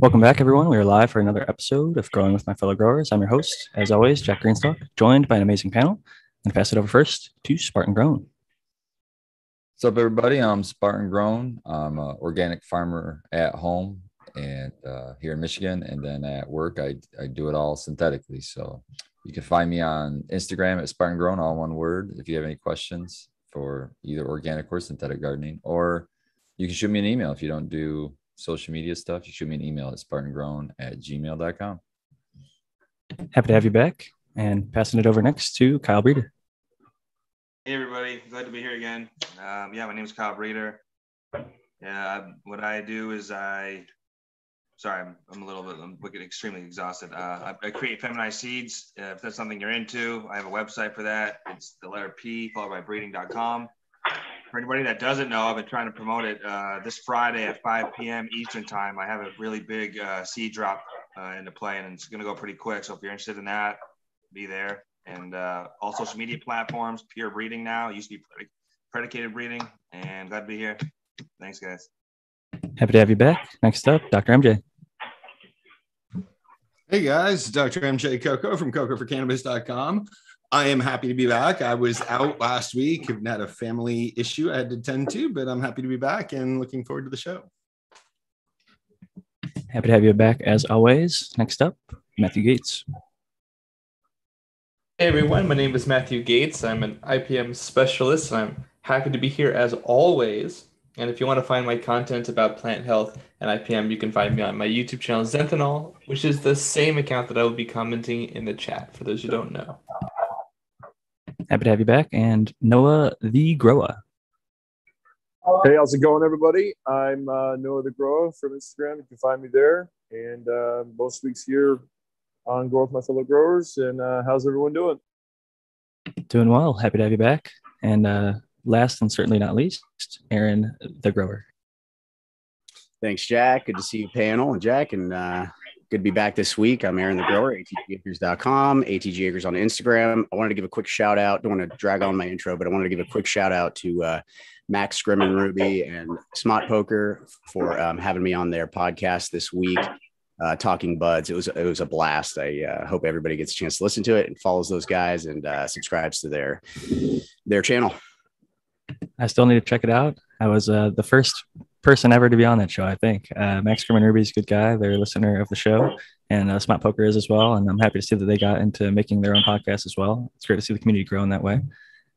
Welcome back, everyone. We are live for another episode of Growing with My Fellow Growers. I'm your host, as always, Jack Greenstock, joined by an amazing panel. And pass it over first to Spartan Grown. What's up, everybody? I'm Spartan Grown. I'm an organic farmer at home and uh, here in Michigan, and then at work, I I do it all synthetically. So you can find me on Instagram at Spartan Grown, all one word. If you have any questions for either organic or synthetic gardening, or you can shoot me an email if you don't do social media stuff. You shoot me an email at spartangrown at gmail.com. Happy to have you back and passing it over next to Kyle Breeder. Hey everybody, glad to be here again. Um, yeah, my name is Kyle Breeder. Yeah, what I do is I, sorry, I'm, I'm a little bit, I'm looking extremely exhausted. Uh, I, I, create feminized seeds. Uh, if that's something you're into, I have a website for that. It's the letter P followed by breeding.com. For anybody that doesn't know, I've been trying to promote it. Uh, this Friday at 5 p.m. Eastern time, I have a really big uh, seed drop uh, into play, and it's going to go pretty quick. So if you're interested in that, be there. And uh, all social media platforms, pure breeding now. It used to be predicated breeding, and glad to be here. Thanks, guys. Happy to have you back. Next up, Dr. MJ. Hey guys, Dr. MJ Coco from cocoforcannabis.com. I am happy to be back. I was out last week and had a family issue I had to tend to, but I'm happy to be back and looking forward to the show. Happy to have you back as always. Next up, Matthew Gates. Hey everyone, my name is Matthew Gates. I'm an IPM specialist and I'm happy to be here as always. And if you want to find my content about plant health and IPM, you can find me on my YouTube channel, Zenthanol, which is the same account that I will be commenting in the chat for those who don't know. Happy to have you back. And Noah the Grower. Hey, how's it going, everybody? I'm uh, Noah the Grower from Instagram. You can find me there. And uh, most weeks here on Grow with My Fellow Growers. And uh, how's everyone doing? Doing well. Happy to have you back. And uh, last and certainly not least, Aaron the Grower. Thanks, Jack. Good to see you, panel and Jack. And uh, Good to be back this week. I'm Aaron the Grower, atgacres.com, atgacres on Instagram. I wanted to give a quick shout out. Don't want to drag on my intro, but I wanted to give a quick shout out to uh, Max and Ruby and Smot Poker for um, having me on their podcast this week. Uh, talking buds it was it was a blast i uh, hope everybody gets a chance to listen to it and follows those guys and uh, subscribes to their their channel i still need to check it out i was uh, the first person ever to be on that show, I think. Uh, Max Kerman Ruby's a good guy. They're a listener of the show, and uh, Smart Poker is as well. And I'm happy to see that they got into making their own podcast as well. It's great to see the community grow in that way.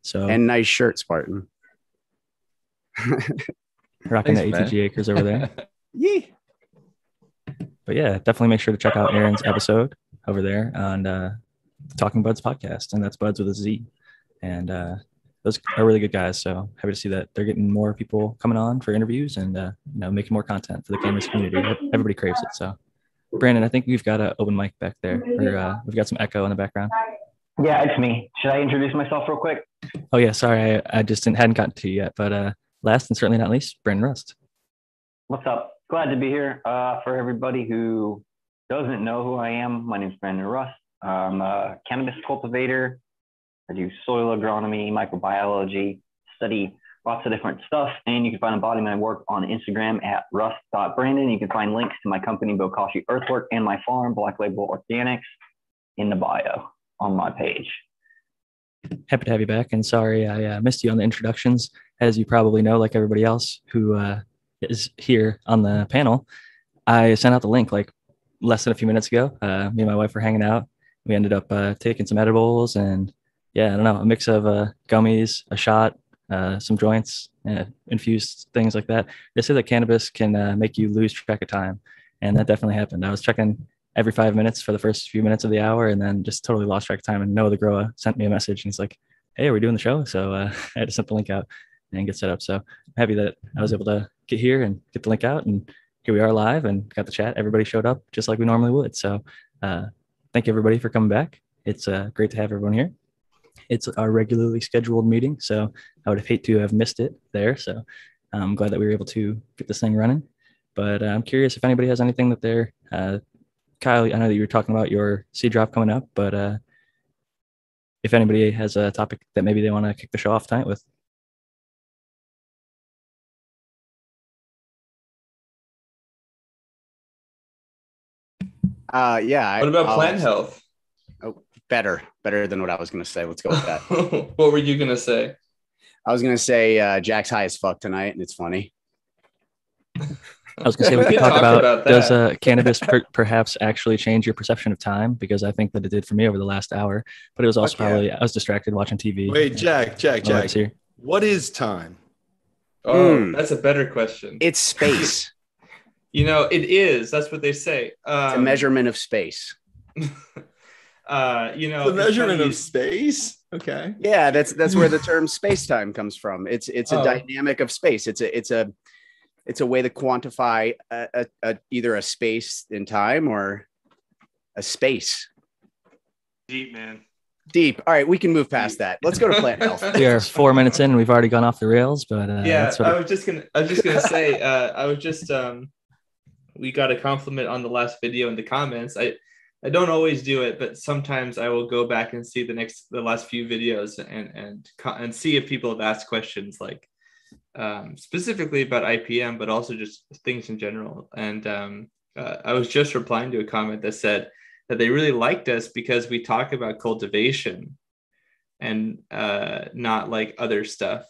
So and nice shirt, Spartan. rocking Thanks, the ATG man. acres over there. yeah. But yeah, definitely make sure to check out Aaron's episode over there on uh, Talking Buds podcast, and that's Buds with a Z. And uh, those are really good guys. So happy to see that they're getting more people coming on for interviews and uh, you know making more content for the cannabis community. Everybody craves it. So Brandon, I think we've got an open mic back there, or uh, we've got some echo in the background. Yeah, it's me. Should I introduce myself real quick? Oh yeah, sorry, I, I just didn't, hadn't gotten to you yet. But uh, last and certainly not least, Brandon Rust. What's up? Glad to be here. Uh, for everybody who doesn't know who I am, my name is Brandon Rust. I'm a cannabis cultivator I do soil agronomy, microbiology, study lots of different stuff. And you can find a body of my work on Instagram at rust.brandon. You can find links to my company, Bokashi Earthwork, and my farm, Black Label Organics, in the bio on my page. Happy to have you back. And sorry I uh, missed you on the introductions. As you probably know, like everybody else who uh, is here on the panel, I sent out the link like less than a few minutes ago. Uh, me and my wife were hanging out. We ended up uh, taking some edibles and yeah, I don't know, a mix of uh, gummies, a shot, uh, some joints, uh, infused things like that. They say that cannabis can uh, make you lose track of time, and that definitely happened. I was checking every five minutes for the first few minutes of the hour, and then just totally lost track of time. And Noah the grower sent me a message, and he's like, "Hey, are we doing the show?" So uh, I had to send the link out and get set up. So I'm happy that I was able to get here and get the link out, and here we are live and got the chat. Everybody showed up just like we normally would. So uh, thank you everybody for coming back. It's great to have everyone here it's our regularly scheduled meeting. So I would have hate to have missed it there. So I'm glad that we were able to get this thing running. But uh, I'm curious if anybody has anything that they're, uh, Kyle, I know that you were talking about your seed drop coming up, but uh, if anybody has a topic that maybe they want to kick the show off tonight with. Uh, yeah. What about I'll- plant health? Better, better than what I was going to say. Let's go with that. what were you gonna say? I was going to say uh, Jack's high as fuck tonight, and it's funny. I was gonna say we We could could talk talk about, about does uh, cannabis per- perhaps actually change your perception of time? Because I think that it did for me over the last hour. But it was also Fuck yeah. probably I was distracted watching TV. Wait, Jack, Jack, My Jack. here. What is time? Oh, Hmm. that's a better question. It's space. you know, it is. That's what they say. Um, it's a measurement of space. Uh, you know, the measurement funny of space. Okay. Yeah, that's that's where the term space time comes from. It's it's a Oh. dynamic of space. It's a it's a it's a way to quantify a, a, a either a space in time or a space. Deep man. Deep. All right, we can move past that. Let's go to plant health. We are four minutes in and we've already gone off the rails. But uh, yeah, that's what I was just gonna. I was just gonna say. Uh, I was just. Um, we got a compliment on the last video in the comments. I, I don't always do it, but sometimes I will go back and see the next, the last few videos and and and see if people have asked questions like, um, specifically about IPM, but also just things in general. And um, uh, I was just replying to a comment that said that they really liked us because we talk about cultivation and uh, not like other stuff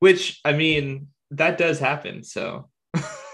which I mean that does happen. So,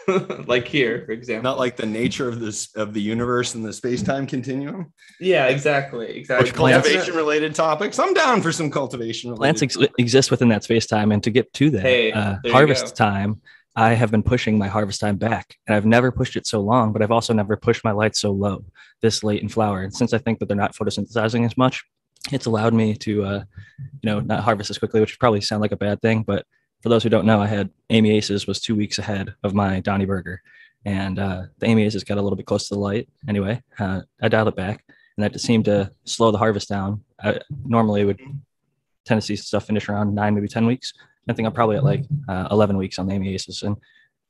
like here, for example, Not like the nature of this of the universe and the space time continuum. yeah, exactly, exactly. plants- cultivation related topics. I'm down for some cultivation. plants related ex- exist within that space time and to get to that Hey, uh, harvest time i have been pushing my harvest time back and i've never pushed it so long but i've also never pushed my lights so low this late in flower and since i think that they're not photosynthesizing as much it's allowed me to uh, you know not harvest as quickly which would probably sound like a bad thing but for those who don't know i had amy aces was two weeks ahead of my donnie burger and uh, the amy aces got a little bit close to the light anyway uh, i dialed it back and that seemed to slow the harvest down I normally would tend to see stuff finish around nine, maybe 10 weeks. I think I'm probably at like uh, 11 weeks on the Amy Aces, and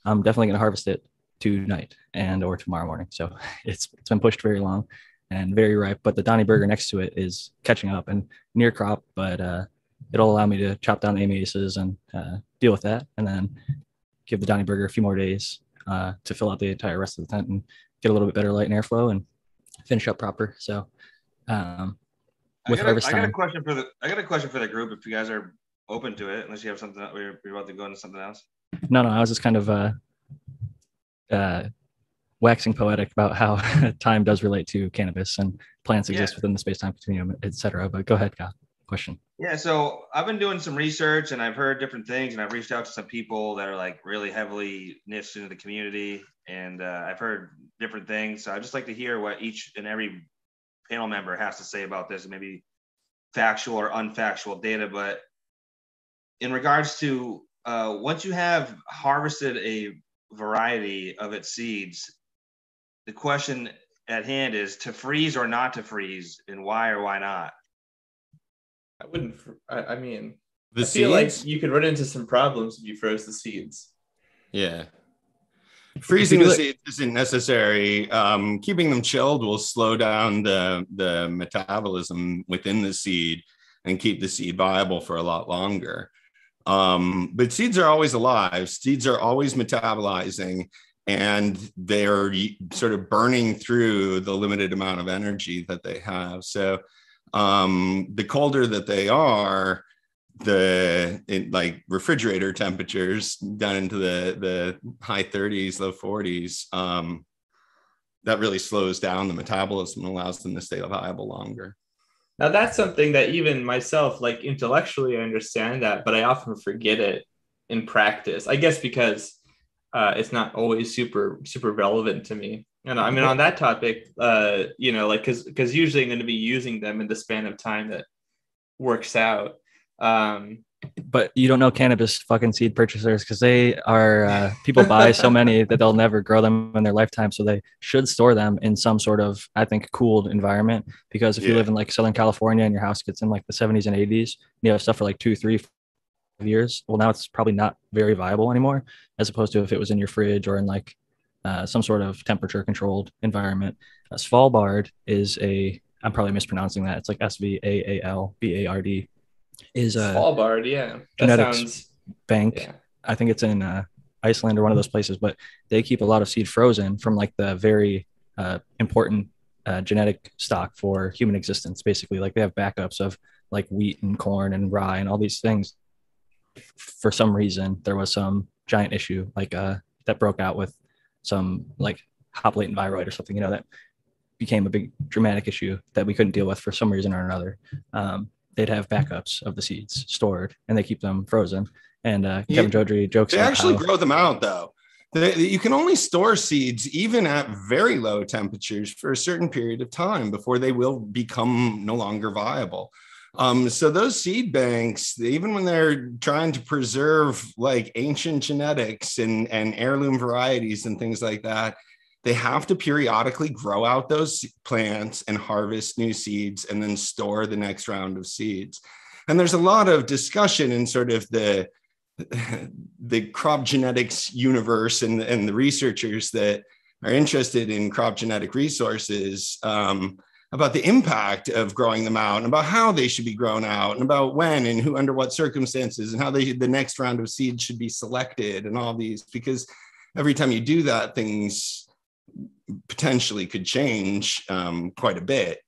I'm definitely going to harvest it tonight and or tomorrow morning. So it's it's been pushed very long and very ripe. But the Donny Burger next to it is catching up and near crop, but uh, it'll allow me to chop down the Aces and uh, deal with that, and then give the Donny Burger a few more days uh, to fill out the entire rest of the tent and get a little bit better light and airflow and finish up proper. So. Um, I with got, a, harvest I got a question for the I got a question for the group if you guys are open to it, unless you have something that we're, we're about to go into something else. No, no, I was just kind of uh, uh, waxing poetic about how time does relate to cannabis and plants exist Yeah. within the space-time continuum, et cetera. But go ahead, Kyle. Question. Yeah, so I've been doing some research and I've heard different things and I've reached out to some people that are like really heavily niched into the community and uh, I've heard different things. So I'd just like to hear what each and every panel member has to say about this, maybe factual or unfactual data. But in regards to uh, once you have harvested a variety of its seeds, the question at hand is to freeze or not to freeze and why or why not? I wouldn't. fr- I, I mean, The I feel like seeds? you could run into some problems if you froze the seeds. Yeah. Freezing the it- seeds isn't necessary. Um, keeping them chilled will slow down the, the metabolism within the seed and keep the seed viable for a lot longer. Um, but seeds are always alive. Seeds are always metabolizing and they're sort of burning through the limited amount of energy that they have. So um, the colder that they are, the in like refrigerator temperatures down into the the high 30s low 40s um that really slows down the metabolism and allows them to stay viable longer Now that's something that even myself, like intellectually, I understand that, but I often forget it in practice. I guess because uh, it's not always super super relevant to me. And I mean, on that topic, uh, you know, like because because usually I'm going to be using them in the span of time that works out. Um, But you don't know cannabis fucking seed purchasers because they are uh, people buy so many that they'll never grow them in their lifetime. So they should store them in some sort of, I think, cooled environment. Because if you live in like Southern California and your house gets in like the 70s and 80s, you have stuff for like two, three five years. Well, now it's probably not very viable anymore, as opposed to if it was in your fridge or in like uh, some sort of temperature controlled environment. Uh, Svalbard is a, I'm probably mispronouncing that. It's like S V A A L B A R D. Is a Svalbard, yeah, that genetics sounds bank. yeah. I think it's in uh, Iceland or one of those places, but they keep a lot of seed frozen from like the very uh, important uh, genetic stock for human existence. Basically, like they have backups of like wheat and corn and rye and all these things. For some reason, there was some giant issue like uh, that broke out with some like hop latent viroid or something, you know, that became a big dramatic issue that we couldn't deal with for some reason or another. Um, they'd have backups of the seeds stored and they keep them frozen. And uh, Kevin Jodrey jokes. They actually how, grow them out though. They, you can only store seeds even at very low temperatures for a certain period of time before they will become no longer viable. Um, so those seed banks, even when they're trying to preserve like ancient genetics and, and heirloom varieties and things like that, they have to periodically grow out those plants and harvest new seeds and then store the next round of seeds. And there's a lot of discussion in sort of the the crop genetics universe and, and the researchers that are interested in crop genetic resources um, about the impact of growing them out and about how they should be grown out and about when and who under what circumstances and how they the next round of seeds should be selected and all these because every time you do that things potentially could change um, quite a bit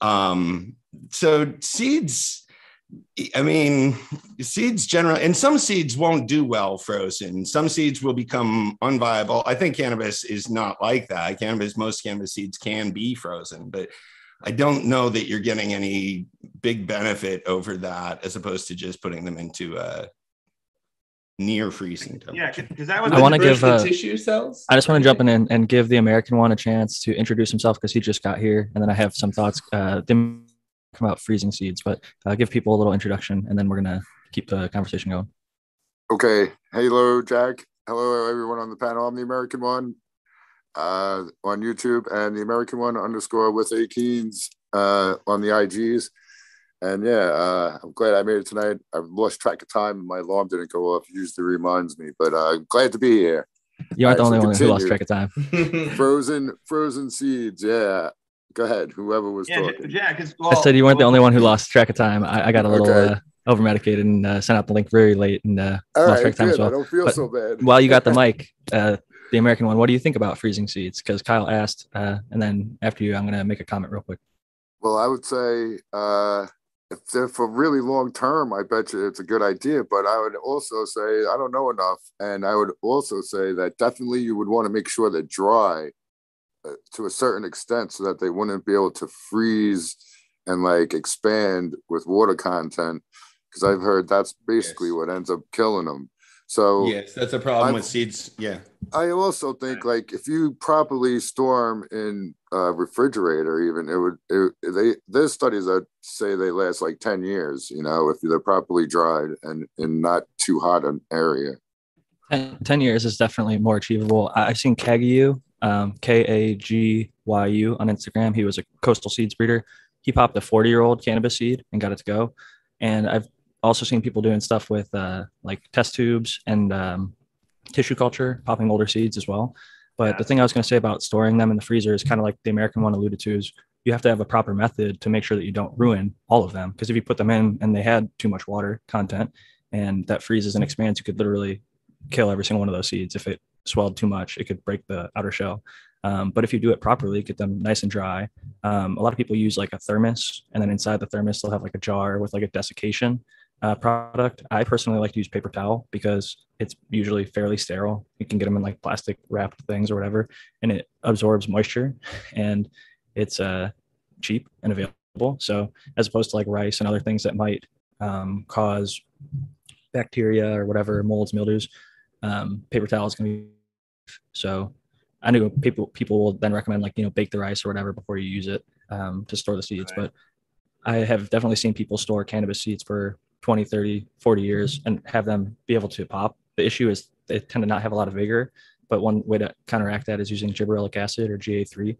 um, so seeds I mean, seeds generally, and some seeds won't do well frozen. Some seeds will become unviable. I think cannabis is not like that. Cannabis, most cannabis seeds can be frozen, but I don't know that you're getting any big benefit over that as opposed to just putting them into a near freezing temperature. Yeah, because that was I want to give the uh, tissue cells. I just want to jump in and, and give the American one a chance to introduce himself because he just got here, and then I have some thoughts. Uh, them come out freezing seeds, but uh, give people a little introduction, and then we're gonna keep the conversation going. Okay. Hello, Jack. Hello, everyone on the panel. I'm the American one uh, on YouTube and the American one underscore with A Keens uh, on the IGs. And yeah, uh, I'm glad I made it tonight. I've lost track of time. My alarm didn't go off. Usually reminds me, but uh, glad to be here. You aren't right, the only so one continue. who lost track of time. frozen, frozen seeds. Yeah. Go ahead. Whoever was yeah, talking. Yeah, well, I said you weren't well, the only one who lost track of time. I, I got a little okay. uh, over medicated and uh, sent out the link very late and uh, All lost right, track of time as well. I don't feel but so bad. while you got the mic, uh, the American one. What do you think about freezing seeds? Because Kyle asked, uh, and then after you, I'm going to make a comment real quick. Well, I would say uh, if they're for really long term, I bet you it's a good idea. But I would also say I don't know enough, and I would also say that definitely you would want to make sure they're dry uh, to a certain extent so that they wouldn't be able to freeze and like expand with water content because I've heard that's basically yes. what ends up killing them. So yes, that's a problem i with seeds. Yeah. I also think like if you properly store them in a refrigerator, even it would it, they there's studies that say they last like 10 years, you know, if they're properly dried and in not too hot an area. 10, 10 years is definitely more achievable. I've seen Kagyu, um, K A G Y U on Instagram. He was a coastal seeds breeder. He popped a 40 year old cannabis seed and got it to go. And I've also seen people doing stuff with uh, like test tubes and um, tissue culture, popping older seeds as well. But the thing I was going to say about storing them in the freezer is kind of like the American one alluded to is you have to have a proper method to make sure that you don't ruin all of them. Because if you put them in and they had too much water content and that freezes and expands, you could literally kill every single one of those seeds. If it swelled too much, it could break the outer shell. Um, but if you do it properly, get them nice and dry. Um, a lot of people use like a thermos, and then inside the thermos they'll have like a jar with like a desiccation uh, product. I personally like to use paper towel because it's usually fairly sterile. You can get them in like plastic wrapped things or whatever, and it absorbs moisture, and it's uh, cheap and available. So as opposed to like rice and other things that might um, cause bacteria or whatever molds, mildews, um, paper towel is going to be. So I know people people will then recommend like you know bake the rice or whatever before you use it um, to store the seeds, right. but I have definitely seen people store cannabis seeds for 20, 30, 40 years and have them be able to pop. The issue is they tend to not have a lot of vigor, but one way to counteract that is using gibberellic acid or GA3.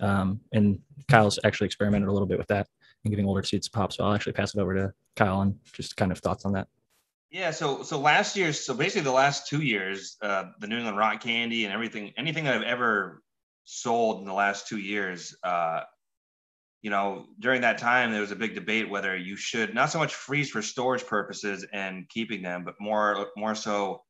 Um, and Kyle's actually experimented a little bit with that and giving older seeds to pop. So I'll actually pass it over to Kyle and just kind of thoughts on that. Yeah, so so last year, so basically the last two years, uh, the New England Rock Candy and everything, anything that I've ever sold in the last two years, uh, you know, during that time, there was a big debate whether you should not so much freeze for storage purposes and keeping them, but more more so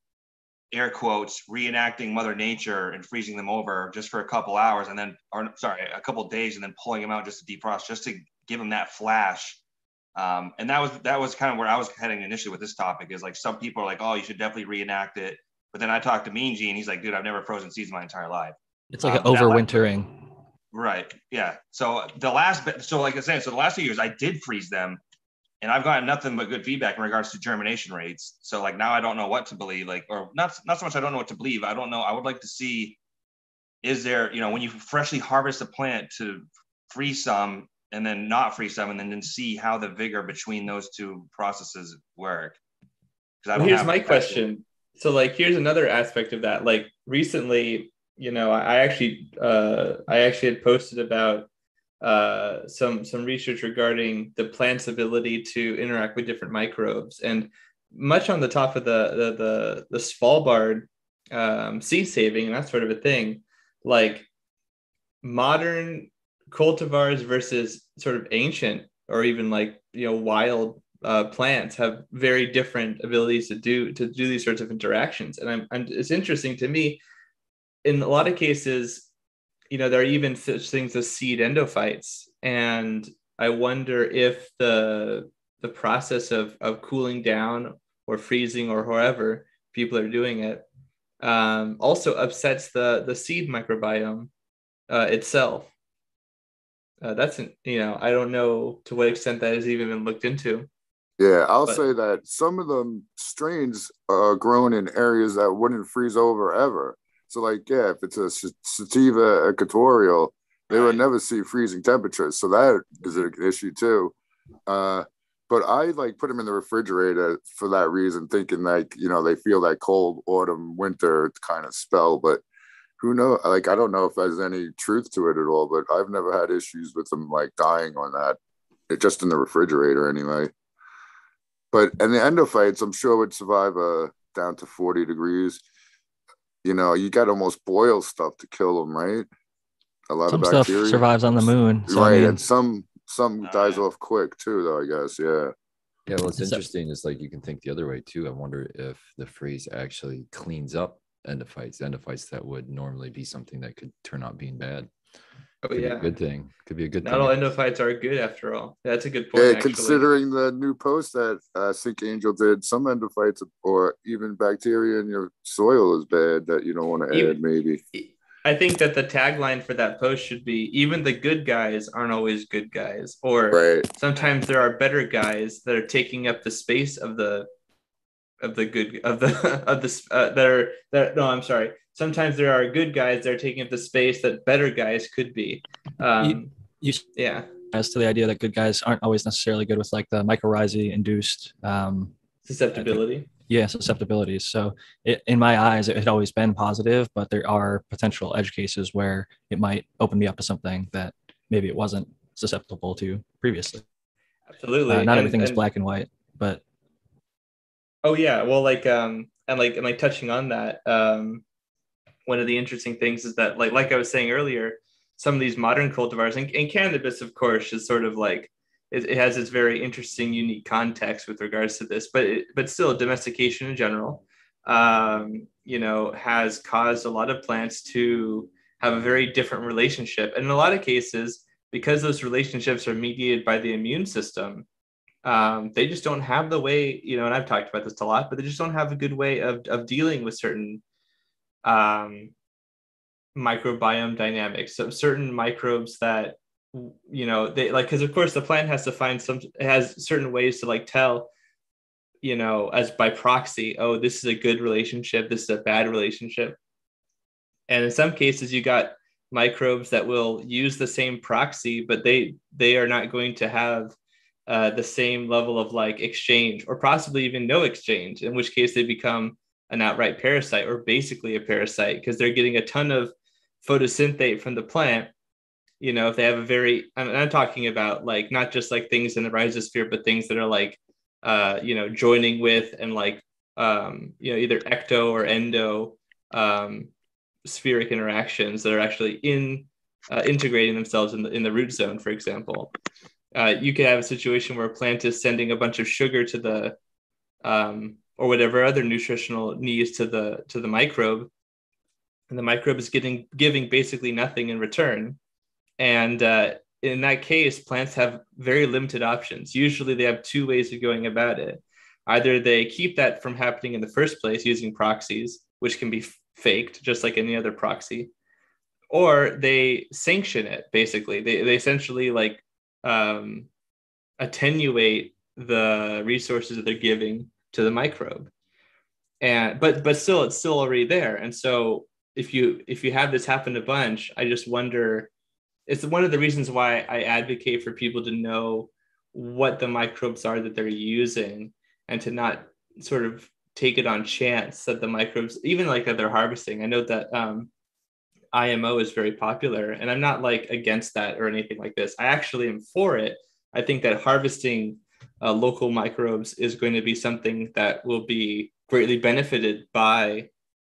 air quotes reenacting Mother Nature and freezing them over just for a couple hours, and then or sorry, a couple days, and then pulling them out just to defrost, just to give them that flash. Um, and that was that was kind of where I was heading initially with this topic. Is like some people are like, oh, you should definitely reenact it, but then I talked to Mean Gene, he's like, dude, I've never frozen seeds my entire life. It's like Um, that overwintering. Right. Yeah. So uh, the last bit, so like I said, so the last few years I did freeze them and I've gotten nothing but good feedback in regards to germination rates. So like now I don't know what to believe, like, or not, not so much I don't know what to believe. I don't know. I would like to see, is there, you know, when you freshly harvest a plant to freeze some and then not freeze some and then, then see how the vigor between those two processes work. Well, here's my question. So, like, here's another aspect of that. Like, recently, you know, I actually, uh, I actually had posted about uh, some some research regarding the plant's ability to interact with different microbes, and much on the top of the the the, the Svalbard um, seed saving and that sort of a thing. Like, modern cultivars versus sort of ancient or even like you know wild uh, plants have very different abilities to do to do these sorts of interactions and I'm, I'm it's interesting to me in a lot of cases you know there are even such things as seed endophytes and i wonder if the the process of of cooling down or freezing or however people are doing it um, also upsets the the seed microbiome uh, itself. Uh, that's an, you know i don't know to what extent that has even been looked into. Yeah, I'll But- say that some of the strains are grown in areas that wouldn't freeze over ever. So, like, yeah, if it's a sativa equatorial, they would never see freezing temperatures. So that is an issue too. Uh, but I like put them in the refrigerator for that reason, thinking like you know they feel that cold autumn winter kind of spell. But who know? Like I don't know if there's any truth to it at all. But I've never had issues with them like dying on that. It just in the refrigerator anyway. But and the endophytes, I'm sure would survive uh down to 40 degrees. You know, you got to almost boil stuff to kill them, right? A lot Some of stuff survives on the moon. So, I right, mean, and some some Oh, dies off quick too, though. I guess, yeah. Yeah, well, it's Is interesting. It's like you can think the other way too. I wonder if the freeze actually cleans up endophytes, endophytes that would normally be something that could turn out being bad. Oh Could be yeah a good thing. Could be a good not thing. all endophytes are good after all that's a good point Yeah, actually. considering the new post that uh, Sink Angel did, some endophytes or even bacteria in your soil is bad that you don't want to Even- add. Maybe. I think that the tagline for that post should be even the good guys aren't always good guys or Right. sometimes there are better guys that are taking up the space of the of the good of the of the uh, that are that no I'm sorry sometimes there are good guys that are taking up the space that better guys could be. Um you yeah. as to the idea that good guys aren't always necessarily good with like the mycorrhizae induced um, susceptibility? Yeah susceptibilities so it, in my eyes it had always been positive but there are potential edge cases where it might open me up to something that maybe it wasn't susceptible to previously. Absolutely. Uh, not And- everything is black and white but Oh yeah, well, like um, and like and like touching on that, um, one of the interesting things is that like like I was saying earlier, some of these modern cultivars and, and cannabis, of course, is sort of like it, it has its very interesting, unique context with regards to this, but it, but still, domestication in general, um, you know, has caused a lot of plants to have a very different relationship, and in a lot of cases, because those relationships are mediated by the immune system um, they just don't have the way you know and i've talked about this a lot but they just don't have a good way of, of dealing with certain um, microbiome dynamics so certain microbes that you know they like because of course the plant has to find some has certain ways to like tell you know as by proxy oh this is a good relationship this is a bad relationship. And in some cases you got microbes that will use the same proxy but they they are not going to have uh, the same level of like exchange or possibly even no exchange in which case they become an outright parasite or basically a parasite because they're getting a ton of photosynthate from the plant you know if they have a very I'm, I'm talking about like not just like things in the rhizosphere but things that are like uh you know joining with and like um you know either ecto or endo um spheric interactions that are actually in uh, integrating themselves in the in the root zone for example. Uh, you could have a situation where a plant is sending a bunch of sugar to the um, or whatever other nutritional needs to the to the microbe. And the microbe is getting giving basically nothing in return. And uh, in that case plants have very limited options. Usually they have two ways of going about it. Either they keep that from happening in the first place using proxies which can be faked just like any other proxy or they sanction it basically. They, they essentially like um, attenuate the resources that they're giving to the microbe. And but but still it's still already there. And so if you if you have this happen a bunch i just wonder it's one of the reasons why i advocate for people to know what the microbes are that they're using and to not sort of take it on chance that the microbes even like that they're harvesting. I know that um, imo is very popular and i'm not like against that or anything like this. I actually am for it. I think that harvesting uh, local microbes is going to be something that will be greatly benefited by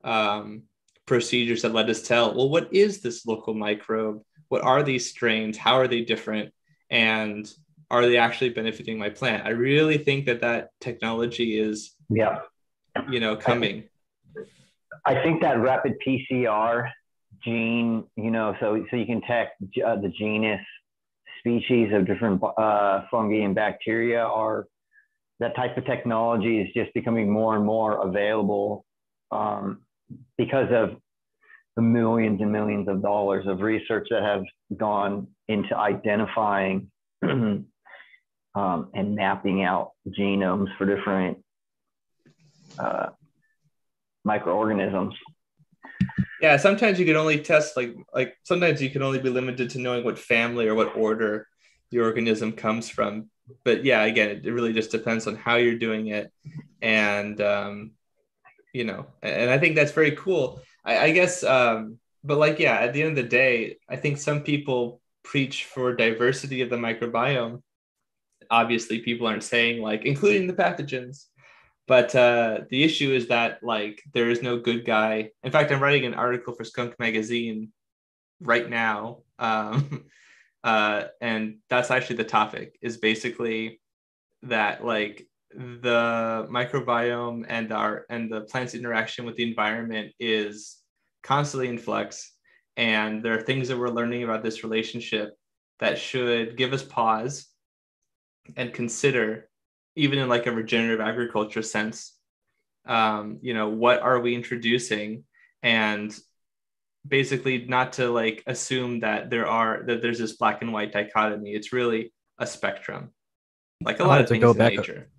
um, procedures that let us tell, well, what is this local microbe? What are these strains? How are they different? And are they actually benefiting my plant? I really think that that technology is, yeah, you know, coming. I think that rapid PCR gene, you know, so so you can detect uh, the genus species of different uh, fungi and bacteria are that type of technology is just becoming more and more available um, because of the millions and millions of dollars of research that have gone into identifying um, and mapping out genomes for different uh, microorganisms yeah sometimes you can only test like like sometimes you can only be limited to knowing what family or what order the organism comes from. But yeah again it, really just depends on how you're doing it. And um, you know and i think that's very cool. I, I guess um, but like yeah at the end of the day i think some people preach for diversity of the microbiome. Obviously people aren't saying like including the pathogens but uh, the issue is that like there is no good guy. In fact, I'm writing an article for Skunk Magazine right now, um, uh, and that's actually the topic. Is basically that like the microbiome and our and the plant's interaction with the environment is constantly in flux, and there are things that we're learning about this relationship that should give us pause and consider even in like a regenerative agriculture sense um, you know what are we introducing? And basically not to like assume that there are that there's this black and white dichotomy. It's really a spectrum. Like a I lot of things go in nature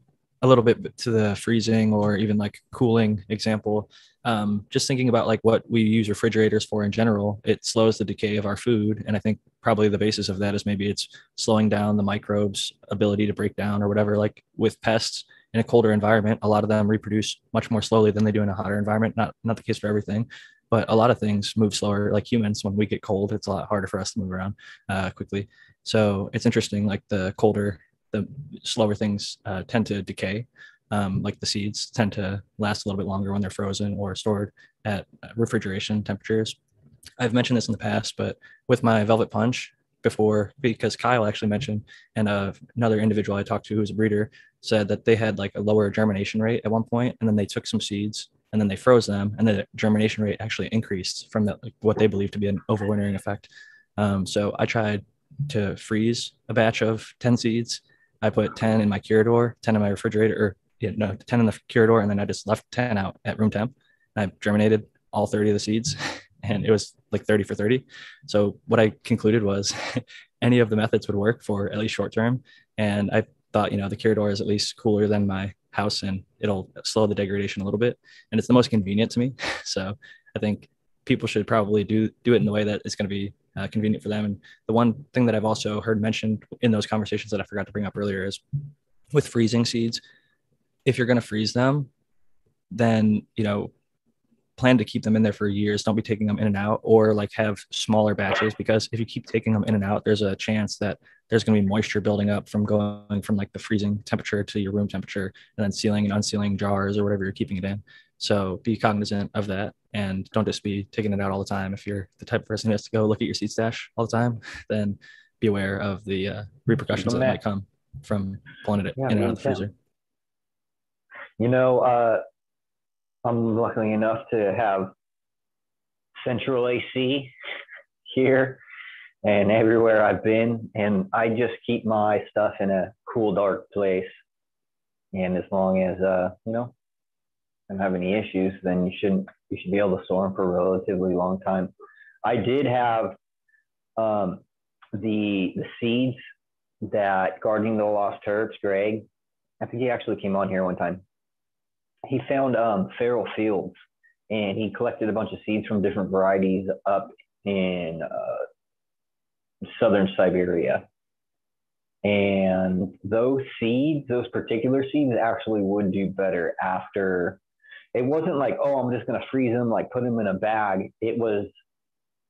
a little bit to the freezing or even like cooling example. Um, just thinking about like what we use refrigerators for in general it slows the decay of our food and i think probably the basis of that is maybe it's slowing down the microbes ability to break down or whatever. Like with pests in a colder environment a lot of them reproduce much more slowly than they do in a hotter environment not not the case for everything but a lot of things move slower. Like humans when we get cold it's a lot harder for us to move around uh, quickly. So it's interesting like the colder the slower things uh, tend to decay. Um, like the seeds tend to last a little bit longer when they're frozen or stored at refrigeration temperatures. I've mentioned this in the past, but with my velvet punch before, because Kyle actually mentioned, and uh, another individual I talked to who's a breeder said that they had like a lower germination rate at one point, and then they took some seeds and then they froze them, and the germination rate actually increased from the, like, what they believe to be an overwintering effect. Um, so I tried to freeze a batch of 10 seeds I put 10 in my Curador, 10 in my refrigerator, or yeah, no, 10 in the Curador, and then I just left 10 out at room temp. I germinated all 30 of the seeds, and it was like 30 for 30. So what I concluded was any of the methods would work for at least short term. And I thought, you know, the Curador is at least cooler than my house, and it'll slow the degradation a little bit, and it's the most convenient to me. So I think people should probably do do it in the way that is going to be uh, convenient for them. And the one thing that I've also heard mentioned in those conversations that I forgot to bring up earlier is with freezing seeds, if you're going to freeze them, then, you know, plan to keep them in there for years. Don't be taking them in and out or like have smaller batches because if you keep taking them in and out, there's a chance that there's going to be moisture building up from going from like the freezing temperature to your room temperature and then sealing and unsealing jars or whatever you're keeping it in. So be cognizant of that and don't just be taking it out all the time. If you're the type of person who has to go look at your seed stash all the time, then be aware of the uh, repercussions that might come from pulling it Yeah, in and out of the freezer. You know, uh, I'm lucky enough to have central AC here and everywhere I've been, and I just keep my stuff in a cool, dark place. And as long as uh, you know, Don't have any issues, then you shouldn't you should be able to store them for a relatively long time. I did have um, the the seeds that guarding the lost terps, Greg. I think he actually came on here one time. He found um, feral fields and he collected a bunch of seeds from different varieties up in uh, southern Siberia. And those seeds, those particular seeds, actually would do better after. It wasn't like, oh, I'm just going to freeze them, like put them in a bag. It was,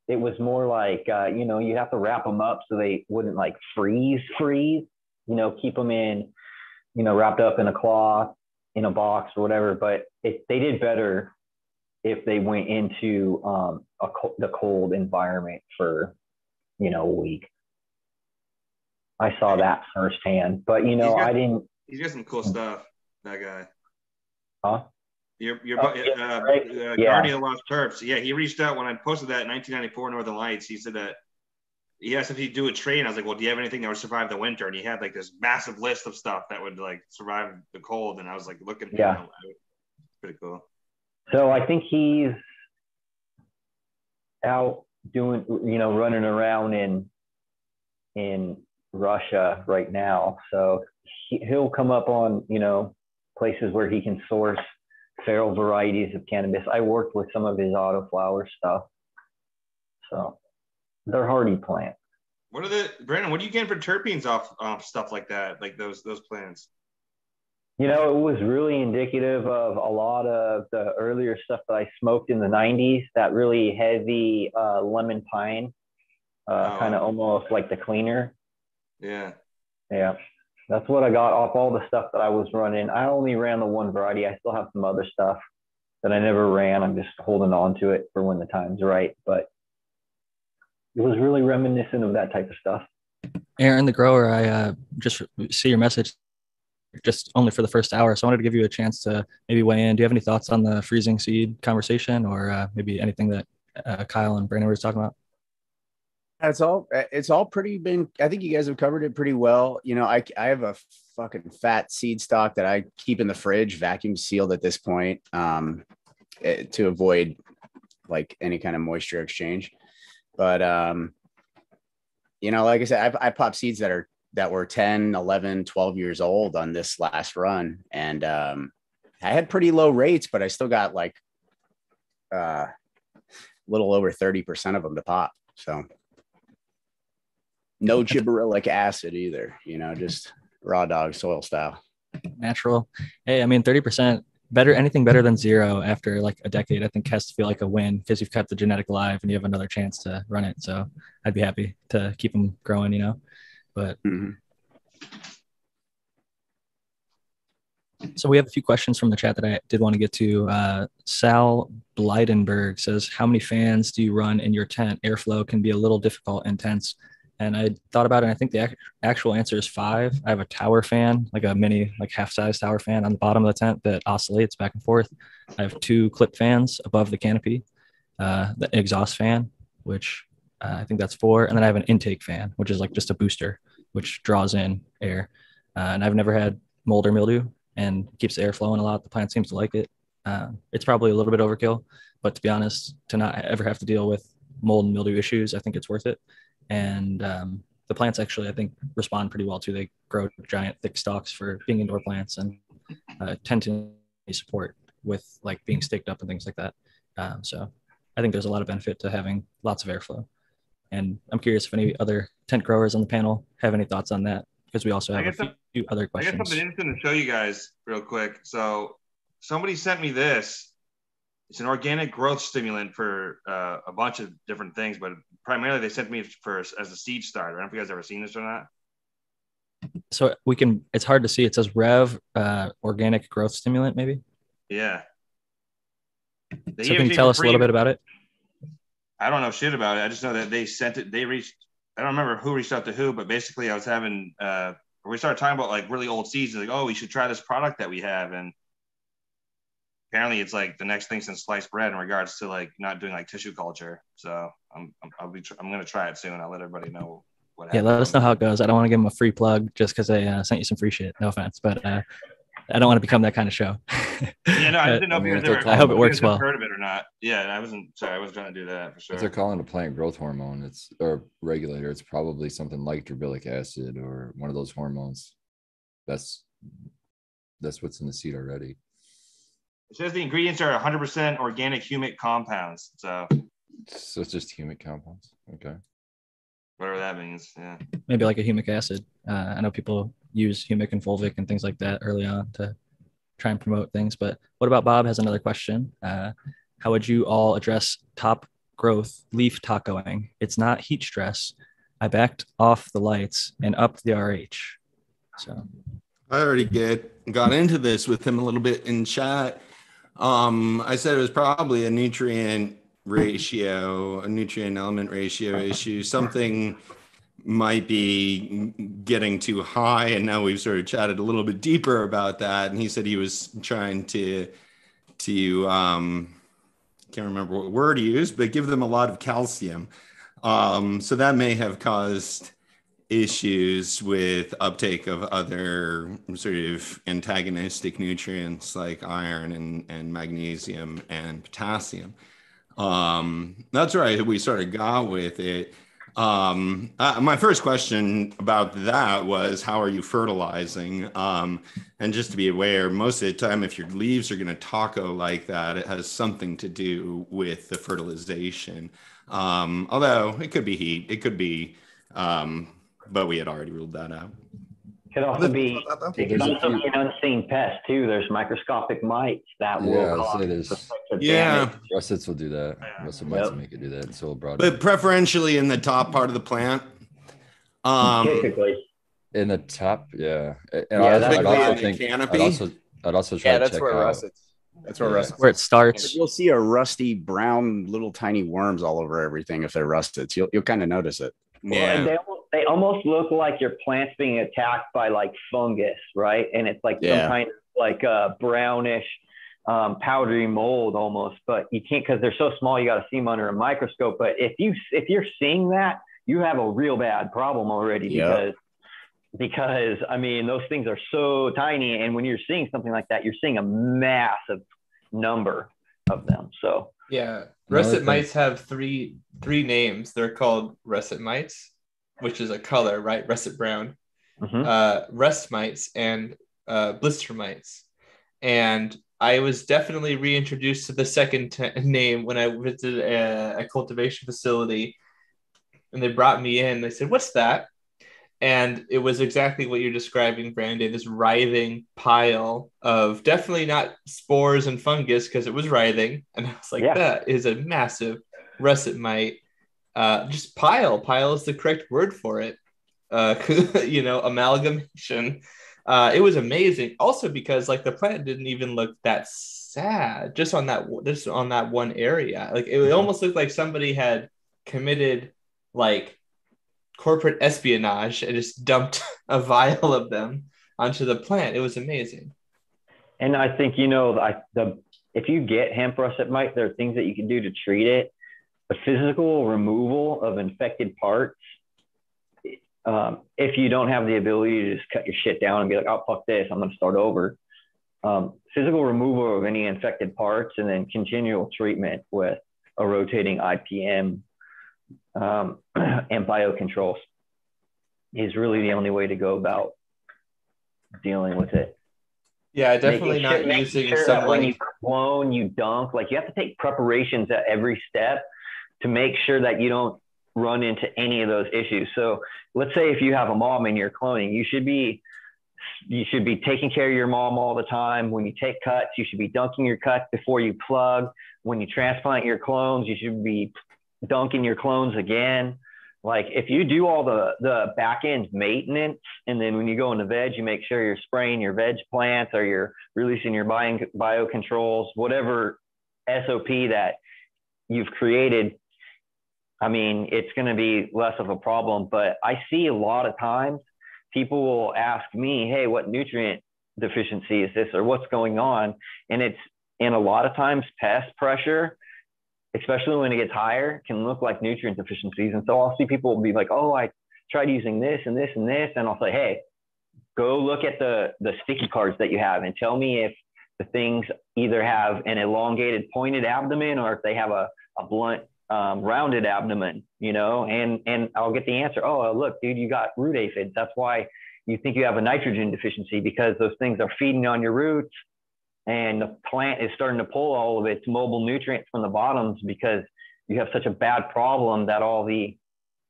it was more like, uh, you know, you have to wrap them up so they wouldn't like freeze, freeze. You know, keep them in, you know, wrapped up in a cloth, in a box or whatever. But it, they did better if they went into um, a, the cold environment for, you know, a week. I saw that firsthand, but you know, got, I didn't. He's got some cool stuff. That guy. Huh? Your your oh, yeah, uh, right. uh, yeah. Guardian Lost Terps. Yeah, he reached out when I posted that in 1994 Northern Lights. He said that he asked if he'd do a train. I was like, well, do you have anything that would survive the winter? And he had like this massive list of stuff that would like survive the cold. And I was like, looking. Yeah. pretty cool. So I think he's out doing, you know, running around in in Russia right now. So he, he'll come up on, you know, places where he can source feral varieties of cannabis. I worked with some of his autoflower stuff. So they're hardy plants. What are the Brandon? What do you get for terpenes off, off stuff like that, like those those plants? You know, it was really indicative of a lot of the earlier stuff that I smoked in the 90s, that really heavy uh, lemon pine, uh, oh. kind of almost like the cleaner. Yeah. Yeah. That's what I got off all the stuff that I was running. I only ran the one variety. I still have some other stuff that I never ran. I'm just holding on to it for when the time's right. But it was really reminiscent of that type of stuff. Aaron, the grower, I uh, just see your message just only for the first hour. So I wanted to give you a chance to maybe weigh in. Do you have any thoughts on the freezing seed conversation or uh, maybe anything that uh, Kyle and Brandon were talking about? It's all it's all pretty been I think you guys have covered it pretty well. You know, I I have a fucking fat seed stock that I keep in the fridge, vacuum sealed at this point, um, eh, to avoid like any kind of moisture exchange. But um, you know, like I said, I, I pop seeds that are that were 10, 11, 12 years old on this last run. And um, I had pretty low rates, but I still got like uh, a little over 30% of them to pop. So no gibberellic acid either, you know, just raw dog soil style. Natural. Hey, I mean, 30% better, anything better than zero after like a decade, I think has to feel like a win because you've kept the genetic alive and you have another chance to run it. So I'd be happy to keep them growing, you know. But mm-hmm. so we have a few questions from the chat that I did want to get to. Uh, Sal Blydenberg says, "How many fans do you run in your tent? Airflow can be a little difficult, intense." And I thought about it. And I think the actual answer is five. I have a tower fan, like a mini, like half-size tower fan on the bottom of the tent that oscillates back and forth. I have two clip fans above the canopy, uh, the exhaust fan, which uh, I think that's four. And then I have an intake fan, which is like just a booster, which draws in air. Uh, and I've never had mold or mildew and keeps the air flowing a lot. The plant seems to like it. Uh, it's probably a little bit overkill, but to be honest, to not ever have to deal with mold and mildew issues, I think it's worth it. And um, the plants actually, I think, respond pretty well too. They grow giant, thick stalks for being indoor plants and uh, tend to support with like being staked up and things like that. Um, so I think there's a lot of benefit to having lots of airflow. And I'm curious if any other tent growers on the panel have any thoughts on that because we also have a few, few other questions. I got something interesting to show you guys real quick. So somebody sent me this. It's an organic growth stimulant for uh, a bunch of different things, but primarily they sent me for as a seed starter. I don't know if you guys ever seen this or not. So we can. It's hard to see. It says Rev uh, organic growth stimulant, maybe. Yeah. They so can you tell us a little bit about it? I don't know shit about it. I just know that they sent it. They reached. I don't remember who reached out to who, but basically, I was having. uh We started talking about like really old seeds. Like, oh, we should try this product that we have, and apparently it's like the next thing since sliced bread in regards to like not doing like tissue culture. So I'm I'm I'll be tr- I'm gonna try it soon. I'll let everybody know what. Yeah, let us know how it goes. I don't want to give them a free plug just because they uh, sent you some free shit. No offense, but uh, I don't want to become that kind of show. Yeah, no, I didn't know I if mean, you if guys they're. I hope it works well. Heard of it or not? Yeah, I wasn't. Sorry, I was trying to do that for sure. If they're calling it a plant growth hormone, it's or regulator, it's probably something like gibberellic acid or one of those hormones. That's that's what's in the seed already. It says the ingredients are 100% organic humic compounds. So So it's just humic compounds. Okay. whatever that means. Yeah. Maybe like a humic acid. Uh, I know people use humic and fulvic and things like that early on to try and promote things. But what about Bob has another question? Uh, how would you all address top growth leaf tacoing? It's not heat stress. I backed off the lights and up the RH. So I already get got into this with him a little bit in chat. Um, I said it was probably a nutrient ratio, a nutrient element ratio issue. Something might be getting too high, and now we've sort of chatted a little bit deeper about that. And he said he was trying to to um, can't remember what word he used, but give them a lot of calcium. Um, so that may have caused issues with uptake of other sort of antagonistic nutrients like iron and, and magnesium and potassium. Um, that's right. We sort of got with it. Um, uh, my first question about that was, how are you fertilizing? Um, and just to be aware, most of the time, if your leaves are going to taco like that, it has something to do with the fertilization. Um, although it could be heat, it could be, um, but we had already ruled that out. Could also be, it could also be an unseen pest too. There's microscopic mites that will Yeah, I'll cause say there's- those types of Yeah. damage. Russets will do that. Russet might Yep. make it do that. So broad But preferentially in the top part of the plant. Um, Typically, in the top, yeah. And Yeah, I'd, that's I'd why also the think canopy. I'd also I'd also try Yeah, to that's check where out. russets. That's where Yeah. russets. where it starts. You'll see a rusty brown little tiny worms all over everything if they're rusted. You'll you'll kind of notice it. Well, yeah. and they, almost- look like your plant's being attacked by like fungus, right? And it's like Yeah. some kind of like uh, brownish, um, powdery mold almost. But you can't because they're so small. You got to see them under a microscope. But if you if you're seeing that, you have a real bad problem already Yep. because because I mean those things are so tiny, and when you're seeing something like that, you're seeing a massive number of them. So Yeah, russet mites have three three names. They're called russet mites, which is a color, right? Russet brown. mhm. uh, rust mites and uh, blister mites. And I was definitely reintroduced to the second t- name when I visited a, a cultivation facility. And they brought me in. They said, What's that? And it was exactly what you're describing, Brandon this writhing pile of definitely not spores and fungus because it was writhing. And I was like, Yeah. That is a massive russet mite. Uh, just pile. Pile is the correct word for it uh, you know, amalgamation. Uh, it was amazing. Also because like the plant didn't even look that sad just on that just on that one area. Like it almost looked like somebody had committed like corporate espionage and just dumped a vial of them onto the plant. It was amazing. And I think you know, I, the if you get hemp russet mite, there are things that you can do to treat it. The physical removal of infected parts. Um, if you don't have the ability to just cut your shit down and be like, "Oh fuck this, I'm going to start over," um, physical removal of any infected parts and then continual treatment with a rotating IPM um, and biocontrols is really the only way to go about dealing with it Yeah, definitely making not sure- using sure when you clone, you dunk. Like you have to take preparations at every step to make sure that you don't run into any of those issues. So let's say if you have a mom and you're cloning, you should be you should be taking care of your mom all the time. When you take cuts, you should be dunking your cuts before you plug. When you transplant your clones, you should be dunking your clones again. Like if you do all the the back end maintenance, and then when you go into veg, you make sure you're spraying your veg plants or you're releasing your bio biocontrols, whatever SOP that you've created. I mean, it's going to be less of a problem. But I see a lot of times people will ask me, "Hey, what nutrient deficiency is this, or what's going on?" And it's and a lot of times pest pressure, especially when it gets higher, can look like nutrient deficiencies. And so I'll see people be like, oh, I tried using this and this and this. And I'll say, hey, go look at the, the sticky cards that you have and tell me if the things either have an elongated pointed abdomen or if they have a, a blunt um, rounded abdomen, you know, and, and I'll get the answer. Oh, look, dude, you got root aphids. That's why you think you have a nitrogen deficiency because those things are feeding on your roots and the plant is starting to pull all of its mobile nutrients from the bottoms because you have such a bad problem that all the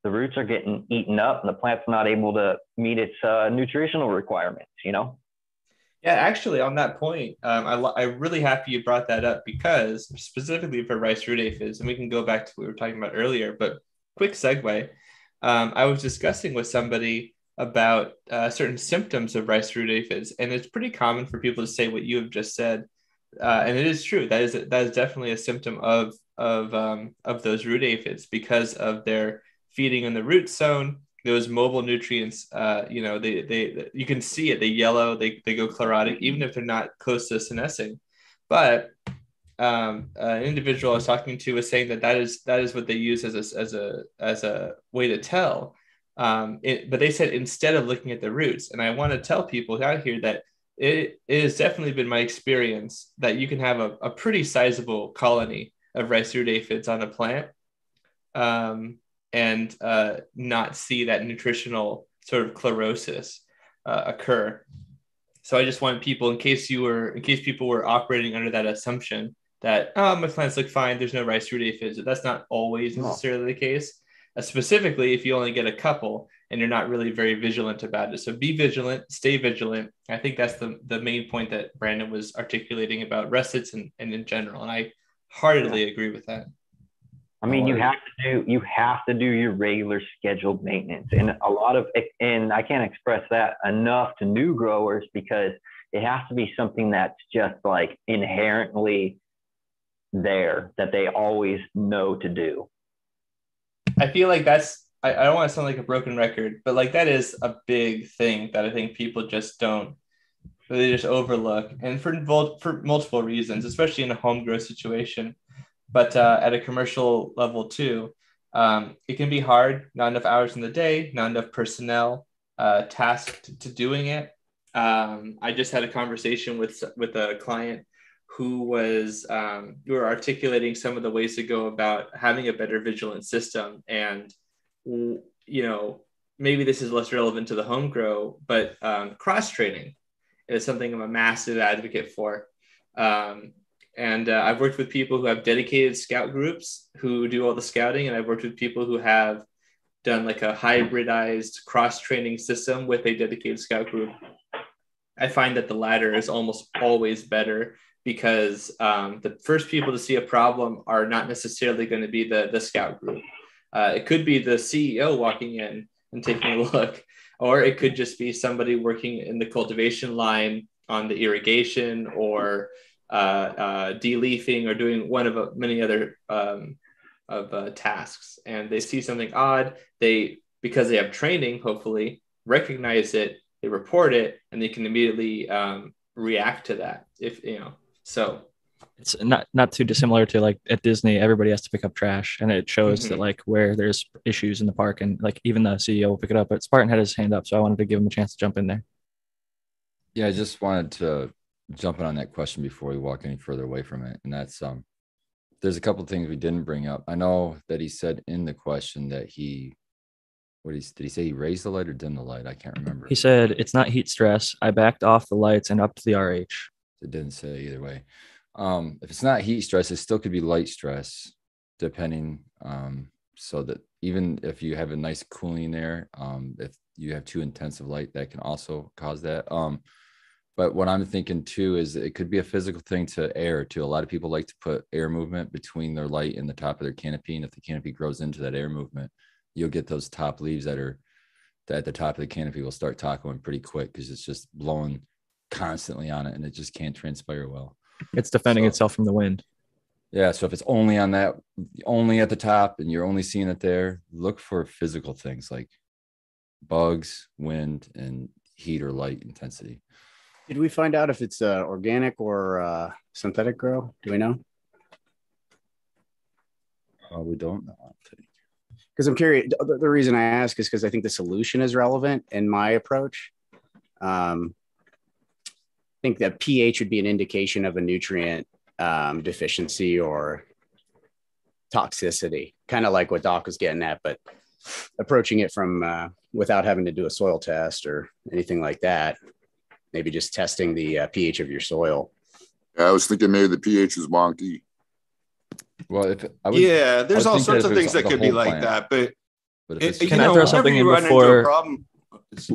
the roots are getting eaten up and the plant's not able to meet its uh, nutritional requirements you know yeah actually on that point um, I, i'm really happy you brought that up because specifically for rice root aphids and we can go back to what we were talking about earlier but quick segue um, i was discussing with somebody about uh, certain symptoms of rice root aphids, and it's pretty common for people to say what you have just said, uh, and it is true. That is that is definitely a symptom of of um, of those root aphids because of their feeding in the root zone. Those mobile nutrients, uh, you know, they, they you can see it. They yellow. They they go chlorotic, even if they're not close to senescing. But um, an individual I was talking to was saying that that is that is what they use as a as a as a way to tell um, it, but they said instead of looking at the roots, and I want to tell people out here that it, it has definitely been my experience that you can have a, a pretty sizable colony of rice root aphids on a plant um, and uh, not see that nutritional sort of chlorosis uh, occur. So I just want people, in case you were, in case people were operating under that assumption that oh my plants look fine, there's no rice root aphids. That's not always necessarily no. the case uh, specifically if you only get a couple and you're not really very vigilant about it. So be vigilant, stay vigilant. I think that's the, the main point that Brandon was articulating about russets and, and in general. And I heartily yeah. agree with that. I mean, you have to do you have to do your regular scheduled maintenance, and a lot of eh, and I can't express that enough to new growers because it has to be something that's just like inherently there that they always know to do. I feel like that's I, I don't want to sound like a broken record, but like that is a big thing that I think people just don't they just overlook, and for for multiple reasons, especially in a home grow situation, but uh, at a commercial level too. Um, it can be hard, not enough hours in the day, not enough personnel uh, tasked to doing it. Um, I just had a conversation with with a client who was um, who were articulating some of the ways to go about having a better vigilant system and you know maybe this is less relevant to the home grow but um, cross training is something i'm a massive advocate for um, and uh, i've worked with people who have dedicated scout groups who do all the scouting and i've worked with people who have done like a hybridized cross training system with a dedicated scout group i find that the latter is almost always better because um, the first people to see a problem are not necessarily going to be the, the scout group. Uh, it could be the CEO walking in and taking a look, or it could just be somebody working in the cultivation line on the irrigation or uh, uh, deleafing or doing one of uh, many other um, of uh, tasks. And they see something odd, they because they have training, hopefully recognize it, they report it, and they can immediately um, react to that. If you know so it's not not too dissimilar to like at Disney, everybody has to pick up trash, and it shows mm-hmm. that like where there's issues in the park, and like even the CEO will pick it up. But Spartan had his hand up, so I wanted to give him a chance to jump in there. Yeah, I just wanted to jump in on that question before we walk any further away from it, and that's um, there's a couple things we didn't bring up. I know that he said in the question that he, what he did he say he raised the light or dimmed the light? I can't remember. He said it's not heat stress. I backed off the lights and up to the RH. It didn't say either way. Um, if it's not heat stress, it still could be light stress, depending. Um, so that even if you have a nice cooling there, um, if you have too intensive light, that can also cause that. Um, but what I'm thinking too is it could be a physical thing to air too. A lot of people like to put air movement between their light and the top of their canopy. And if the canopy grows into that air movement, you'll get those top leaves that are at the top of the canopy will start tacoing pretty quick because it's just blowing constantly on it and it just can't transpire well. It's defending so, itself from the wind. Yeah. So if it's only on that, only at the top and you're only seeing it there, look for physical things like bugs, wind, and heat or light intensity. Did we find out if it's uh, organic or uh, synthetic grow? Do we know? Uh, we don't know. Because I'm curious. The, the reason I ask is because I think the solution is relevant in my approach. Um, I think that pH would be an indication of a nutrient um, deficiency or toxicity, kind of like what Doc was getting at, but approaching it from uh, without having to do a soil test or anything like that. Maybe just testing the uh, pH of your soil. Yeah, I was thinking maybe the pH is wonky. Well, if I would, yeah, there's I would all sorts of things that could be whole like plant, that, but but if it- it's you Can I throw something in run into a before problem-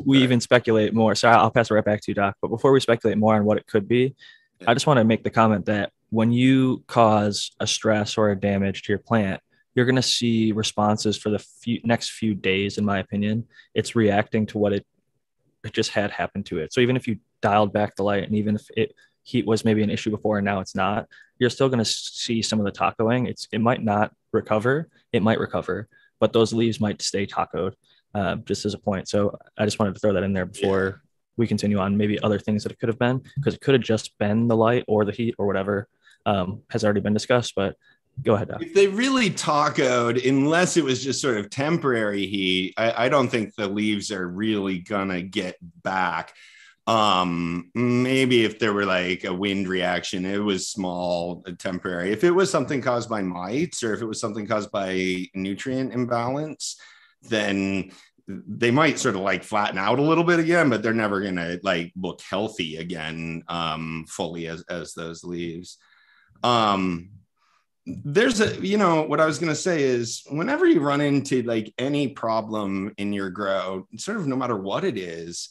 we even speculate more. So I'll pass it right back to you, Doc. But before we speculate more on what it could be, I just want to make the comment that when you cause a stress or a damage to your plant, you're going to see responses for the few, next few days. In my opinion, it's reacting to what it, it just had happened to it. So even if you dialed back the light, and even if it heat was maybe an issue before and now it's not, you're still going to see some of the tacoing. It's it might not recover. It might recover, but those leaves might stay tacoed. Uh, just as a point. So I just wanted to throw that in there before we continue on. Maybe other things that it could have been because it could have just been the light or the heat or whatever um, has already been discussed. But go ahead, Doc. If they really tacoed, unless it was just sort of temporary heat, I, I don't think the leaves are really gonna get back. Um, maybe if there were like a wind reaction, it was small, uh, temporary. If it was something caused by mites or if it was something caused by nutrient imbalance, then they might sort of like flatten out a little bit again, but they're never gonna like look healthy again um fully as as those leaves. Um there's a you know what i was going to say is whenever you run into like any problem in your grow sort of no matter what it is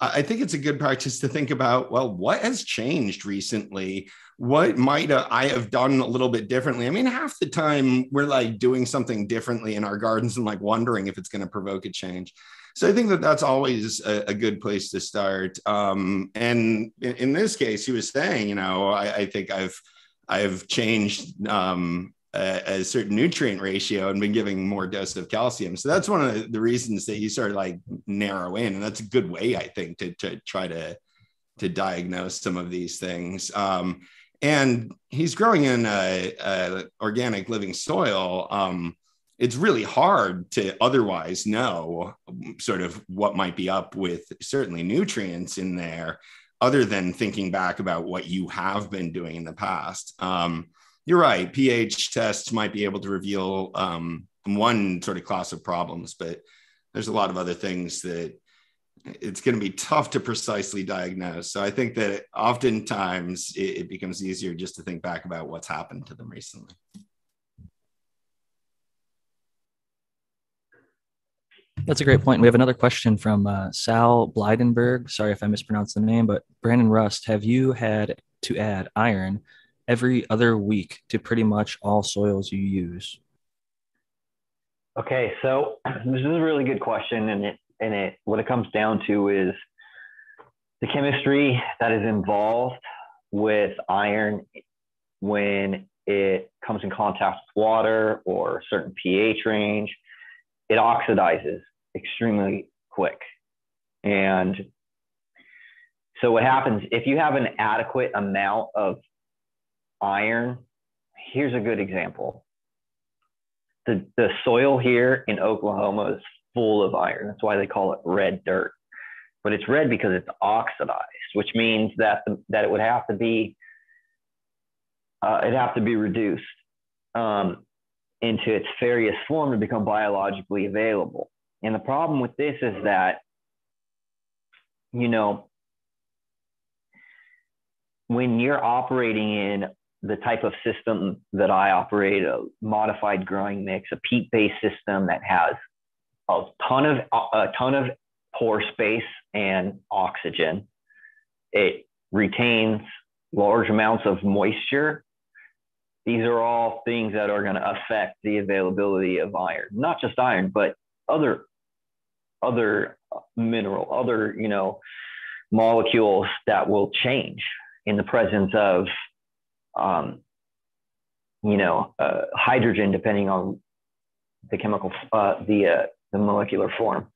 i think it's a good practice to think about well what has changed recently? What might i have done a little bit differently? I mean half the time we're like doing something differently in our gardens and like wondering if it's going to provoke a change. So i think that that's always a, a good place to start. Um, and in, in this case he was saying you know i, I think i've I've changed um, a, a, certain nutrient ratio and been giving more dose of calcium. So that's one of the reasons that you sort of like narrow in, and that's a good way, I think, to to try to to diagnose some of these things. Um, and he's growing in a, a organic living soil. Um, it's really hard to otherwise know sort of what might be up with certainly nutrients in there other than thinking back about what you have been doing in the past. Um, you're right. pH tests might be able to reveal um, one sort of class of problems, but there's a lot of other things that it's going to be tough to precisely diagnose. So I think that oftentimes it, it becomes easier just to think back about what's happened to them recently. That's a great point. We have another question from uh, Sal Blydenberg. Sorry if I mispronounced the name, but Brandon Rust, have you had to add iron every other week to pretty much all soils you use? Okay, so this is a really good question, and it and it what it comes down to is the chemistry that is involved with iron when it comes in contact with water or a certain pH range, it oxidizes extremely quick. And so what happens if you have an adequate amount of iron? Here's a good example. The, the soil here in Oklahoma is full of iron. That's why they call it red dirt. But it's red because it's oxidized, which means that the, that it would have to be uh, it'd have to be reduced um, into its ferrous form to become biologically available. And the problem with this is that, you know, when you're operating in the type of system that I operate, a modified growing mix, a peat-based system that has a ton of a ton of pore space and oxygen, it retains large amounts of moisture. These are all things that are going to affect the availability of iron, not just iron, but other other mineral, other you know molecules that will change in the presence of um, you know uh, hydrogen, depending on the chemical uh, the uh, the molecular form.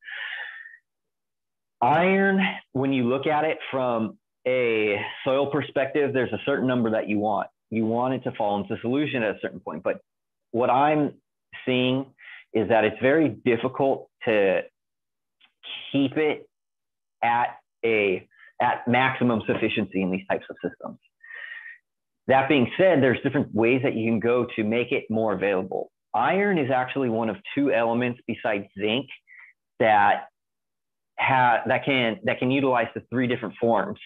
Iron, when you look at it from a soil perspective, there's a certain number that you want. You want it to fall into solution at a certain point. But what I'm seeing is that it's very difficult to keep it at a at maximum sufficiency in these types of systems. That being said, there's different ways that you can go to make it more available. Iron is actually one of two elements besides zinc that ha- that can that can utilize the three different forms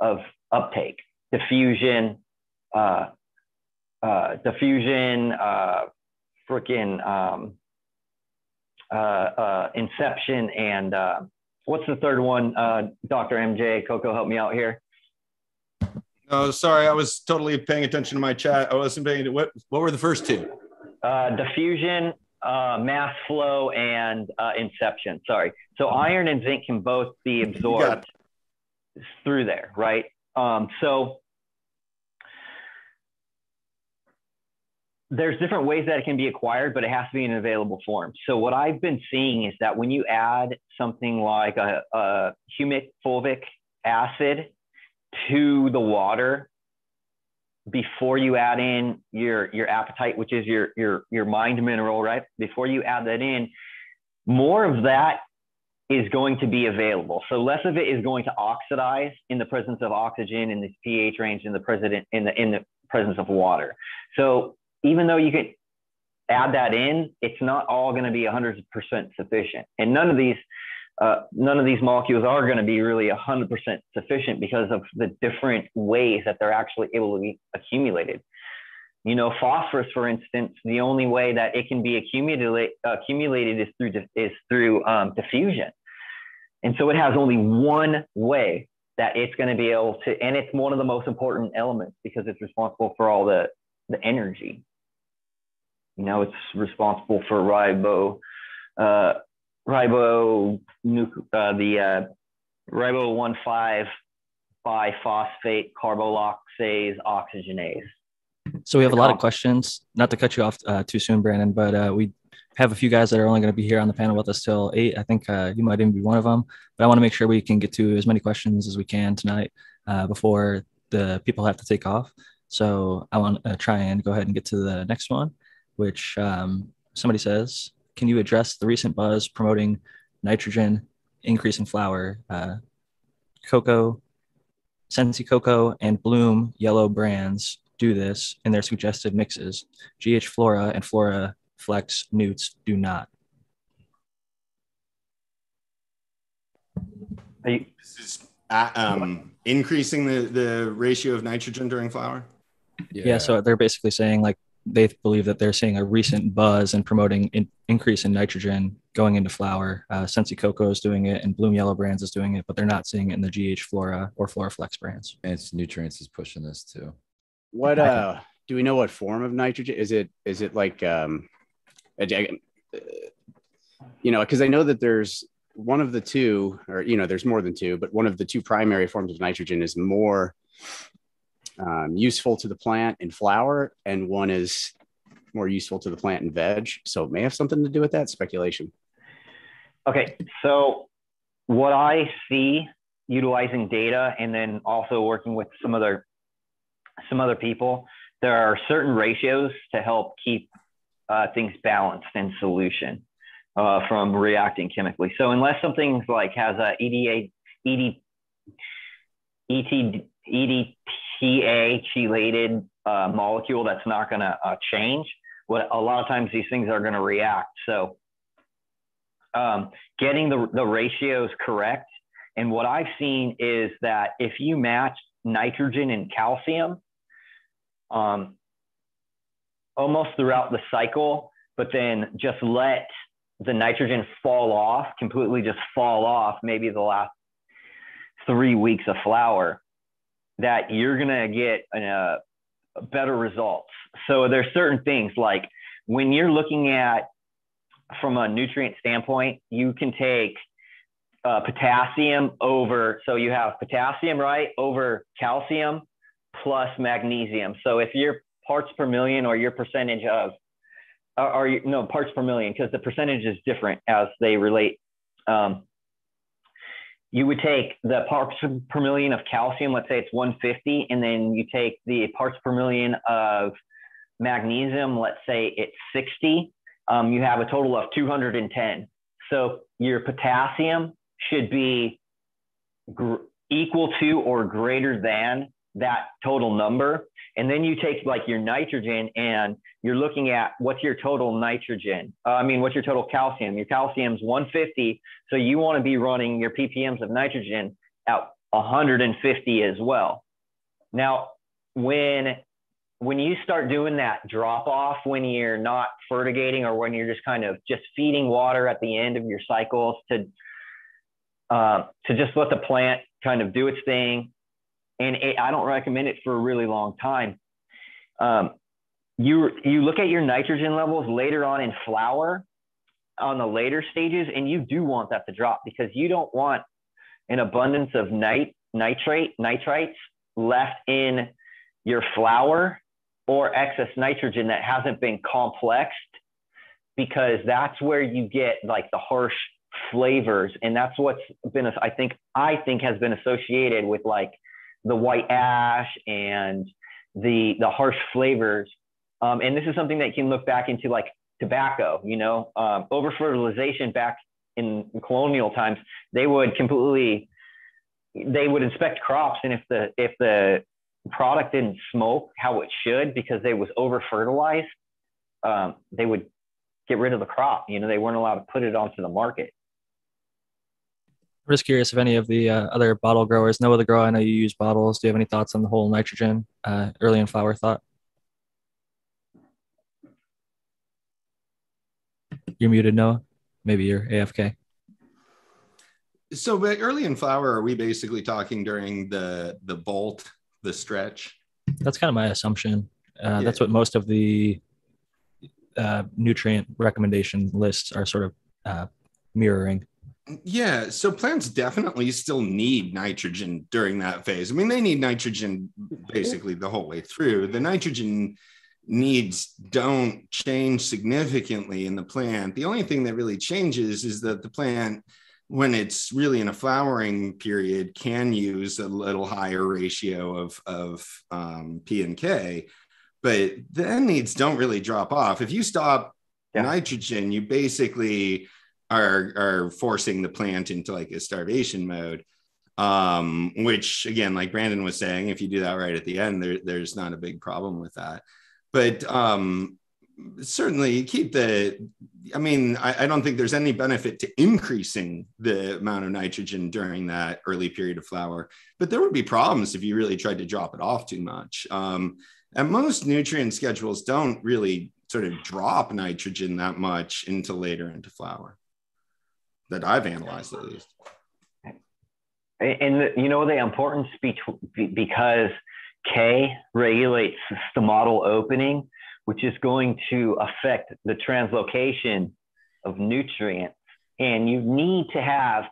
of uptake: diffusion, uh, uh, diffusion, uh, freaking um, inception, and uh, what's the third one? Uh, Dr. MJ Coco, help me out here. Oh, sorry, I was totally paying attention to my chat. I wasn't paying. What What were the first two? Uh, diffusion, uh, mass flow, and uh, inception. Sorry. So iron and zinc can both be absorbed through there, right? Um, so there's different ways that it can be acquired, but it has to be in an available form. So what I've been seeing is that when you add something like a, a humic fulvic acid to the water before you add in your your apatite, which is your your your mind mineral, right? Before you add that in, more of that is going to be available. So less of it is going to oxidize in the presence of oxygen in this pH range in the present in the in the presence of water. So even though you can add that in, it's not all going to be 100% sufficient. And none of these uh, none of these molecules are going to be really 100% sufficient because of the different ways that they're actually able to be accumulated. You know, phosphorus, for instance, the only way that it can be accumulated, accumulated is through is through um, diffusion, and so it has only one way that it's going to be able to, and it's one of the most important elements because it's responsible for all the the energy. You know, it's responsible for ribo, uh, ribo, uh, the uh, ribo one five biphosphate carboxylase oxygenase. So we have a lot of questions. Not to cut you off uh, too soon, Brandon, but uh, we have a few guys that are only going to be here on the panel with us till eight. I think uh, you might even be one of them. But I want to make sure we can get to as many questions as we can tonight uh, before the people have to take off. So I want to try and go ahead and get to the next one, which um, somebody says, can you address the recent buzz promoting nitrogen increase in flower? Uh, cocoa, Sensi Coco, and Bloom Yellow brands do this in their suggested mixes. GH Flora and Flora Flex Newts do not. this is uh, um, increasing the, the ratio of nitrogen during flower? Yeah. yeah. So they're basically saying like they believe that they're seeing a recent buzz and promoting in, increase in nitrogen going into flower. Uh, Sensi Coco is doing it, and Bloom Yellow Brands is doing it, but they're not seeing it in the GH Flora or Flora Flex brands. And it's nutrients is pushing this too. What uh, do we know? What form of nitrogen is it? Is it like um, a, you know, because I know that there's one of the two, or you know, there's more than two, but one of the two primary forms of nitrogen is more um, useful to the plant in flower, and one is more useful to the plant in veg. So it may have something to do with that speculation. Okay, so what I see utilizing data and then also working with some other some other people, there are certain ratios to help keep uh, things balanced in solution uh, from reacting chemically. So unless something's like has a EDA, ED, ET, EDTA chelated uh, molecule that's not going to uh, change. What a lot of times these things are going to react. So um, getting the, the ratios correct. And what I've seen is that if you match nitrogen and calcium, um, almost throughout the cycle, but then just let the nitrogen fall off, completely just fall off, maybe the last three weeks of flower, that you're going to get uh, better results. So there's certain things like when you're looking at from a nutrient standpoint, you can take uh, potassium over, so you have potassium, right, over calcium plus magnesium. So if your parts per million or your percentage of, or, or no, parts per million, because the percentage is different as they relate. Um, you would take the parts per million of calcium, let's say it's 150, and then you take the parts per million of magnesium, let's say it's 60. Um, you have a total of 210. So your potassium should be gr- equal to or greater than that total number. And then you take like your nitrogen and you're looking at what's your total nitrogen. Uh, I mean, what's your total calcium? Your calcium's 150. So you want to be running your ppms of nitrogen at 150 as well. Now, when when you start doing that drop off when you're not fertigating or when you're just kind of just feeding water at the end of your cycles to uh, to just let the plant kind of do its thing and it, I don't recommend it for a really long time. Um, you you look at your nitrogen levels later on in flower on the later stages, and you do want that to drop because you don't want an abundance of nit nitrate nitrites left in your flower or excess nitrogen that hasn't been complexed because that's where you get like the harsh flavors and that's what's been i think i think has been associated with like the white ash and the the harsh flavors. Um, and this is something that you can look back into like tobacco, you know, um, over fertilization back in colonial times, they would completely, they would inspect crops. And if the, if the product didn't smoke how it should, because they was over fertilized, um, they would get rid of the crop. You know, they weren't allowed to put it onto the market. I'm just curious if any of the uh, other bottle growers, Noah the grower, I know you use bottles. Do you have any thoughts on the whole nitrogen uh, early in flower thought? You're muted, Noah. Maybe you're AFK. So, but early in flower, are we basically talking during the the bolt, the stretch? That's kind of my assumption. Uh, yeah. That's what most of the uh, nutrient recommendation lists are sort of uh, mirroring. Yeah, so plants definitely still need nitrogen during that phase. I mean, they need nitrogen basically the whole way through. The nitrogen needs don't change significantly in the plant. The only thing that really changes is that the plant, when it's really in a flowering period, can use a little higher ratio of, of um, P and K, but the needs don't really drop off. If you stop yeah. nitrogen, you basically are are forcing the plant into like a starvation mode. Um, which again like brandon was saying if you do that right at the end there, there's not a big problem with that. But um, certainly keep the i mean I, I, don't think there's any benefit to increasing the amount of nitrogen during that early period of flower. But there would be problems if you really tried to drop it off too much. Um, and most nutrient schedules don't really sort of drop nitrogen that much into later into flower that I've analyzed at least. And you know the importance be, because K regulates the stomatal opening, which is going to affect the translocation of nutrients. And you need to have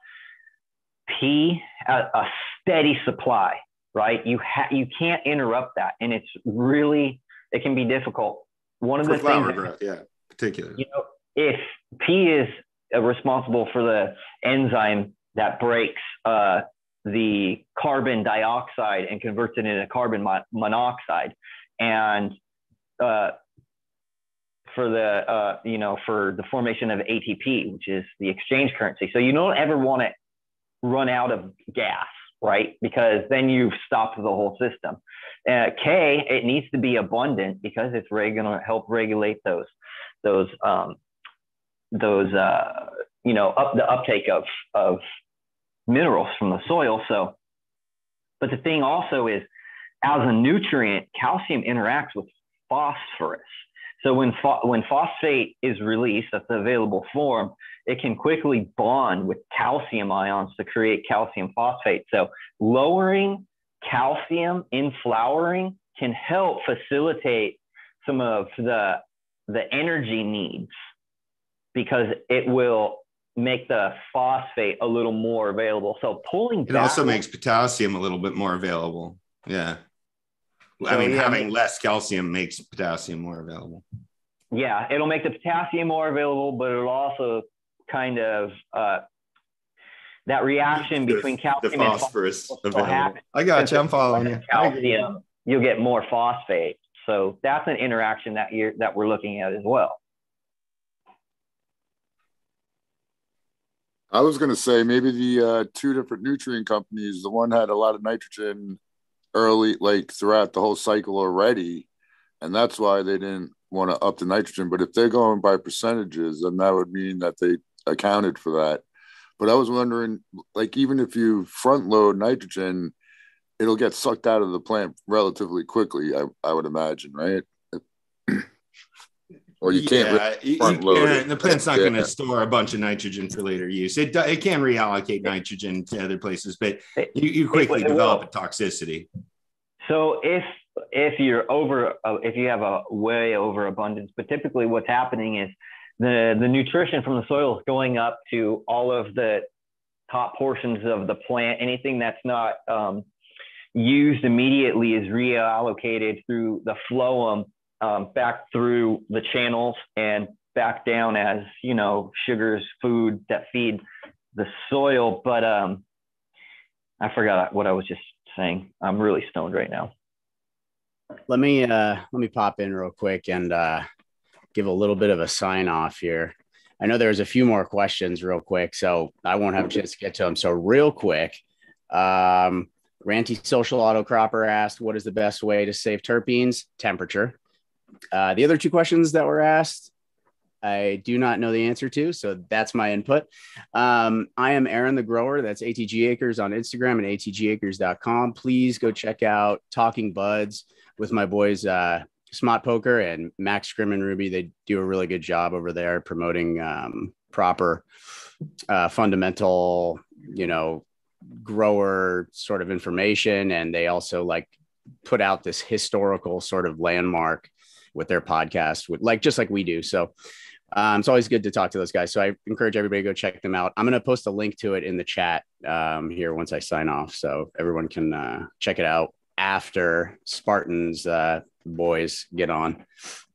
P a, a steady supply, right? You ha- you can't interrupt that, and it's really it can be difficult. One of For the things, growth, yeah, particularly. You know, if P is responsible for the enzyme that breaks uh, the carbon dioxide and converts it into carbon mo- monoxide. And uh, for the uh, you know for the formation of ATP, which is the exchange currency. So you don't ever want to run out of gas, right? Because then you've stopped the whole system. Uh, K, it needs to be abundant because it's going to help regulate those those um, those uh, you know up the uptake of of minerals from the soil. So, but the thing also is, as a nutrient, calcium interacts with phosphorus. So when pho- when phosphate is released, that's the available form, it can quickly bond with calcium ions to create calcium phosphate. So lowering calcium in flowering can help facilitate some of the the energy needs because it will make the phosphate a little more available. So pulling it also makes potassium a little bit more available. Yeah. So, I mean, yeah, having less calcium makes potassium more available. Yeah, it'll make the potassium more available, but it'll also kind of uh, that reaction The- between calcium and phosphorus phosphorus happen. I got you. I'm following you. Calcium, you'll get more phosphate. So that's an interaction that you're that we're looking at as well. I was gonna say maybe the uh, two different nutrient companies. The one had a lot of nitrogen early, like throughout the whole cycle already, and that's why they didn't want to up the nitrogen. But if they're going by percentages, then that would mean that they accounted for that. But I was wondering, like, even if you front load nitrogen, it'll get sucked out of the plant relatively quickly. I, I would imagine, right? Or you can't. Yeah, you- you front load can't- it. the plant's not going to store a bunch of nitrogen for later use. It it can reallocate nitrogen to other places, but It- you, you quickly it will. develop a toxicity. So if if you're over uh, if you have a way over abundance, but typically what's happening is the the nutrition from the soil is going up to all of the top portions of the plant. Anything that's not um, used immediately is reallocated through the phloem um, back through the channels and back down as you know sugars, food that feed the soil. But um, I forgot what I was just saying. I'm really stoned right now. Let me uh let me pop in real quick and uh give a little bit of a sign off here. I know there's a few more questions real quick, so I won't have a chance to get to them. So real quick, um Ranty Social Autocropper asked, "What is the best way to save terpenes? Temperature." Uh, the other two questions that were asked, I do not know the answer to, so that's my input. Um, I am Aaron the Grower. That's ATG Acres on Instagram and atgacres.com. Please go check out Talking Buds with my boys uh, Smot Poker and Max Scrim and Ruby. They do a really good job over there promoting um, proper uh, fundamental, you know, grower sort of information. And they also like put out this historical sort of landmark with their podcast, with like just like we do. So um, it's always good to talk to those guys. So I encourage everybody to go check them out. I'm going to post a link to it in the chat um, here once I sign off, so everyone can uh, check it out after Spartans uh, boys get on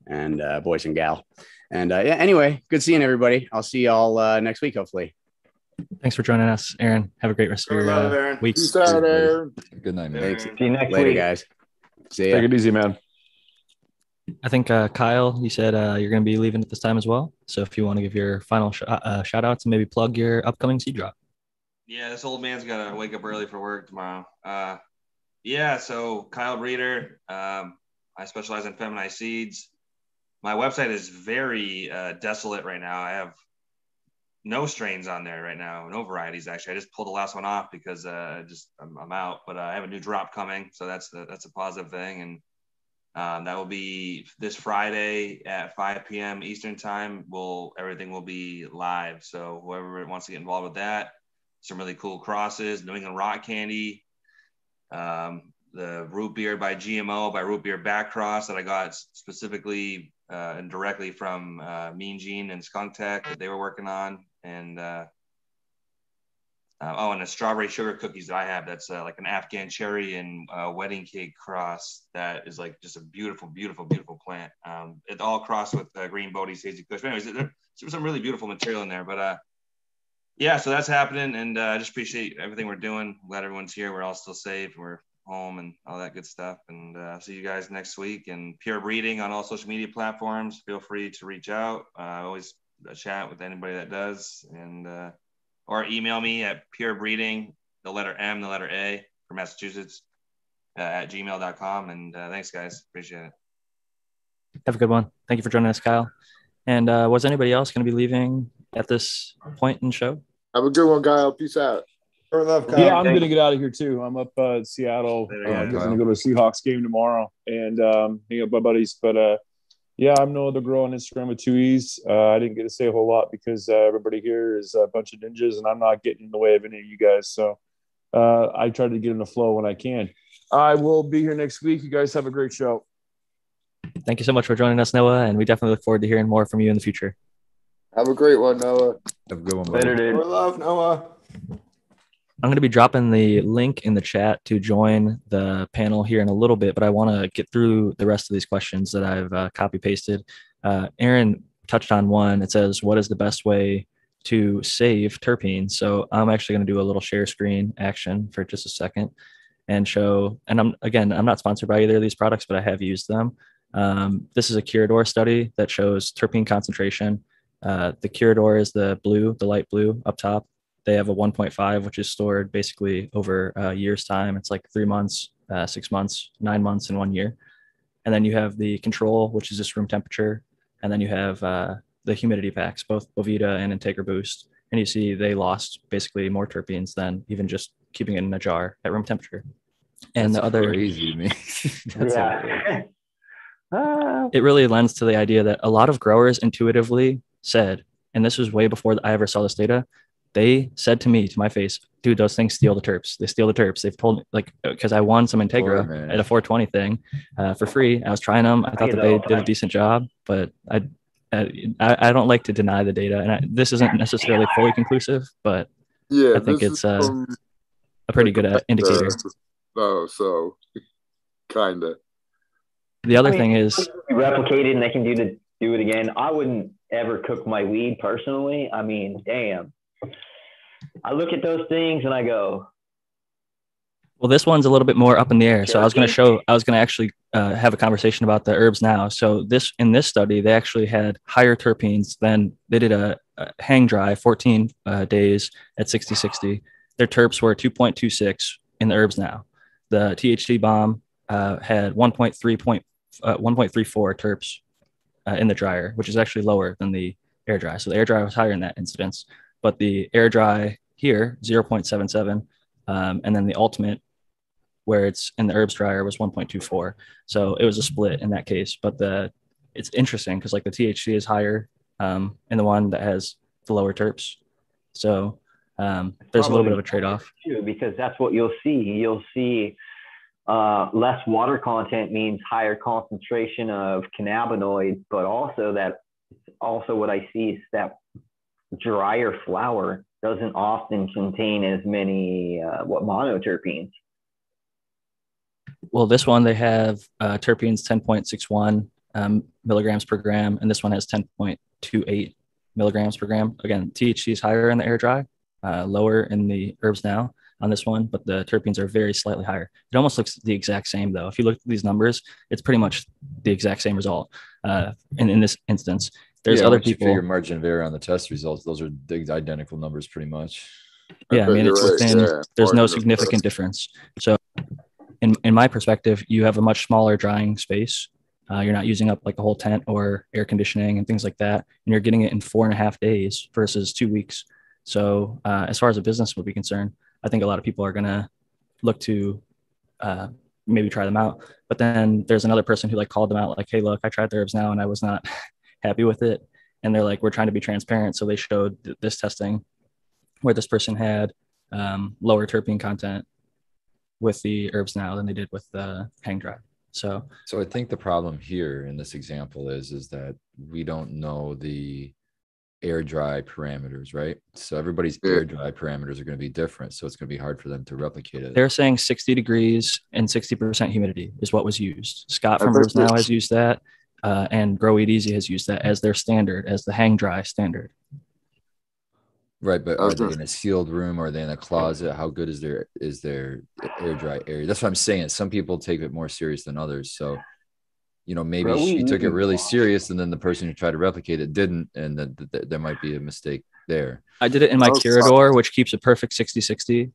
and uh, boys and gal. And uh, yeah, anyway, good seeing everybody. I'll see y'all uh, next week, hopefully. Thanks for joining us, Aaron. Have a great rest of your uh, week. Peace out, Aaron. Good night, man. Thanks. See you next Later, week. guys. See ya. Take it easy, man. I think uh, Kyle, you said uh, you're going to be leaving at this time as well. So if you want to give your final sh- uh, shout outs and maybe plug your upcoming seed drop. Yeah, this old man's got to wake up early for work tomorrow. Uh, yeah, so Kyle Breeder, um, I specialize in feminized seeds. My website is very uh, desolate right now. I have no strains on there right now, no varieties actually. I just pulled the last one off because uh, just I'm, I'm out, but uh, I have a new drop coming, so that's the, that's a positive thing, and um, that will be this Friday at 5 p.m. Eastern time. Will everything will be live, so whoever wants to get involved with that, some really cool crosses, New England rock candy, um, the root beer by GMO by Root Beer Back Cross that I got specifically uh, and directly from uh, Mean Gene and Skunk Tech that they were working on, and uh, uh, oh, and the strawberry sugar cookies that I have. That's uh, like an Afghan cherry and uh, wedding cake cross. That is like just a beautiful, beautiful, beautiful plant. Um, it all crossed with uh, green Bodhi's hazy kush. But anyways, there, there's some really beautiful material in there. But uh, yeah, so that's happening, and uh, I just appreciate everything we're doing. I'm glad everyone's here. We're all still safe. We're home and all that good stuff. And uh, see you guys next week. And Pure Breeding on all social media platforms. Feel free to reach out. I always chat with anybody that does, and or email me at purebreeding, the letter M, the letter A for Massachusetts uh, at gmail.com. And uh, thanks, guys. Appreciate it. Have a good one. Thank you for joining us, Kyle. And uh, was anybody else going to be leaving at this point in the show? Have a good one, Kyle. Peace out. For love, Yeah, I'm gonna get out of here too. I'm up uh, in Seattle. There Uh, I'm gonna go to a Seahawks game tomorrow and um, hang out with my buddies. But uh, yeah, I'm no other girl on Instagram with two e's. Uh, I didn't get to say a whole lot because uh, everybody here is a bunch of ninjas, and I'm not getting in the way of any of you guys. So uh, I try to get in the flow when I can. I will be here next week. You guys have a great show. Thank you so much for joining us, Noah. And we definitely look forward to hearing more from you in the future. Have a great one, Noah. Have a good one, buddy. Later, dude. For love, Noah. I'm going to be dropping the link in the chat to join the panel here in a little bit, but I want to get through the rest of these questions that I've uh, copy pasted. Uh, Aaron touched on one. It says, What is the best way to save terpenes. So I'm actually going to do a little share screen action for just a second and show. And I'm again, I'm not sponsored by either of these products, but I have used them. Um, this is a Curador study that shows terpene concentration. Uh, the Curador is the blue, the light blue up top. They have a 1.5, which is stored basically over a year's time. It's like three months, uh, six months, nine months, and one year. And then you have the control, which is just room temperature. And then you have uh, the humidity packs, both Boveda and Integra Boost. And you see they lost basically more terpenes than even just keeping it in a jar at room temperature. And That's the other crazy to me. That's yeah. Ah, it really lends to the idea that a lot of growers intuitively said, and this was way before I ever saw this data, they said to me to my face, dude, those things steal the terps. They steal the terps. They've told me like because I won some Integra man. at a 420 thing uh, for free. I was trying them. I thought that they did a I- decent job, but I. I, I don't like to deny the data, and I, this isn't necessarily fully conclusive, but Yeah, I think it's, uh, from a pretty good uh, indicator. Oh, so kind of. The other I mean, thing is, replicated and they can do the do it again. I wouldn't ever cook my weed personally. I mean, damn. I look at those things and I go, Well, this one's a little bit more up in the air. So I was going to show, I was going to actually uh, have a conversation about the herbs now. So this in this study, they actually had higher terpenes than they did a, a hang dry 14 uh, days at 60 60. Their terps were 2.26 in the herbs now. The THC bomb uh, had 1.3 uh, 1.34 terps uh, in the dryer, which is actually lower than the air dry. So the air dry was higher in that incidence, but the air dry here 0.77, um, and then the ultimate where it's in the herbs dryer was 1.24. So it was a split in that case. But the it's interesting because like the THC is higher um, in the one that has the lower terps. So um, there's a little bit of a trade off. too, because that's what you'll see. You'll see uh, less water content means higher concentration of cannabinoids, but also that also what I see is that drier flower doesn't often contain as many uh, what monoterpenes. Well, this one they have uh, terpenes 10.61 um, milligrams per gram, and this one has 10.28 milligrams per gram. Again, THC is higher in the air dry, uh, lower in the herbs now on this one, but the terpenes are very slightly higher. It almost looks the exact same though. If you look at these numbers, it's pretty much the exact same result. Uh, in, in this instance, there's Yeah, other once you people. figure margin of error on the test results. Those are the identical numbers, pretty much. yeah, I bet mean, it's right, within, yeah. there's no Margin of significant difference. So, in, in my perspective, you have a much smaller drying space. Uh, you're not using up like a whole tent or air conditioning and things like that. And you're getting it in four and a half days versus two weeks. So, uh, as far as a business would be concerned, I think a lot of people are going to look to uh, maybe try them out. But then there's another person who like called them out, like, hey, look, I tried the herbs now and I was not happy with it. And they're like, we're trying to be transparent. So they showed th- this testing where this person had um, lower terpene content with the herbs now than they did with the hang dry. So So I think the problem here in this example is is that we don't know the air dry parameters, right? So everybody's air dry parameters are going to be different, so it's going to be hard for them to replicate it. they're saying 60 degrees and 60% humidity is what was used. Scott from Herbs Now has used that, uh, and Grow Eat Easy has used that as their standard, as the hang dry standard. Right, but are they in a sealed room? Are they in a closet? How good is their is their air dry area? That's what I'm saying. Some people take it more serious than others. So, you know, maybe Bro, she took it can- really serious, and then the person who tried to replicate it didn't, and that that there might be a mistake there. I did it in my Oh, Curador, which keeps a perfect 60 60.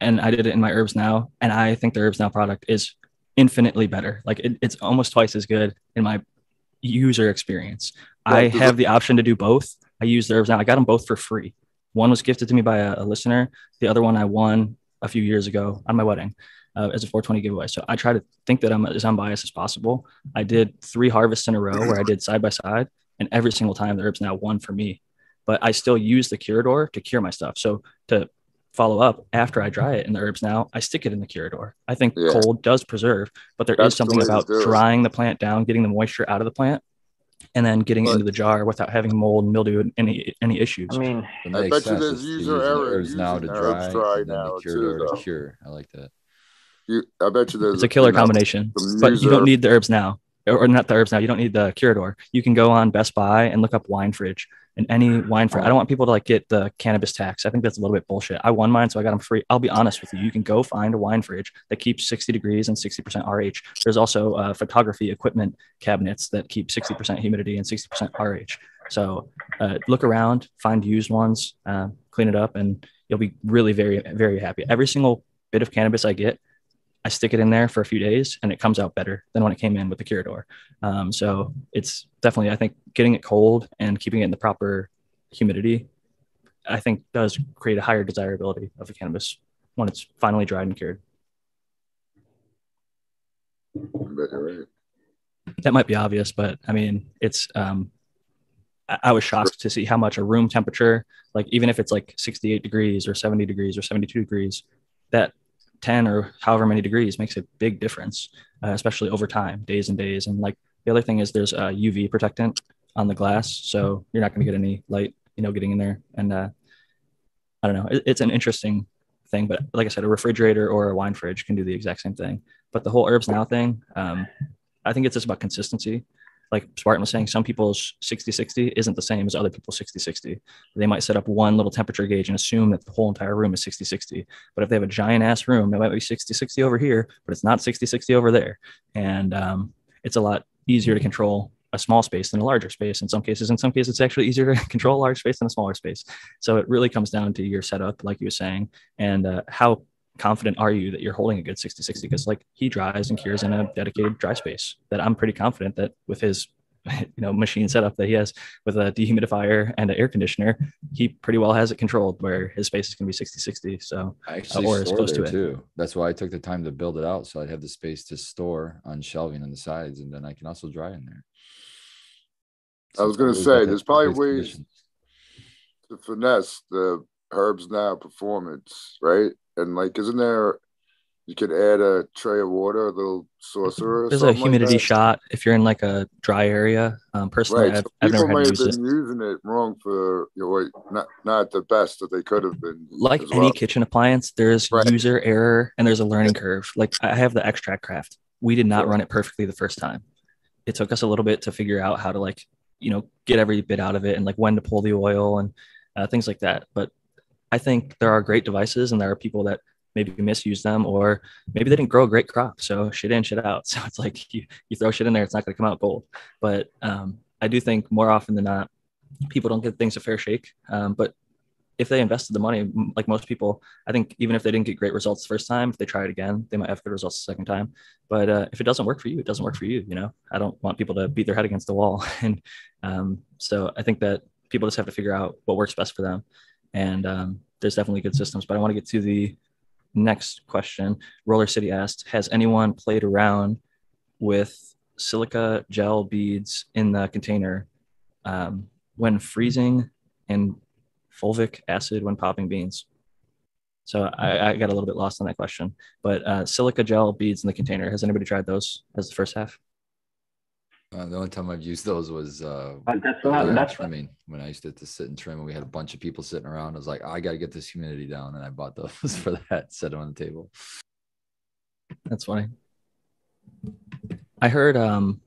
And I did it in my Herbs Now. And I think the Herbs Now product is infinitely better. Like it, it's almost twice as good in my user experience. I Right, have the option to do both. I use the Herbs Now. I got them both for free. One was gifted to me by a, a listener, the other one I won a few years ago on my wedding. Uh, as a 420 giveaway. So I try to think that I'm as unbiased as possible. I did three harvests in a row where I did side by side, and every single time the herbs now won for me but I still use the Curador to cure my stuff. So to follow up after I dry it in the herbs now, I stick it in the Curador. I think Yeah. cold does preserve, but there is That's the something way about drying the plant down, getting the moisture out of the plant, and then getting it But- into the jar without having mold, and mildew, and any any issues. I mean, It I makes bet you sense. there's It's to user use error herbs now to using herbs dry, dry and now, the too, cure to though. cure. I like that. You, I bet you there's it's a killer combination, some but you don't need the herbs now, or or not the herbs now. You don't need the Curador. You can go on Best Buy and look up Wine Fridge. And any wine for I don't want people to like get the cannabis tax. I think that's a little bit bullshit. I won mine, so I got them free. I'll be honest with you. You can go find a wine fridge that keeps 60 degrees and 60% RH. There's also uh, photography equipment cabinets that keep 60% humidity and 60% RH. So uh, look around, find used ones, uh, clean it up, and you'll be really very, very happy. Every single bit of cannabis I get, I stick it in there for a few days and it comes out better than when it came in with the Curador. Um, so it's definitely, I think, getting it cold and keeping it in the proper humidity, I think, does create a higher desirability of the cannabis when it's finally dried and cured. That might be obvious, but I mean, it's. Um, I was shocked to see how much a room temperature, like even if it's like 68 degrees or 70 degrees or 72 degrees, that 10 or however many degrees makes a big difference, uh, especially over time, days and days. And like the other thing is there's a UV protectant on the glass, so you're not going to get any light, you know, getting in there. And uh, I don't know, it, it's an interesting thing, but like I said, a refrigerator or a wine fridge can do the exact same thing. But the whole herbs now thing, um, I think it's just about consistency like Spartan was saying, some people's 60 60 isn't the same as other people's 60 60. They might set up one little temperature gauge and assume that the whole entire room is 60 60. But if they have a giant ass room, it might be 60 60 over here, but it's not 60 60 over there. And um, it's a lot easier to control a small space than a larger space in some cases in some cases it's actually easier to control a large space than a smaller space so it really comes down to your setup like you were saying and uh, how confident are you that you're holding a good 60 60 because like he dries and cures in a dedicated dry space that i'm pretty confident that with his you know machine setup that he has with a dehumidifier and an air conditioner he pretty well has it controlled where his space is going to be 60 60 so I actually Uh, or as store close to it. too. That's why I took the time to build it out so I'd have the space to store on shelving on the sides, and then I can also dry in there. I was gonna say, there's probably ways- conditions. to finesse the herbs now performance, right? And like, isn't there? You could add a tray of water, a little saucer. Or there's a like humidity that? shot if you're in like a dry area um personally Right. I've, So I've never had to have use been it using it wrong for you know not not the best that they could have been. like any well. kitchen appliance there's Right. user error and there's a learning curve like i have the ExtractCraft we did not run it perfectly the first time it took us a little bit to figure out how to like you know get every bit out of it and like when to pull the oil and uh, things like that but i think there are great devices and there are people that maybe misuse them or maybe they didn't grow a great crop so shit in shit out so it's like you, you throw shit in there it's not going to come out gold but um, i do think more often than not people don't give things a fair shake um, but if they invested the money, like most people, I think even if they didn't get great results the first time, if they try it again, they might have good results the second time. But uh, if it doesn't work for you, it doesn't work for you. You know, I don't want people to beat their head against the wall. and um, so I think that people just have to figure out what works best for them. And um, there's definitely good systems. But I want to get to the next question. Roller City asked, has anyone played around with silica gel beads in the container um, when freezing and fulvic acid when popping beans. So I, I got a little bit lost on that question, but uh, silica gel beads in the container. Has anybody tried those as the first half? Uh, the only time I've used those was uh, But that's not that's trimming when I used to, to sit and trim and we had a bunch of people sitting around. I was like, I got to get this humidity down. And I bought those for that, set them on the table. That's funny. I heard, um,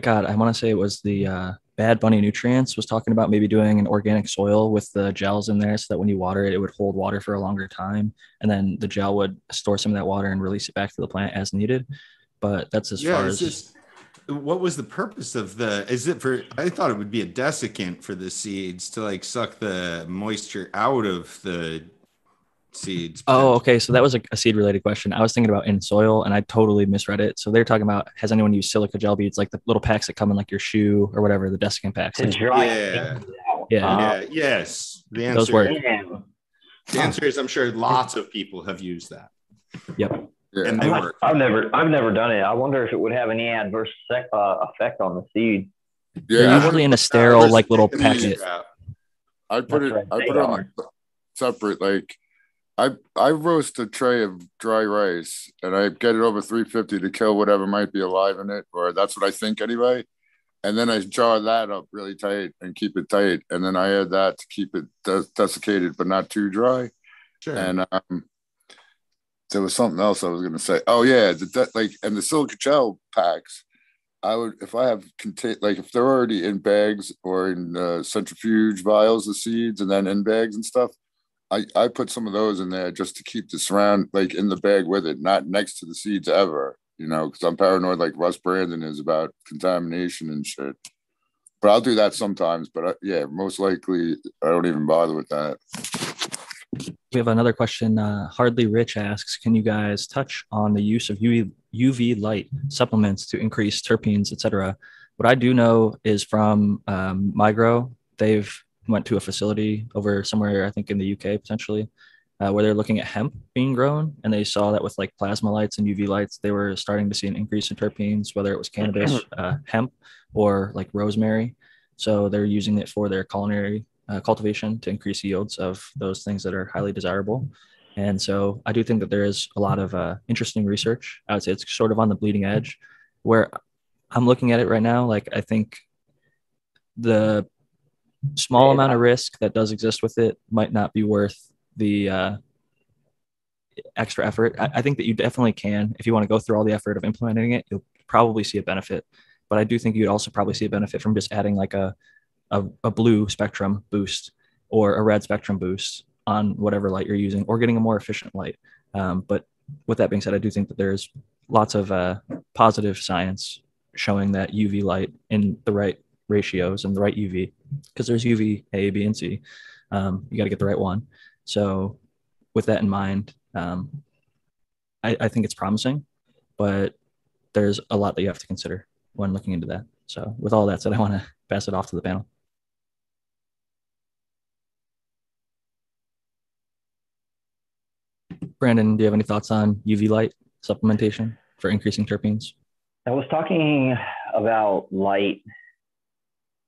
God, I want to say it was the uh, Bad Bunny Nutrients was talking about maybe doing an organic soil with the gels in there so that when you water it, it would hold water for a longer time. And then the gel would store some of that water and release it back to the plant as needed. But that's as yeah, far it's as just what was the purpose of the is it for I thought it would be a desiccant for the seeds to like suck the moisture out of the seeds. Oh, okay. So that was a, a seed related question. I was thinking about in soil and I totally misread it. So they're talking about has anyone used silica gel beads, like the little packs that come in like your shoe or whatever, the desiccant packs? Like, dry Yeah. Yeah. Uh, yeah, yes. The answer, Those work. and the answer is I'm sure lots of people have used that. yep. Yeah. And I'm they not- work. I've never I've never done it. I wonder if it would have any adverse sec, uh, effect on the seed. They're yeah. usually in a sterile, like little packet. strap? I put That's it. right, I put it on are. my separate. Like, I I roast a tray of dry rice and I get it over 350 to kill whatever might be alive in it, or that's what I think anyway. And then I jar that up really tight and keep it tight, and then I add that to keep it des- desiccated but not too dry. Sure. And um, there was something else I was going to say. Oh yeah, the like and the silica gel packs. I would if I have contain like if they're already in bags or in uh, centrifuge vials of seeds and then in bags and stuff. I, I put some of those in there just to keep the surround like in the bag with it, not next to the seeds ever, you know, because I'm paranoid like Russ Brandon is about contamination and shit. But I'll do that sometimes. But I, yeah, most likely I don't even bother with that. We have another question. Uh, Hardly Rich asks, can you guys touch on the use of UV, UV light supplements to increase terpenes, etc.? What I do know is from um, Migro, they've went to a facility over somewhere, I think in the UK potentially, uh, where they're looking at hemp being grown. And they saw that with like plasma lights and UV lights, they were starting to see an increase in terpenes, whether it was cannabis, uh, hemp, or like rosemary. So they're using it for their culinary uh, cultivation to increase yields of those things that are highly desirable. And so I do think that there is a lot of uh, interesting research. I would say it's sort of on the bleeding edge where I'm looking at it right now. Like, I think the small amount of risk that does exist with it might not be worth the uh, extra effort. I, I think that you definitely can, if you want to go through all the effort of implementing it, you'll probably see a benefit. But I do think you'd also probably see a benefit from just adding like a, a, a blue spectrum boost or a red spectrum boost on whatever light you're using or getting a more efficient light. Um, but with that being said, I do think that there's lots of uh, positive science showing that UV light in the right ratios and the right UV, because there's UV A, B, and C. Um, you got to get the right one. So, with that in mind, um, I, I think it's promising, but there's a lot that you have to consider when looking into that. So, with all that said, I want to pass it off to the panel. Brandon, do you have any thoughts on UV light supplementation for increasing terpenes? I was talking about light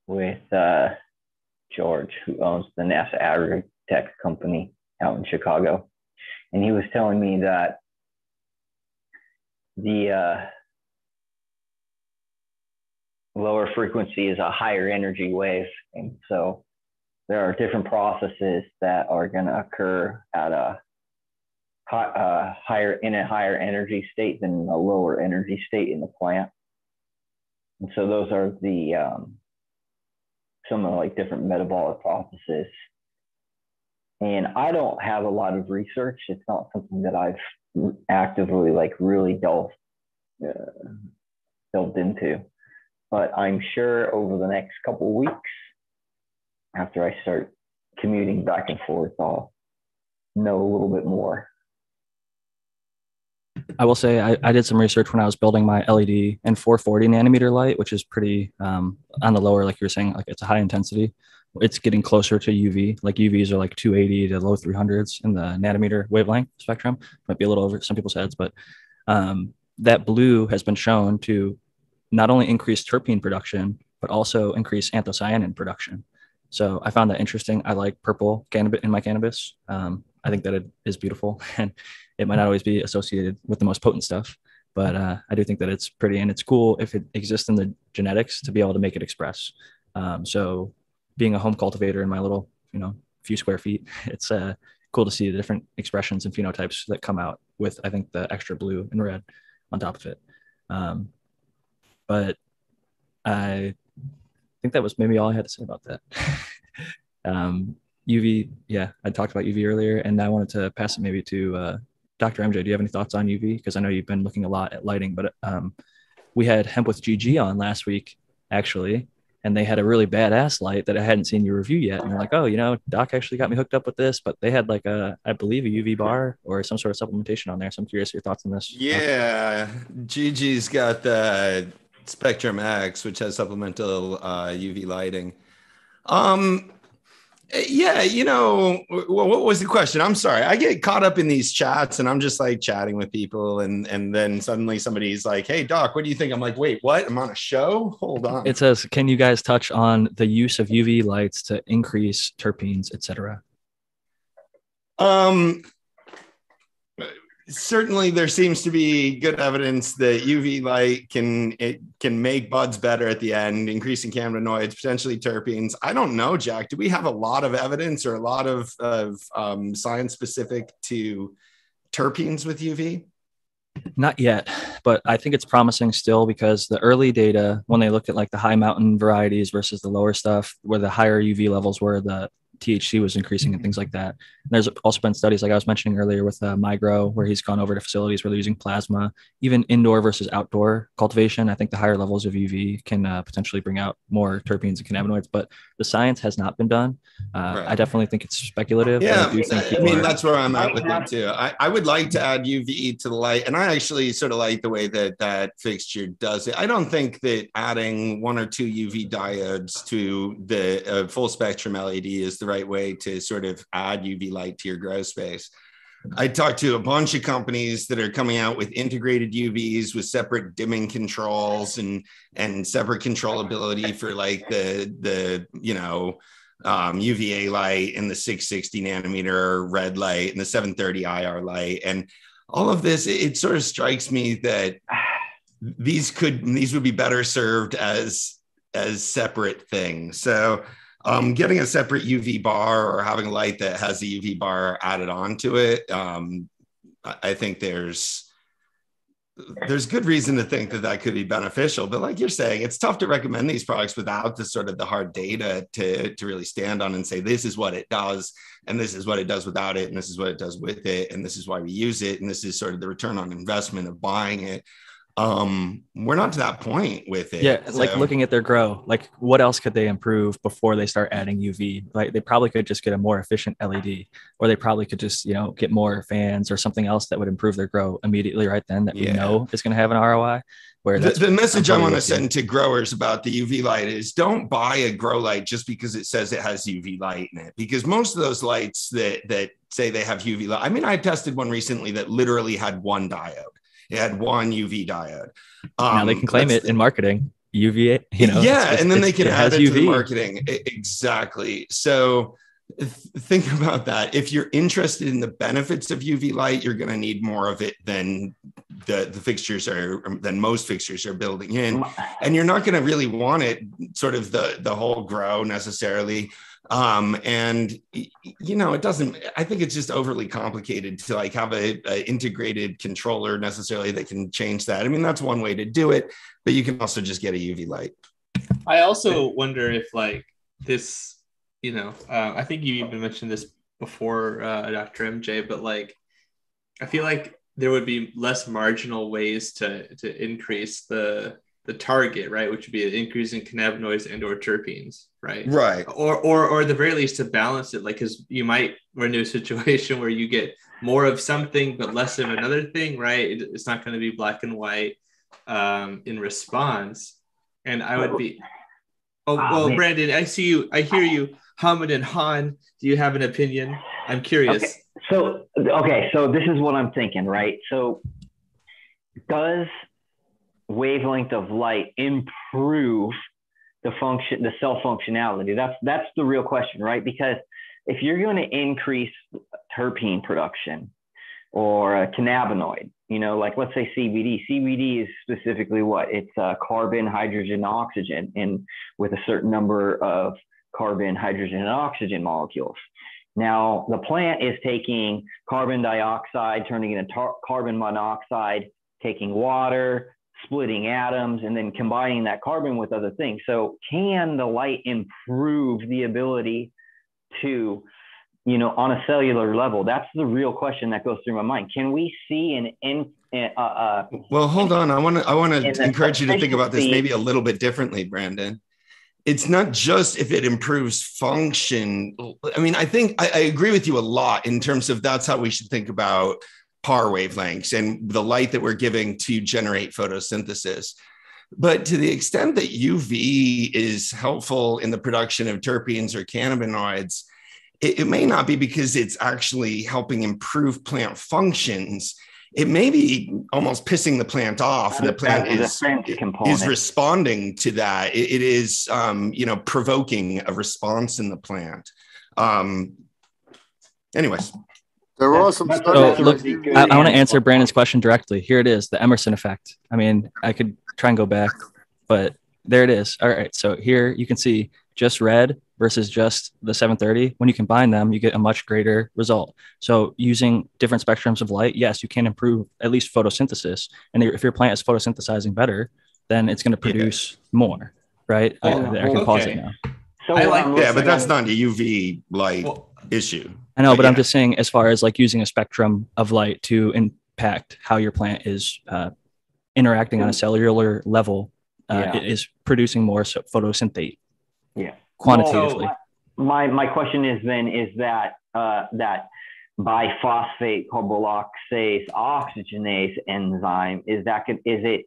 with uh, George, who owns the NASA Agritech company out in Chicago. And he was telling me that the uh, lower frequency is a higher energy wave. And so there are different processes that are going to occur at a uh, higher in a higher energy state than a lower energy state in the plant. And so those are the um, some of the, like different metabolic processes. And I don't have a lot of research. It's not something that I've actively like really delved uh, delved into. But I'm sure over the next couple weeks, after I start commuting back and forth, I'll know a little bit more. I will say I, I, did some research when I was building my LED and 440 nanometer light, which is pretty um, on the lower, like you were saying, like it's a high intensity. It's getting closer to UV. Like UVs are like 280 to low 300s in the nanometer wavelength spectrum. Might be a little over some people's heads, but um, that blue has been shown to not only increase terpene production, but also increase anthocyanin production. So I found that interesting. I like purple cannabis in my cannabis. Um, I think that it is beautiful and it might not always be associated with the most potent stuff, but uh, I do think that it's pretty and it's cool if it exists in the genetics to be able to make it express. Um, so being a home cultivator in my little, you know, few square feet, it's uh, cool to see the different expressions and phenotypes that come out with, I think, the extra blue and red on top of it. Um, but I think that was maybe all I had to say about that. um, UV, yeah, I talked about UV earlier, and I wanted to pass it maybe to uh, Dr. MJ. Do you have any thoughts on UV? Because I know you've been looking a lot at lighting, but um, we had Hemp with GG on last week, actually, and they had a really badass light that I hadn't seen you review yet. And they're like, oh, you know, Doc actually got me hooked up with this, but they had like a, I believe, a UV bar or some sort of supplementation on there. So I'm curious your thoughts on this. Yeah, GG's got the Spectrum X, which has supplemental uh, UV lighting. Um, yeah, you know, what was the question? I'm sorry. I get caught up in these chats and I'm just like chatting with people and and then suddenly somebody's like, "Hey doc, what do you think?" I'm like, "Wait, what? I'm on a show? Hold on." It says, "Can you guys touch on the use of UV lights to increase terpenes, etc.?" Um certainly there seems to be good evidence that UV light can it can make buds better at the end, increasing cannabinoids, potentially terpenes. I don't know, Jack. Do we have a lot of evidence or a lot of, of um, science specific to terpenes with UV? Not yet, but I think it's promising still because the early data, when they looked at like the high mountain varieties versus the lower stuff, where the higher UV levels were, the THC was increasing and things like that. And there's also been studies, like I was mentioning earlier, with uh, Migro, where he's gone over to facilities where they're using plasma, even indoor versus outdoor cultivation. I think the higher levels of UV can uh, potentially bring out more terpenes and cannabinoids, but the science has not been done. Uh, Right. I definitely think it's speculative. Yeah, I do think I mean are- that's where I'm at with it too. I, I would like to add UV to the light, and I actually sort of like the way that that fixture does it. I don't think that adding one or two UV diodes to the uh, full spectrum LED is the right way to sort of add UV light to your grow space. I talked to a bunch of companies that are coming out with integrated UVs with separate dimming controls and and separate controllability for like the the you know um, UVA light and the 660 nanometer red light and the 730 IR light and all of this. It, it sort of strikes me that these could these would be better served as as separate things. So um, getting a separate UV bar or having a light that has the UV bar added onto it, um, I, I think there's there's good reason to think that that could be beneficial. But like you're saying it's tough to recommend these products without the sort of the hard data to to really stand on and say this is what it does and this is what it does without it and this is what it does with it and this is why we use it and this is sort of the return on investment of buying it um we're not to that point with it yeah like looking at their grow like what else could they improve before they start adding uv like they probably could just get a more efficient led or they probably could just you know get more fans or something else that would improve their grow immediately right then that Yeah. we know is going to have an roi where the, the message I want to totally with you. send to growers about the UV light is don't buy a grow light just because it says it has UV light in it. Because most of those lights that that say they have UV light, I mean, I tested one recently that literally had one diode. It had one UV diode. now they Um, can claim it in marketing UV, you know yeah, it's- and then they can it add has it to the marketing. Exactly. So th- think about that. If you're interested in the benefits of UV light, you're going to need more of it than the, the fixtures are than most fixtures are building in. And you're not going to really want it sort of the the whole grow necessarily. Um, and you know, it doesn't, I think it's just overly complicated to like have a, a integrated controller necessarily that can change that. I mean, that's one way to do it, but you can also just get a UV light. I also wonder if like this, you know, uh, I think you even mentioned this before, uh, Dr. MJ, but like, I feel like there would be less marginal ways to to increase the the target, right? Which would be an increase in cannabinoids and or terpenes, right? Right. Or or or at the very least to balance it, like because you might run into a situation where you get more of something but less of another thing, right? It- it's not going to be black and white um, in response. And I would be, oh Ah, well, man. Brandon, I see you, I hear you, Hamid and Han. Do you have an opinion? I'm curious. Okay. So okay, so this is what I'm thinking, right? So does wavelength of light improve the function, the cell functionality? That's that's the real question, right? Because if you're going to increase terpene production or a cannabinoid, you know, like let's say CBD. CBD is specifically what? It's uh, carbon, hydrogen, oxygen, and with a certain number of carbon, hydrogen, and oxygen molecules. Now, the plant is taking carbon dioxide, turning it into tar- carbon monoxide, taking water, splitting atoms, and then combining that carbon with other things. So, can the light improve the ability to, you know, on a cellular level? That's the real question that goes through my mind. Can we see an in, uh, uh, Well, hold on. I want to I want to encourage you to think about this maybe a little bit differently, Brandon. It's not just if it improves function. I mean, I think I, I agree with you a lot in terms of that's how we should think about par wavelengths and the light that we're giving to generate photosynthesis. But to the extent that UV is helpful in the production of terpenes or cannabinoids, it, it may not be because it's actually helping improve plant functions. It may be almost pissing the plant off, and the plant is is responding to that. It, it is, um, you know, provoking a response in the plant. Um, anyways, There are some That's- So look, would be that- good. I, I want to answer Brandon's question directly. Here it is, the Emerson effect. I mean, I could try and go back, but there it is. All right. So here you can see just red versus just the 730, when you combine them, you get a much greater result. So using different spectrums of light, yes, you can improve at least photosynthesis. And if your plant is photosynthesizing better, then it's going to produce more, right? I, I can pause it now. So I like- Yeah, but that's not a UV light Well, issue. I know, But but I'm just saying, as far as like using a spectrum of light to impact how your plant is uh, interacting on a cellular level, uh, Yeah. it is producing more so photosynthate Yeah. quantitatively. Well, my my question is then is that uh, that bisphosphate carboxylase oxygenase enzyme is that could- is it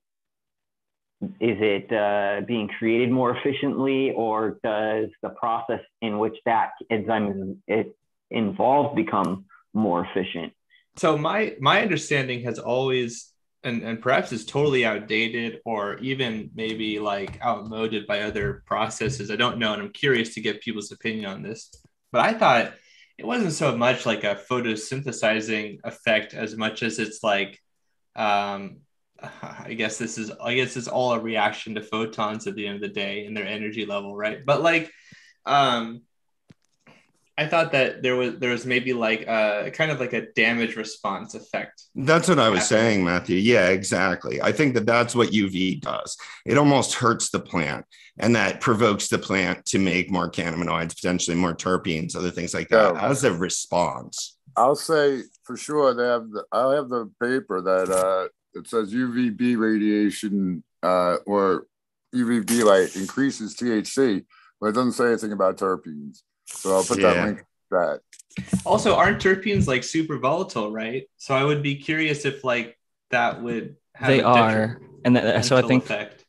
is it uh, being created more efficiently or does the process in which that enzyme is involved become more efficient? So my my understanding has always and, and perhaps is totally outdated or even maybe like outmoded by other processes. I don't know and i'm curious to get people's opinion on this. But i thought it wasn't so much like a photosynthesizing effect as much as it's like um i guess this is i guess it's all a reaction to photons at the end of the day and their energy level right but like um I thought that there was there was maybe like a kind of like a damage response effect. That's what I was happening. saying, Matthew. Yeah, exactly. I think that that's what UV does. It almost hurts the plant, and that provokes the plant to make more cannabinoids, potentially more terpenes, other things like that, Yeah. as a response. I'll say for sure they have the I have the paper that uh it says UVB radiation uh or UVB light increases THC, but it doesn't say anything about terpenes. So I'll put Yeah. that link to that. Also, aren't terpenes like super volatile, right? So I would be curious if like that would have They a are, and that, so I think effect.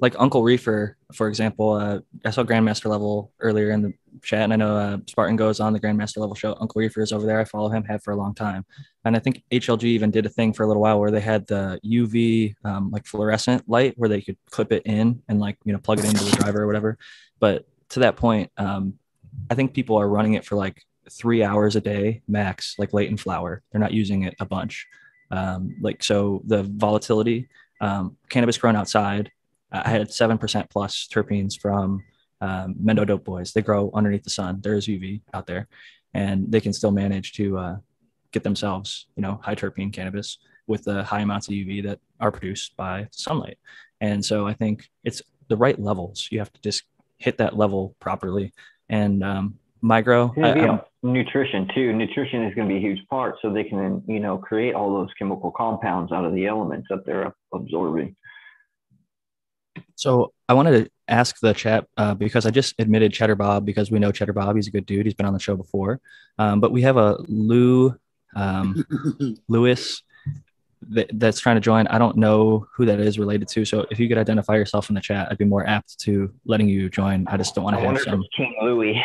Like Uncle Reefer, for example, uh, I saw Grandmaster level earlier in the chat, and I know uh, Spartan goes on the Grandmaster level show. Uncle Reefer is over there. I follow him, have for a long time, and I think HLG even did a thing for a little while where they had the UV um, like fluorescent light where they could clip it in and like you know plug it into the driver or whatever. But to that point, um, I think people are running it for like three hours a day max, like late in flower. They're not using it a bunch. Um, like so, the volatility, um, cannabis grown outside. I had seven percent plus terpenes from um, Mendo Dope Boys. They grow underneath the sun. There is UV out there, and they can still manage to uh, get themselves, you know, high terpene cannabis with the high amounts of UV that are produced by sunlight. And so I think it's the right levels. You have to just hit that level properly. And um, micro, I- nutrition too. Nutrition is going to be a huge part, so they can, you know, create all those chemical compounds out of the elements that they're absorbing. So I wanted to ask the chat uh, because I just admitted Cheddar Bob because we know Cheddar Bob. He's a good dude. He's been on the show before. Um, but we have a Lou um, Lewis that, that's trying to join. I don't know who that is related to. So if you could identify yourself in the chat, I'd be more apt to letting you join. I just don't want to have some King Louis.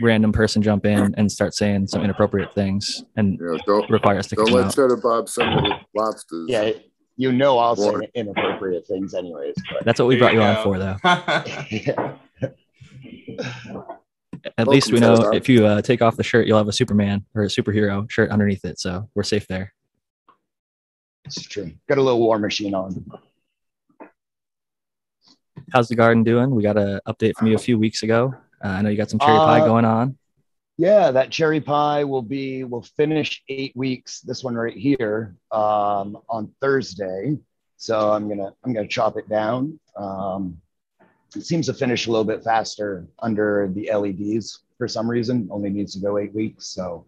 random person jump in and start saying some inappropriate things and You know, don't require us to don't kick let out. Cheddar Bob send me the lobsters. Yeah, you know I'll say inappropriate things anyways. But That's what we brought you you on for, though. yeah. At least we know Cheddar. if you uh, take off the shirt, you'll have a Superman or a superhero shirt underneath it. So we're safe there. it's true. Got a little war machine on. How's the garden doing? We got an update from you a few weeks ago. Uh, I know you got some cherry pie Uh, going on. Yeah, that cherry pie will be will finish eight weeks. This one right here um, on Thursday. So I'm gonna I'm gonna chop it down. Um, it seems to finish a little bit faster under the LEDs for some reason. Only needs to go eight weeks. So,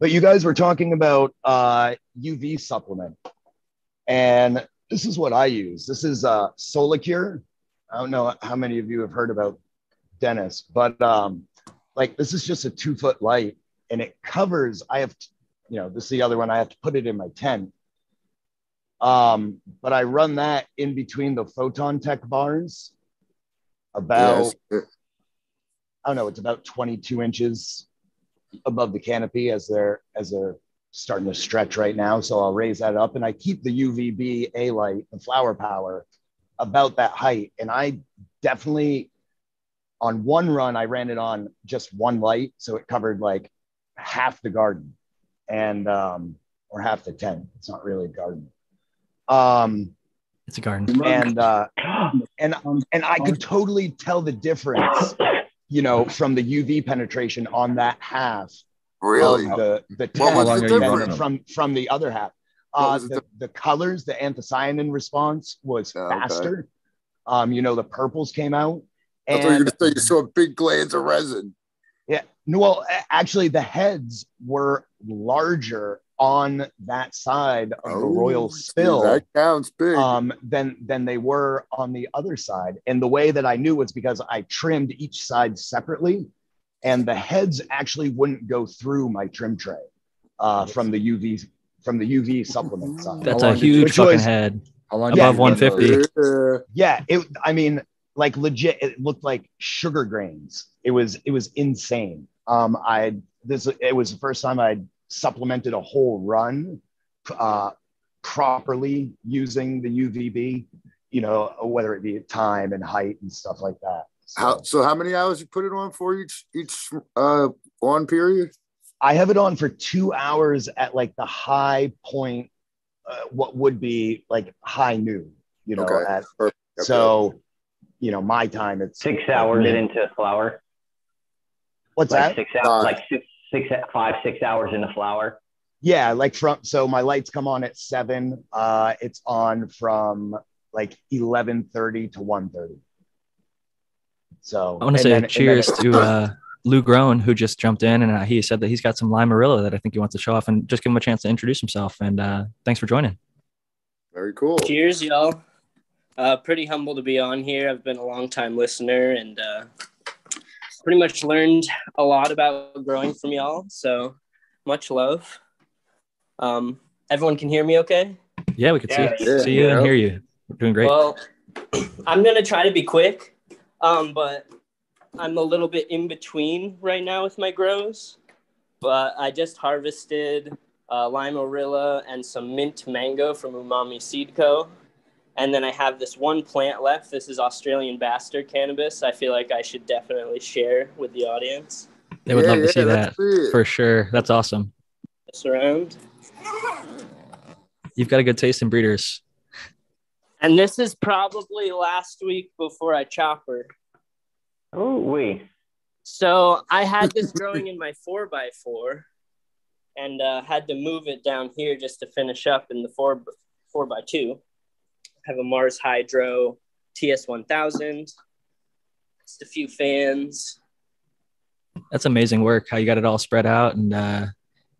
but you guys were talking about uh, UV supplement, and this is what I use. This is uh, Solacure. I don't know how many of you have heard about Dennis, but um, like this is just a two foot light and it covers i have to, you know this is the other one i have to put it in my tent um but i run that in between the Photontek bars about Yes. i don't know it's about 22 inches above the canopy as they're as they're starting to stretch right now so i'll raise that up and i keep the uvb a light the flower power about that height and i definitely on one run i ran it on just one light so it covered like half the garden and um or half the tent it's not really a garden um It's a garden. and uh and and i could totally tell the difference you know, from the UV penetration on that half Really? of the the What was the difference? from from the other half. Uh, the the, the colors, the anthocyanin response was Oh, okay. faster. Um, you know, the purples came out. I thought you were And going to say you saw big glands of resin. yeah, no, well, actually, the heads were larger on that side of the royal see, spill Oh, That counts big. um, than than they were on the other side. And the way that I knew was because I trimmed each side separately, and the heads actually wouldn't go through my trim tray uh, from the UV from the UV supplement side. That's a huge fucking was- head. Above did you run 150. Yeah. Yeah, it. I mean, like legit, it looked like sugar grains. It was it was insane. Um, I this it was the first time I supplemented a whole run, uh, properly using the UVB. You know, whether it be time and height and stuff like that. So, How, so how many hours you put it on for each each uh on period? I have it on for two hours at like the high point, uh, what would be like high noon. You know, Okay. at. Okay. so. You know, my time it's Six like hours mid- into flour. What's like that? six Five. hours, like six, six, five, six hours into flour. Yeah, like from so my lights come on at seven. Uh, it's on from like eleven thirty to 1.30. So I want to say then- and then cheers to uh, Lou Grown, who just jumped in, and uh, he said that he's got some Limarilla that I think he wants to show off, and just give him a chance to introduce himself. And uh, thanks for joining. Very cool. Cheers, y'all. Uh, pretty humble to be on here. I've been a long time listener and uh, pretty much learned a lot about growing from y'all. So much love. Um, everyone can hear me okay? Yeah, we can Yeah, see yeah, see you yeah. and hear you. We're doing great. Well, I'm going to try to be quick, um, but I'm a little bit in between right now with my grows. But I just harvested uh, lime orilla and some mint mango from Umami Seed Co. And then I have this one plant left. This is Australian bastard cannabis. I feel like I should definitely share with the audience. they would Yeah, love to yeah, see that see it. for sure. That's awesome. This around. You've got a good taste in breeders. And this is probably last week before I chop her. Oh, we. So I had this growing in my four by four, and uh, had to move it down here just to finish up in the four four by two. Have a Mars Hydro TS one thousand. Just a few fans. That's amazing work. How you got it all spread out, and uh,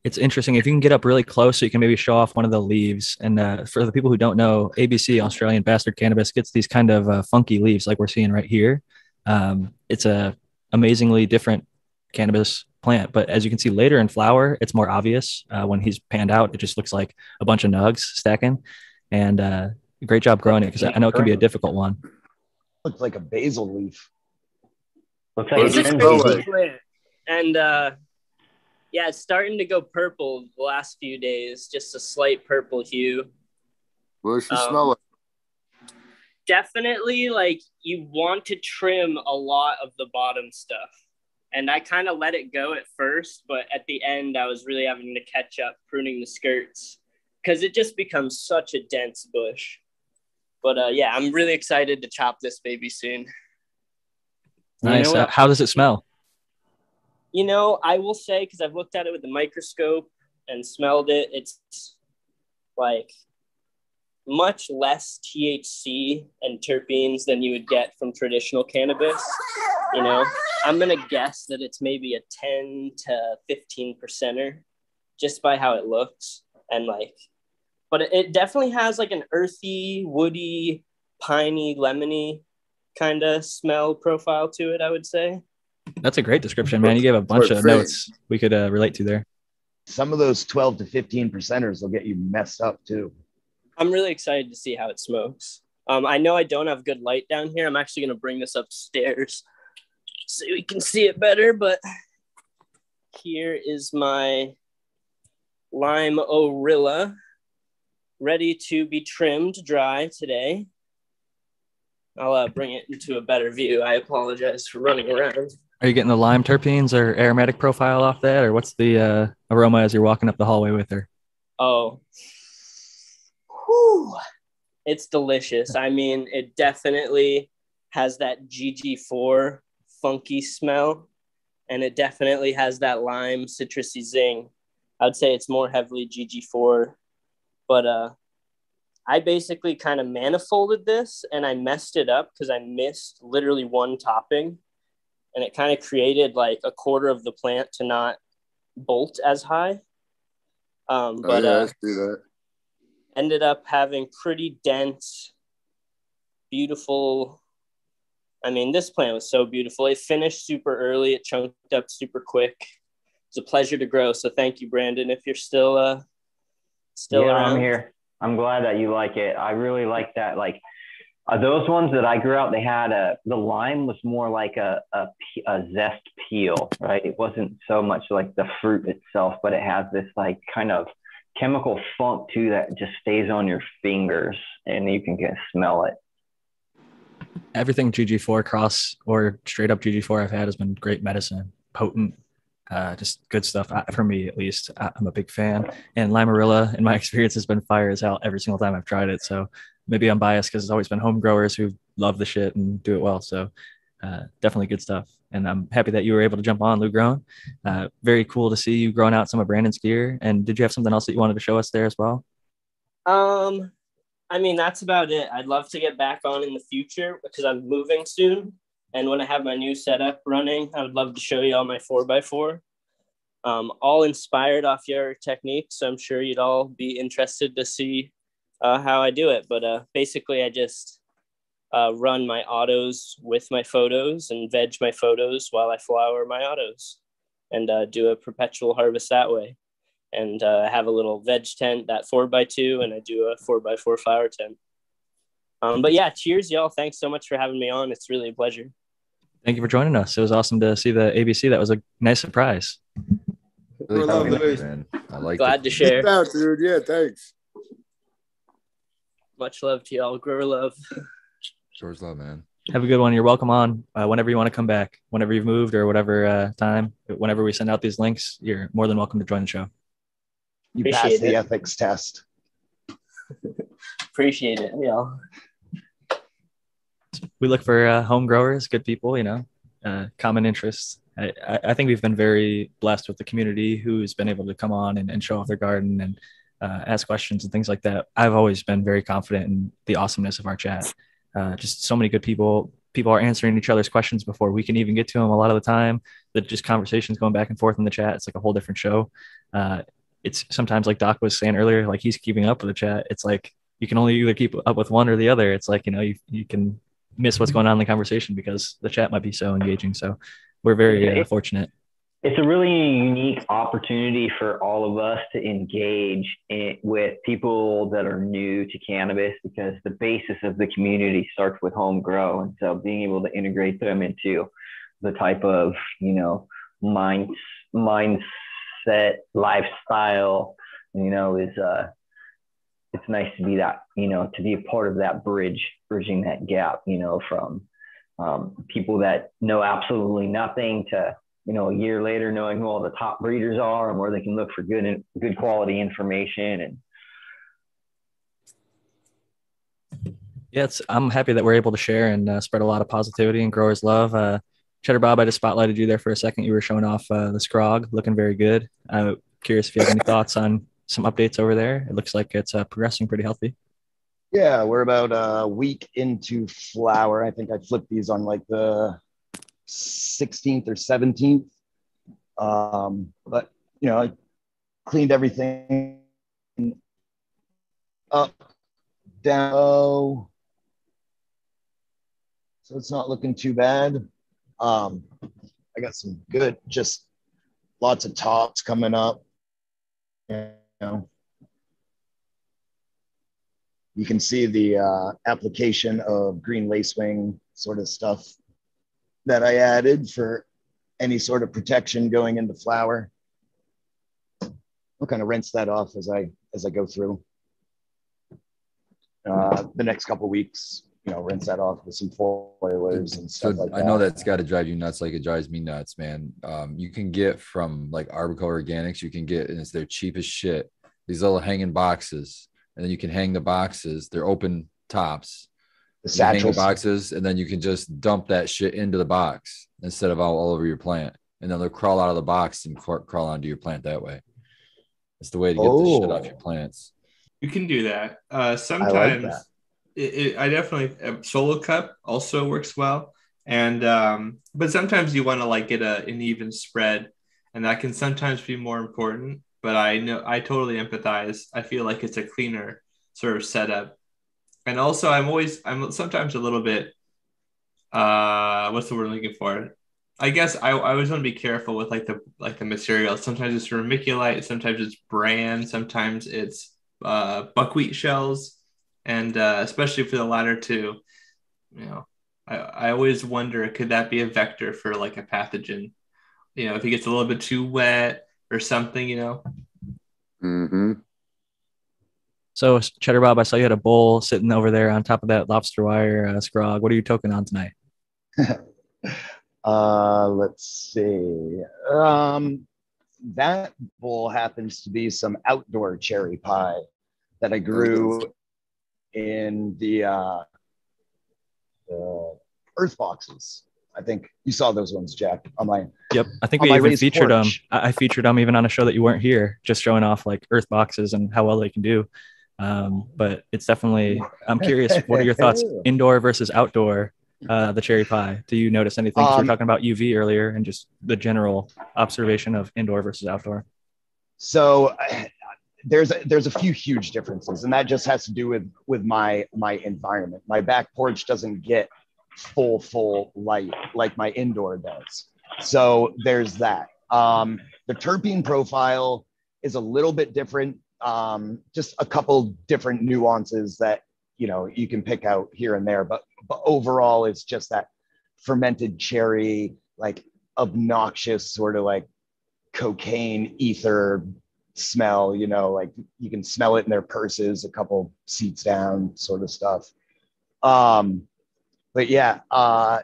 it's interesting if you can get up really close, so you can maybe show off one of the leaves. And uh, for the people who don't know, ABC Australian Bastard Cannabis gets these kind of uh, funky leaves, like we're seeing right here. Um, it's a amazingly different cannabis plant, but as you can see later in flower, it's more obvious. Uh, when he's panned out, it just looks like a bunch of nugs stacking. And uh, great job growing it because I know it can be a difficult one. looks like a basil leaf. Looks like It's a crazy plant, and uh, yeah, it's starting to go purple the last few days. Just a slight purple hue. What does she Um, smell like? definitely like you want to trim a lot of the bottom stuff. And I kind of let it go at first, but at the end, I was really having to catch up pruning the skirts because it just becomes such a dense bush. But uh, yeah, I'm really excited to chop this baby soon. You Nice. know Uh, how does it smell? You know, I will say because I've looked at it with the microscope and smelled it, it's like much less THC and terpenes than you would get from traditional cannabis. You know, I'm gonna guess that it's maybe a 10 to 15 percenter just by how it looks and like, but it- it definitely has like an earthy, woody, piney, lemony kind of smell profile to it. I would say. That's a great description, man. You gave a bunch of notes we could uh, relate to there. Some of those 12 to 15 percenters will get you messed up too. I'm really excited to see how it smokes. Um, I know I don't have good light down here. I'm actually going to bring this upstairs so we can see it better. But here is my lime orilla ready to be trimmed dry today. I'll uh, bring it into a better view. I apologize for running around. Are you getting the lime terpenes or aromatic profile off that, or what's the uh, aroma as you're walking up the hallway with her? Oh, Whew. it's delicious. I mean, it definitely has that GG4 funky smell, and it definitely has that lime citrusy zing. I would say it's more heavily GG4, but uh, I basically kind of manifolded this and I messed it up because I missed literally one topping, and it kind of created like a quarter of the plant to not bolt as high. Um, Oh, but yeah, I uh, ended up having pretty dense, beautiful. I mean, this plant was so beautiful. It finished super early. It chunked up super quick. It's a pleasure to grow. So thank you, Brandon. If you're still uh still yeah, around, I'm here. I'm glad that you like it. I really like that. Like uh, those ones that I grew out, they had a the lime was more like a, a a zest peel, right? It wasn't so much like the fruit itself, but it has this like kind of chemical funk too that just stays on your fingers, and you can get smell it. Everything GG4 cross or straight up GG4 I've had has been great medicine, potent, uh, just good stuff uh, for me at least. I- I'm a big fan, and Limarilla, in my experience, has been fire as hell every single time I've tried it. So maybe I'm biased because it's always been home growers who love the shit and do it well. So uh, definitely good stuff. And I'm happy that you were able to jump on, Lou Grown. Uh, very cool to see you growing out some of Brandon's gear. And did you have something else that you wanted to show us there as well? Um, I mean, that's about it. I'd love to get back on in the future because I'm moving soon. And when I have my new setup running, I would love to show you all my four by four. Um, all inspired off your technique. So I'm sure you'd all be interested to see uh, how I do it. But uh, basically, I just uh, run my autos with my photos and veg my photos while I flower my autos and uh, do a perpetual harvest that way and uh, I have a little veg tent that four by two, and I do a four by four flower tent. Um, but yeah, cheers, y'all! Thanks so much for having me on. It's really a pleasure. Thank you for joining us. It was awesome to see the ABC. That was a nice surprise. Really Well, funny, lovely. man. I like Glad it. to share. Peace out, dude. Yeah, thanks. Much love to y'all. Grow love. George Love, man. Have a good one. You're welcome on uh, whenever you want to come back, whenever you've moved or whatever uh, time. Whenever we send out these links, you're more than welcome to join the show. You Appreciate passed the it. ethics test. Appreciate it, y'all. We look for uh, home growers, good people, you know, uh, common interests. I, I think we've been very blessed with the community who's been able to come on and, and show off their garden and uh, ask questions and things like that. I've always been very confident in the awesomeness of our chat. Uh, just so many good people. People are answering each other's questions before we can even get to them a lot of the time. That just conversations going back and forth in the chat. It's like a whole different show. Uh, it's sometimes like Doc was saying earlier, like he's keeping up with the chat. It's like you can only either keep up with one or the other. It's like, you know, you, you can miss what's going on in the conversation because the chat might be so engaging. So we're very uh, fortunate. it's a really unique opportunity for all of us to engage in, with people that are new to cannabis because the basis of the community starts with home grow and so being able to integrate them into the type of you know mind mindset lifestyle you know is uh it's nice to be that you know to be a part of that bridge bridging that gap you know from um, people that know absolutely nothing to you know, a year later, knowing who all the top breeders are and where they can look for good and good quality information. And Yeah, it's, I'm happy that we're able to share and uh, spread a lot of positivity and growers love. Uh, Cheddar Bob, I just spotlighted you there for a second. You were showing off uh, the Scrog, looking very good. I'm curious if you have any thoughts on some updates over there. It looks like it's uh, progressing pretty healthy. Yeah, we're about a week into flower. I think I flipped these on like the 16th or 17th. Um, but you know, I cleaned everything up, down, low. so it's not looking too bad. Um, I got some good, just lots of tops coming up. You know, you can see the uh, application of green lacewing sort of stuff that I added for any sort of protection going into flower. I'll kind of rinse that off as I as I go through. Uh, the next couple weeks, you know, rinse that off with some foliars and So stuff like I know that's got to drive you nuts, like it drives me nuts, man. Um, you can get from like Arbico Organics, you can get, and it's their cheapest shit. These little hanging boxes, and then you can hang the boxes. They're open tops, The You hang the boxes, and then you can just dump that shit into the box instead of all, all over your plant. And then they'll crawl out of the box and crawl, crawl onto your plant that way. It's the way to get the shit off Oh. your plants. You can do that. Uh, like sometimes that. It, it, I definitely uh, solo cup also works well, and um, but sometimes you want to like get a, an even spread, and that can sometimes be more important. But I know I totally empathize. I feel like it's a cleaner sort of setup, and also I'm always I'm sometimes a little bit uh what's the word I'm looking for? I guess I, I always want to be careful with like the like the material. Sometimes it's vermiculite, sometimes it's bran, sometimes it's uh, buckwheat shells, and uh, especially for the latter two, you know, I, I always wonder could that be a vector for like a pathogen? You know, if it gets a little bit too wet or something, you know. Mm-hmm. So, Cheddar Bob, I saw you had a bowl sitting over there on top of that lobster wire uh, scrog. What are you toking on tonight? Uh, let's see. Um, that bowl happens to be some outdoor cherry pie that I grew in the, uh, the earth boxes. I think you saw those ones, Jack, on my. Yep, I think we even featured them. porch. I featured them even on a show that you weren't here, just showing off like earth boxes and how well they can do. Um, but it's definitely. I'm curious. What are your thoughts, indoor versus outdoor? Uh, the cherry pie. Do you notice anything? 'Cause we Um, were talking about UV earlier, and just the general observation of indoor versus outdoor. So there's a, there's a few huge differences, and that just has to do with with my my environment. My back porch doesn't get full full light like my indoor does. So there's that. Um, the terpene profile is a little bit different. Um, just a couple different nuances that you know you can pick out here and there, but but overall it's just that fermented cherry, like obnoxious sort of like cocaine ether smell you know like you can smell it in their purses a couple seats down sort of stuff. Um but yeah uh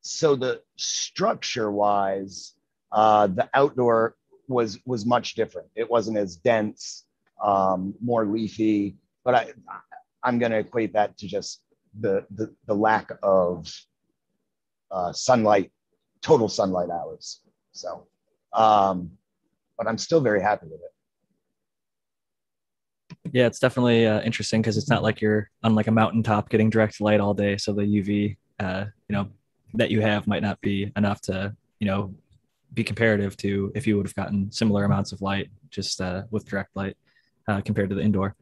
so the structure wise uh the outdoor was was much different. It wasn't as dense um more leafy but i i'm going to equate that to just the the, the lack of uh sunlight total sunlight hours. So um but i'm still very happy with it Yeah, it's definitely uh, interesting because it's not like you're on like a mountaintop getting direct light all day. So the UV, uh, you know, that you have might not be enough to, you know, be comparative to if you would have gotten similar amounts of light just uh, with direct light uh, compared to the indoor.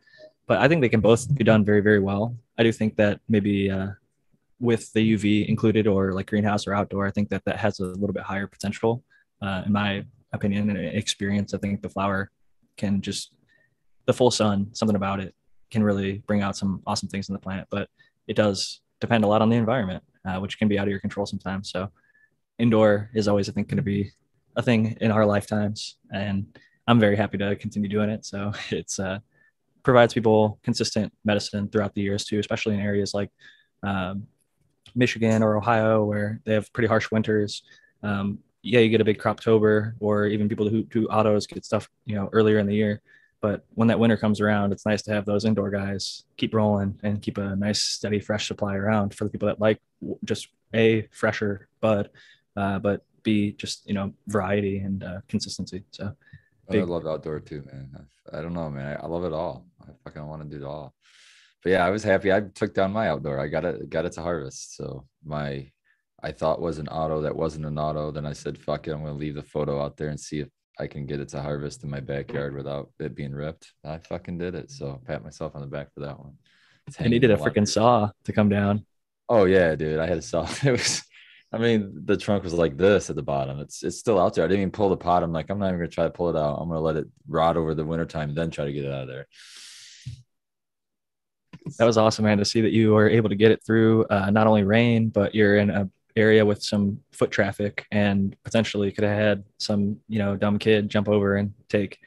But I think they can both be done very, very well. I do think that maybe uh, with the UV included or like greenhouse or outdoor, I think that that has a little bit higher potential. Uh, in my opinion and experience, I think the flower can just the full sun, something about it can really bring out some awesome things in the plant. But it does depend a lot on the environment, uh, which can be out of your control sometimes. So indoor is always, I think, going to be a thing in our lifetimes, and I'm very happy to continue doing it. So it's uh, provides people consistent medicine throughout the years too, especially in areas like um, Michigan or Ohio where they have pretty harsh winters. Um, yeah, you get a big croptober, or even people who do autos get stuff, you know, earlier in the year. But when that winter comes around, it's nice to have those indoor guys keep rolling and keep a nice, steady, fresh supply around for the people that like just a fresher bud, uh, but b just you know variety and uh, consistency. So I love outdoor too, man. I, I don't know, man. I, I love it all. I fucking want to do it all. But yeah, I was happy. I took down my outdoor. I got it, got it to harvest. So my, I thought was an auto that wasn't an auto. Then I said, fuck it, I'm gonna leave the photo out there and see if I can get it to harvest in my backyard without it being ripped. I fucking did it. So pat myself on the back for that one. I and he hanging did a in freaking saw to come down. Oh yeah, dude. I had a saw. It was I mean, the trunk was like this at the bottom. It's it's still out there. I didn't even pull the pot. I'm like, I'm not even gonna try to pull it out. I'm gonna let it rot over the wintertime, then try to get it out of there. That was awesome, man, to see that you were able to get it through uh, not only rain, but you're in a area with some foot traffic and potentially could have had some, you know, dumb kid jump over and take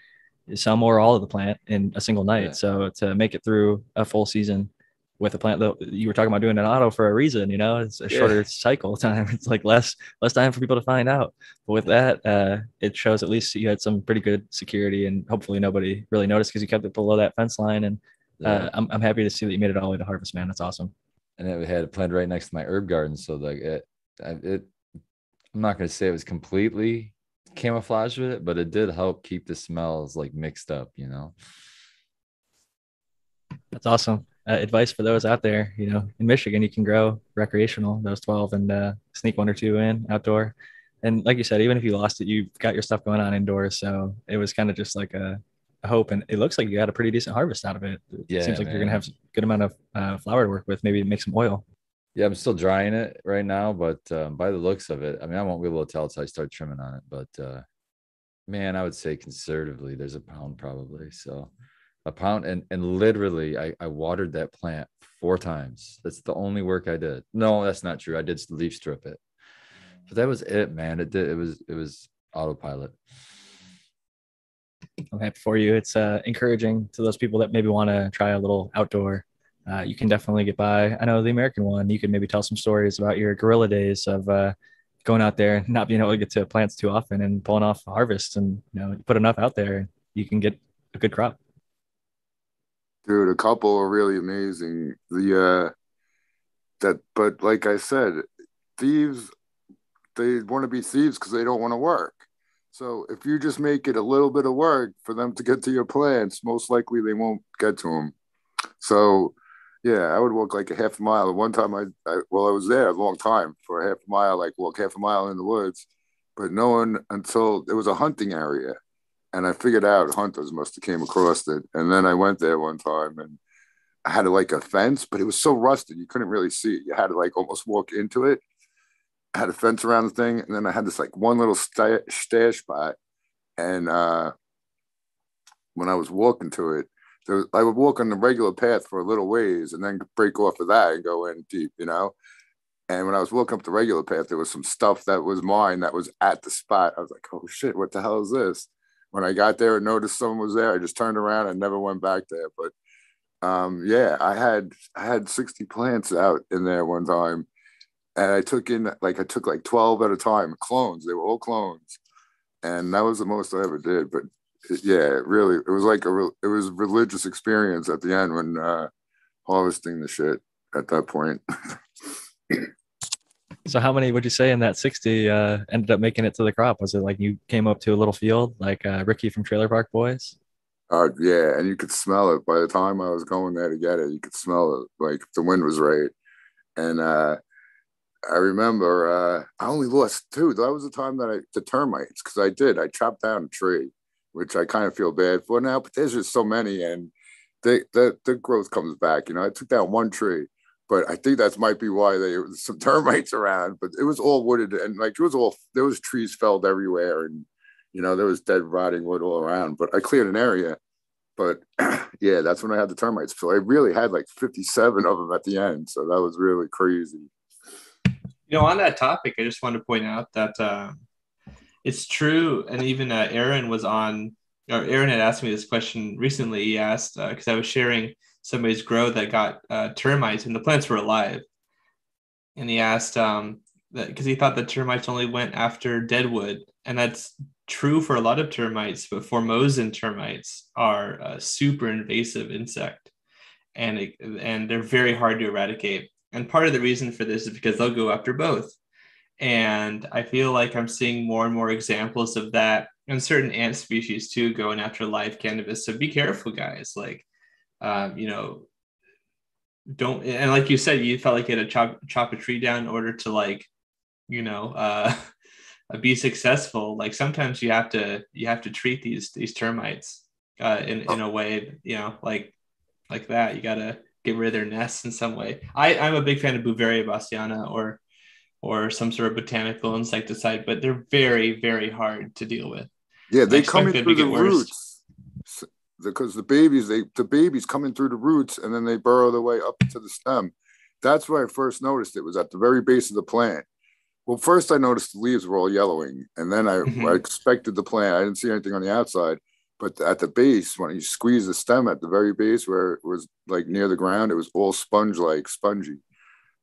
some or all of the plant in a single night. Yeah. So to make it through a full season with a plant that you were talking about doing an auto for a reason, you know, it's a Yeah. shorter cycle time. It's like less less time for people to find out. But with that, uh, it shows at least you had some pretty good security and hopefully nobody really noticed because you kept it below that fence line and Yeah. uh, I'm, I'm happy to see that you made it all the way to harvest, man. That's awesome. and it we had it planted right next to my herb garden. So like it, it, I'm not gonna say it was completely camouflaged with it, but it did help keep the smells like mixed up, you know. That's awesome. Uh, advice for those out there, you know, in Michigan, you can grow recreational those 12 and uh, sneak one or two in outdoor. And like you said, even if you lost it, you've got your stuff going on indoors. So it was kind of just like a, a hope. And it looks like you got a pretty decent harvest out of it. It Yeah, seems like you're going to have a good amount of uh, flower to work with, maybe make some oil. Yeah, I'm still drying it right now, but um, by the looks of it, I mean, I won't be able to tell until I start trimming on it. But uh, man, I would say conservatively, there's a pound probably. So a pound, and and literally, I I watered that plant four times. That's the only work I did. No, that's not true. I did leaf strip it, but that was it, man. It did. It was it was autopilot. I'm happy for you. It's uh, encouraging to those people that maybe want to try a little outdoor. Uh, you can definitely get by. I know the American one. You could maybe tell some stories about your guerrilla days of uh, going out there and not being able to get to plants too often and pulling off harvests. And you know, you put enough out there, you can get a good crop. dude a couple are really amazing the uh that but like i said thieves they want to be thieves because they don't want to work so if you just make it a little bit of work for them to get to your plants most likely they won't get to them so yeah i would walk like a half a mile one time i, I well i was there a long time for a half a mile like walk half a mile in the woods but no one until it was a hunting area and I figured out hunters must have came across it. And then I went there one time and I had like a fence, but it was so rusted you couldn't really see it. You had to like almost walk into it. I had a fence around the thing, and then I had this like one little sta- stash spot. And uh, when I was walking to it, I would walk on the regular path for a little ways, and then break off of that and go in deep, you know. And when I was walking up the regular path, there was some stuff that was mine that was at the spot. I was like, "Oh shit, what the hell is this?" when I got there and noticed someone was there, I just turned around and never went back there. But um, yeah, I had I had 60 plants out in there one time, and I took in like I took like 12 at a time, clones. They were all clones, and that was the most I ever did. But yeah, really, it was like a real, it was a religious experience at the end when uh, harvesting the shit at that point. So how many would you say in that 60 uh, ended up making it to the crop? Was it like you came up to a little field like uh, Ricky from Trailer Park Boys? Uh, yeah, and you could smell it by the time I was going there to get it. You could smell it, like the wind was right. And uh, I remember uh, I only lost two. That was the time that I the termites because I did. I chopped down a tree, which I kind of feel bad for now. But there's just so many, and they the the growth comes back. You know, I took down one tree, but I think that might be why there was some termites around. But it was all wooded and like it was all there was trees felled everywhere, and you know there was dead rotting wood all around. But I cleared an area. But yeah, that's when I had the termites. So I really had like 57 of them at the end. So that was really crazy. You know, on that topic, I just want to point out that um, it's true, and even uh, Aaron was on, or Aaron had asked me this question recently. He asked because I was sharing somebody's grow that got uh, termites, and the plants were alive, and he asked um, because he thought the termites only went after dead wood, and that's true for a lot of termites, but Formosan termites are a super invasive insect, and it, and they're very hard to eradicate. And part of the reason for this is because they'll go after both. And I feel like I'm seeing more and more examples of that and certain ant species too going after live cannabis. So be careful, guys. Like, um, you know, don't and like you said, you felt like you had to chop chop a tree down in order to like, you know, uh, be successful. Like sometimes you have to you have to treat these these termites uh, in in a way, you know, like like that. You gotta get rid of their nests in some way. I, I'm a big fan of Beauveria bassiana or or some sort of botanical insecticide, but they're very, very hard to deal with. Yeah, they come in through the worse. roots because the babies they the babies come in through the roots and then they burrow their way up to the stem. That's where I first noticed it was at the very base of the plant. Well, first I noticed the leaves were all yellowing, and then I, Mhm. I expected the plant. I didn't see anything on the outside, but at the base, when you squeeze the stem at the very base where it was like near the ground, it was all sponge-like, spongy.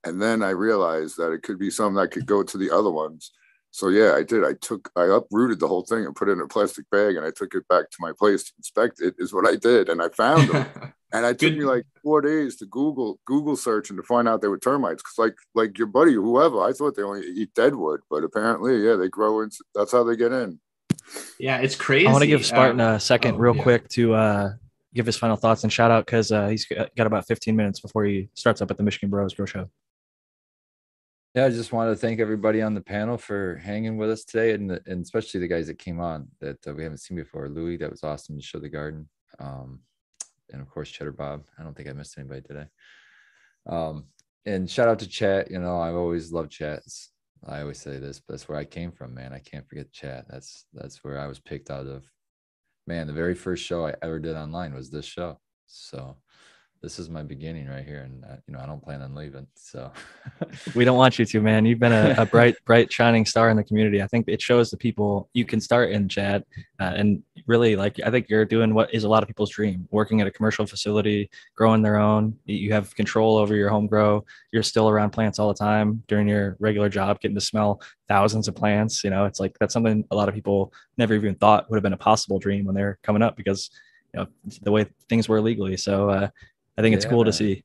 And then I realized that it could be something that could go to the other ones. So yeah, I did. I took, I uprooted the whole thing and put it in a plastic bag, and I took it back to my place to inspect it. Is what I did, and I found them. And it took Good. me like four days to Google Google search and to find out they were termites. Cause like like your buddy, whoever, I thought they only eat dead wood, but apparently, yeah, they grow in. That's how they get in. Yeah, it's crazy. I want to give Spartan Um, a second, oh, real yeah. quick, to uh, give his final thoughts and shout out because uh, he's got got about 15 minutes before he starts up at the Michigan Bros Grow Show. Yeah, I just wanted to thank everybody on the panel for hanging with us today, and, and especially the guys that came on that uh, we haven't seen before. Louis, that was awesome to show the garden, um, and of course Cheddar Bob. I don't think I missed anybody today. Um, and shout out to chat. You know, I've always loved chats. I always say this, but that's where I came from, man. I can't forget chat. That's that's where I was picked out of. Man, the very first show I ever did online was this show. So this is my beginning right here, and uh, you know I don't plan on leaving. So We don't want you to, man. You've been a, a bright, bright, shining star in the community. I think it shows the people you can start in chat, uh, and really, like I think you're doing what is a lot of people's dream: working at a commercial facility, growing their own. You have control over your home grow. You're still around plants all the time during your regular job, getting to smell thousands of plants. You know, it's like that's something a lot of people never even thought would have been a possible dream when they're coming up because you know the way things were legally. So uh, I think it's Yeah, cool to see.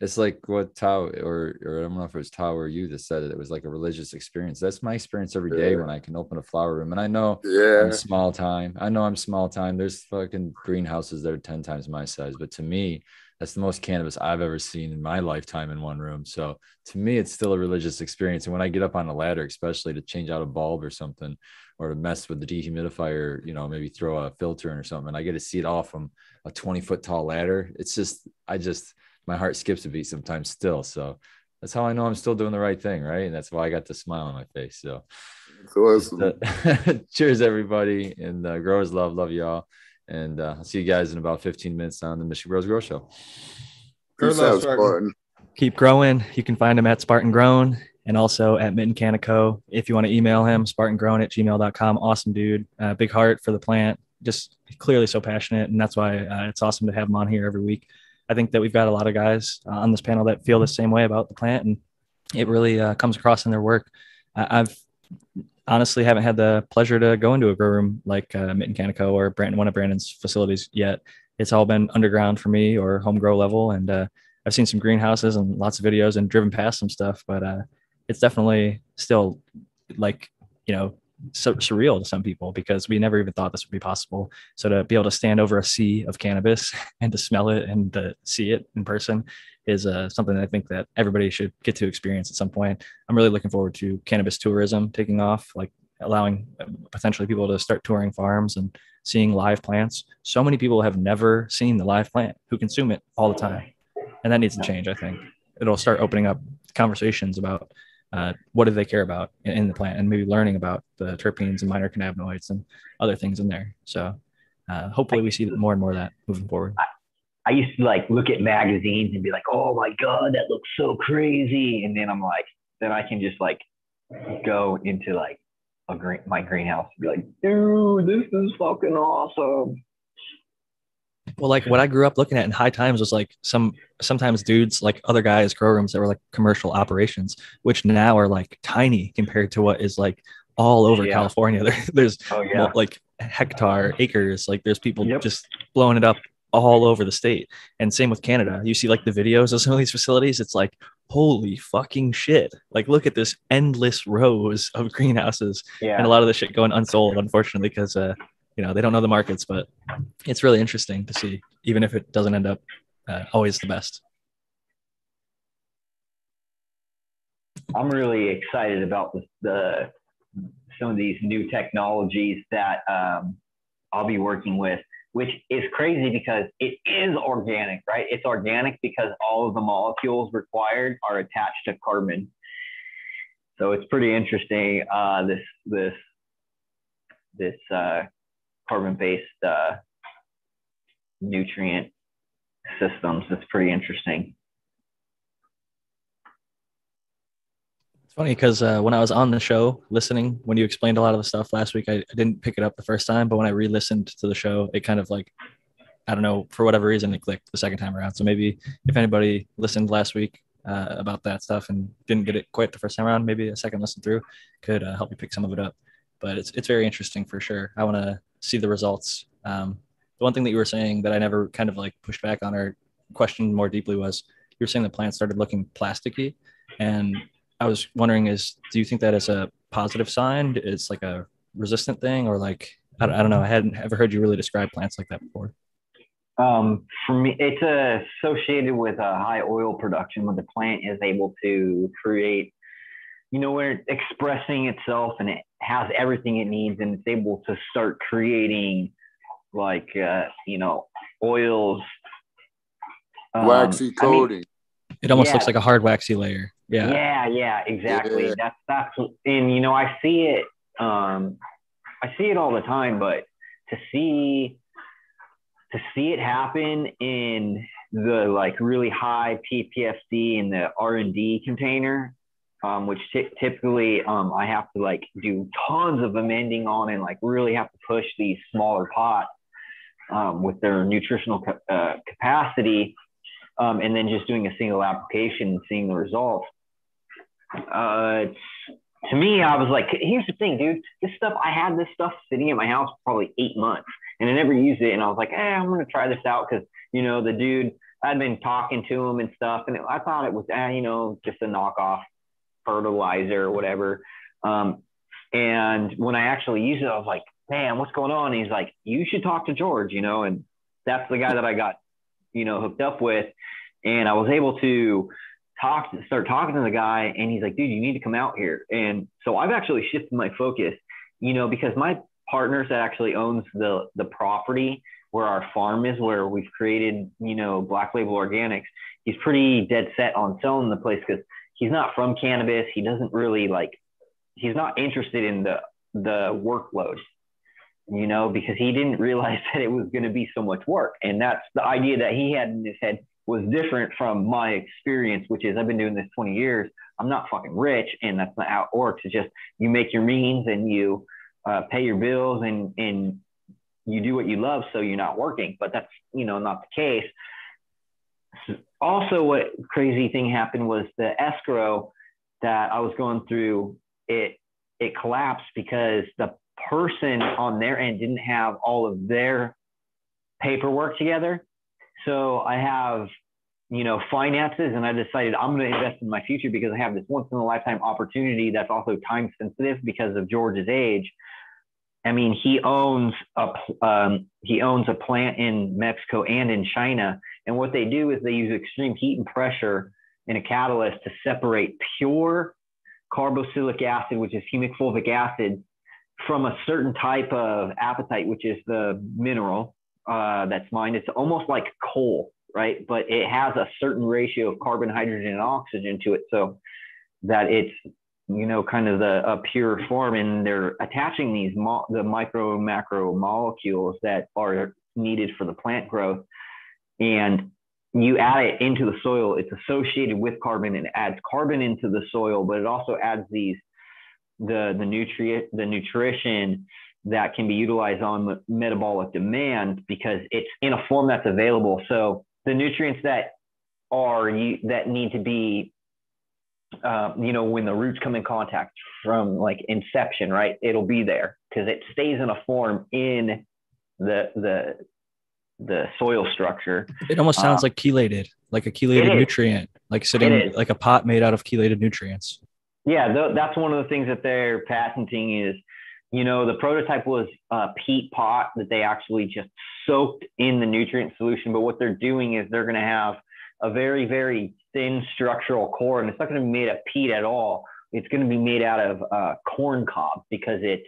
it's like what Tao or or I don't know if it was Tao or you that said it. It was like a religious experience. That's my experience every day Yeah. when I can open a flower room. And I know Yeah. I'm small time. I know I'm small time. There's fucking greenhouses that are 10 times my size. But to me, that's the most cannabis I've ever seen in my lifetime in one room. So to me, it's still a religious experience. And when I get up on a ladder, especially to change out a bulb or something, or to mess with the dehumidifier, you know, maybe throw a filter in or something, and I get to see it all from a 20 foot tall ladder. It's just, I just, my heart skips a beat sometimes still. So that's how I know I'm still doing the right thing. Right. And that's why I got the smile on my face. So It's awesome. just, uh, cheers, everybody. And uh, growers love, love y'all. And uh, I'll see you guys in about 15 minutes on the Michigan Bros Grow Show. Peace out, Spartan. keep growing. You can find him at Spartan Grown and also at Mitten Canico. If you want to email him, spartangrown at gmail.com. Awesome dude. Uh, big heart for the plant. Just clearly so passionate. And that's why uh, it's awesome to have him on here every week. I think that we've got a lot of guys uh, on this panel that feel the same way about the plant. And it really uh, comes across in their work. I've honestly haven't had the pleasure to go into a grow room like uh, Mitten Canico or Brandon, one of Brandon's facilities yet. It's all been underground for me or home grow level. And uh, I've seen some greenhouses and lots of videos and driven past some stuff, but uh, it's definitely still like, you know, so surreal to some people because we never even thought this would be possible. So to be able to stand over a sea of cannabis and to smell it and to see it in person is uh, something that I think that everybody should get to experience at some point. I'm really looking forward to cannabis tourism taking off, like allowing uh, potentially people to start touring farms and seeing live plants. So many people have never seen the live plant who consume it all the time. And that needs to change, I think. It'll start opening up conversations about uh, what do they care about in, the plant and maybe learning about the terpenes and minor cannabinoids and other things in there. So uh, hopefully we see more and more of that moving forward. I used to like look at magazines and be like, oh my God, that looks so crazy. And then I'm like, then I can just like go into like a green, my greenhouse and be like, dude, this is fucking awesome. Well, like what I grew up looking at in high times was like some sometimes dudes like other guys grow rooms that were like commercial operations, which now are like tiny compared to what is like all over Yeah. California. There, there's Oh, yeah. like hectare acres. Like there's people just blowing it up all over the state. And same with Canada. You see like the videos of some of these facilities. It's like holy fucking shit! Like look at this endless rows of greenhouses. Yeah. And a lot of the shit going unsold, unfortunately, because uh, you know they don't know the markets. But it's really interesting to see, even if it doesn't end up uh, always the best. I'm really excited about the, the some of these new technologies that um, I'll be working with, which is crazy because it is organic, right? It's organic because all of the molecules required are attached to carbon. So it's pretty interesting. Uh, this this this uh, carbon-based uh, nutrient systems. It's pretty interesting. It's funny because uh, when I was on the show listening, when you explained a lot of the stuff last week, I, I didn't pick it up the first time, but when I re-listened to the show, it kind of like I don't know for whatever reason it clicked the second time around. So maybe if anybody listened last week uh, about that stuff and didn't get it quite the first time around, maybe a second listen through could uh, help you pick some of it up. But it's it's very interesting for sure. I want to see the results. Um, the one thing that you were saying that I never kind of like pushed back on or questioned more deeply was you were saying the plant started looking plasticky, and I was wondering is do you think that is a positive sign? It's like a resistant thing, or like I don't, I don't know. I hadn't ever heard you really describe plants like that before. Um, for me, it's associated with a high oil production when the plant is able to create, you know, where it's expressing itself and it has everything it needs and it's able to start creating like, uh, you know, oils. Um, Waxy I mean, coating. It almost Yeah. looks like a hard waxy layer. Yeah. Yeah, yeah, exactly. Yeah. That's that's and you know, I see it um I see it all the time, but to see to see it happen in the like really high PPFD in the R and D container, um, which ty- typically um, I have to like do tons of amending on and like really have to push these smaller pots um, with their nutritional ca- uh, capacity, um, and then just doing a single application and seeing the results. Uh, to me, I was like, here's the thing, dude. This stuff, I had this stuff sitting in my house probably eight months and I never used it. And I was like, eh, I'm going to try this out because, you know, the dude, I'd been talking to him and stuff. And I thought it was, eh, you know, just a knockoff fertilizer or whatever. Um, and when I actually used it, I was like, man, what's going on? And he's like, you should talk to George, you know, and that's the guy that I got, you know, hooked up with. And I was able to talk, to start talking to the guy. And he's like, dude, you need to come out here. And so I've actually shifted my focus, you know, because my partners that actually owns the, the property where our farm is, where we've created, you know, Black Label Organics, he's pretty dead set on selling the place because he's not from cannabis. He doesn't really like, he's not interested in the, the workload you know, because he didn't realize that it was going to be so much work. And that's the idea that he had in his head was different from my experience, which is I've been doing this 20 years. I'm not fucking rich, and that's not how it works. It's just you make your means and you uh, pay your bills and and you do what you love, so you're not working. But that's you know not the case. Also, what crazy thing happened was the escrow that I was going through it it collapsed because the person on their end didn't have all of their paperwork together. So I have, you know, finances and I decided I'm going to invest in my future because I have this once in a lifetime opportunity that's also time sensitive because of George's age. I mean, he owns a um, he owns a plant in Mexico and in China, and what they do is they use extreme heat and pressure in a catalyst to separate pure carboxylic acid, which is humic fulvic acid, from a certain type of apatite, which is the mineral uh, that's mined. It's almost like coal, right? But it has a certain ratio of carbon, hydrogen, and oxygen to it, so that it's you know kind of the a pure form, and they're attaching these mo- the micro macro molecules that are needed for the plant growth, and you add it into the soil. It's associated with carbon and adds carbon into the soil, but it also adds these the the nutrient the nutrition that can be utilized on metabolic demand because it's in a form that's available. So the nutrients that are you that need to be, uh, you know, when the roots come in contact from like inception, right? It'll be there because it stays in a form in the the the soil structure. It almost sounds Uh, like chelated, like a chelated nutrient, like sitting like a pot made out of chelated nutrients. Yeah, th- that's one of the things that they're patenting is, you know, the prototype was a peat pot that they actually just soaked in the nutrient solution. But what they're doing is they're going to have a very, very thin structural core, and it's not going to be made of peat at all. It's going to be made out of uh, corn cob because it's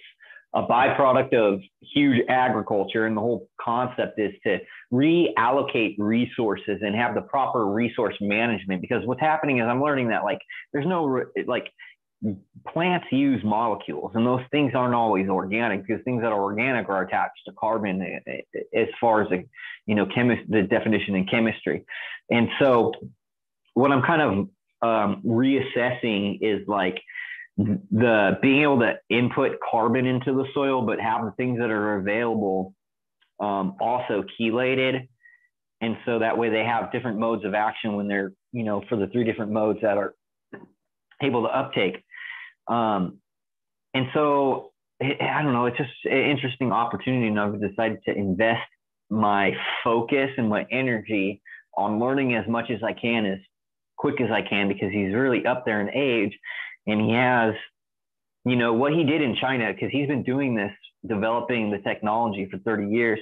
a byproduct of huge agriculture. And the whole concept is to reallocate resources and have the proper resource management. Because what's happening is I'm learning that like there's no like plants use molecules and those things aren't always organic because things that are organic are attached to carbon eh, eh, as far as the you know chemist the definition in chemistry. And so what i'm kind of um, reassessing is like the being able to input carbon into the soil but have the things that are available um, also chelated. And so that way they have different modes of action when they're you know for the three different modes that are able to uptake um, and so I don't know, it's just an interesting opportunity, and I've decided to invest my focus and my energy on learning as much as I can as quick as I can because he's really up there in age and he has you know what he did in China because he's been doing this developing the technology for 30 years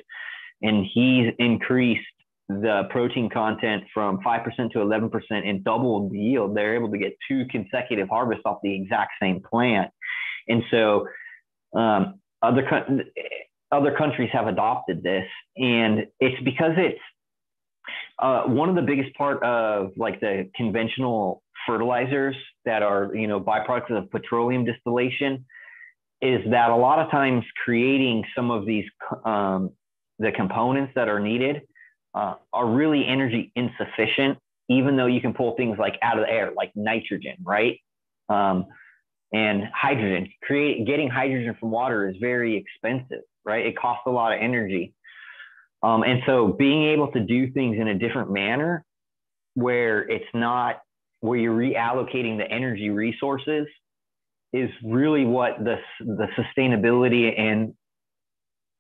and he's increased the protein content from 5% to 11% and doubled the yield they're able to get two consecutive harvests off the exact same plant. And so um, other other countries have adopted this and it's because it's uh, one of the biggest part of like the conventional fertilizers that are you know byproducts of petroleum distillation is that a lot of times creating some of these um, the components that are needed uh, are really energy insufficient even though you can pull things like out of the air like nitrogen right? Um, and hydrogen create getting hydrogen from water is very expensive right? It costs a lot of energy. Um, and so being able to do things in a different manner where it's not where you're reallocating the energy resources is really what the, the sustainability and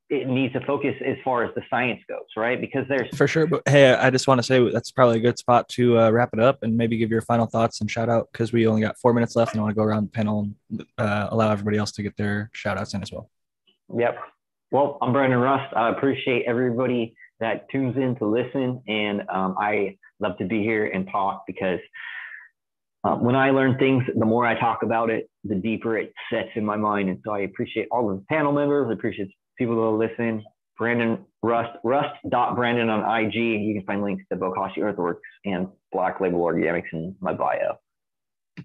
it needs to focus as far as the science goes, right? Because there's for sure. But hey, I just want to say that's probably a good spot to uh, wrap it up and maybe give your final thoughts and shout out because we only got four minutes left and I want to go around the panel and uh, allow everybody else to get their shout outs in as well. Yep. Well, I'm Brandon Rust. I appreciate everybody that tunes in to listen. And um, I love to be here and talk because uh, when I learn things, the more I talk about it, the deeper it sets in my mind. And so I appreciate all of the panel members. I appreciate people that listen. Brandon Rust, Rust.Brandon on IG. You can find links to Bokashi Earthworks and Black Label Organics in my bio.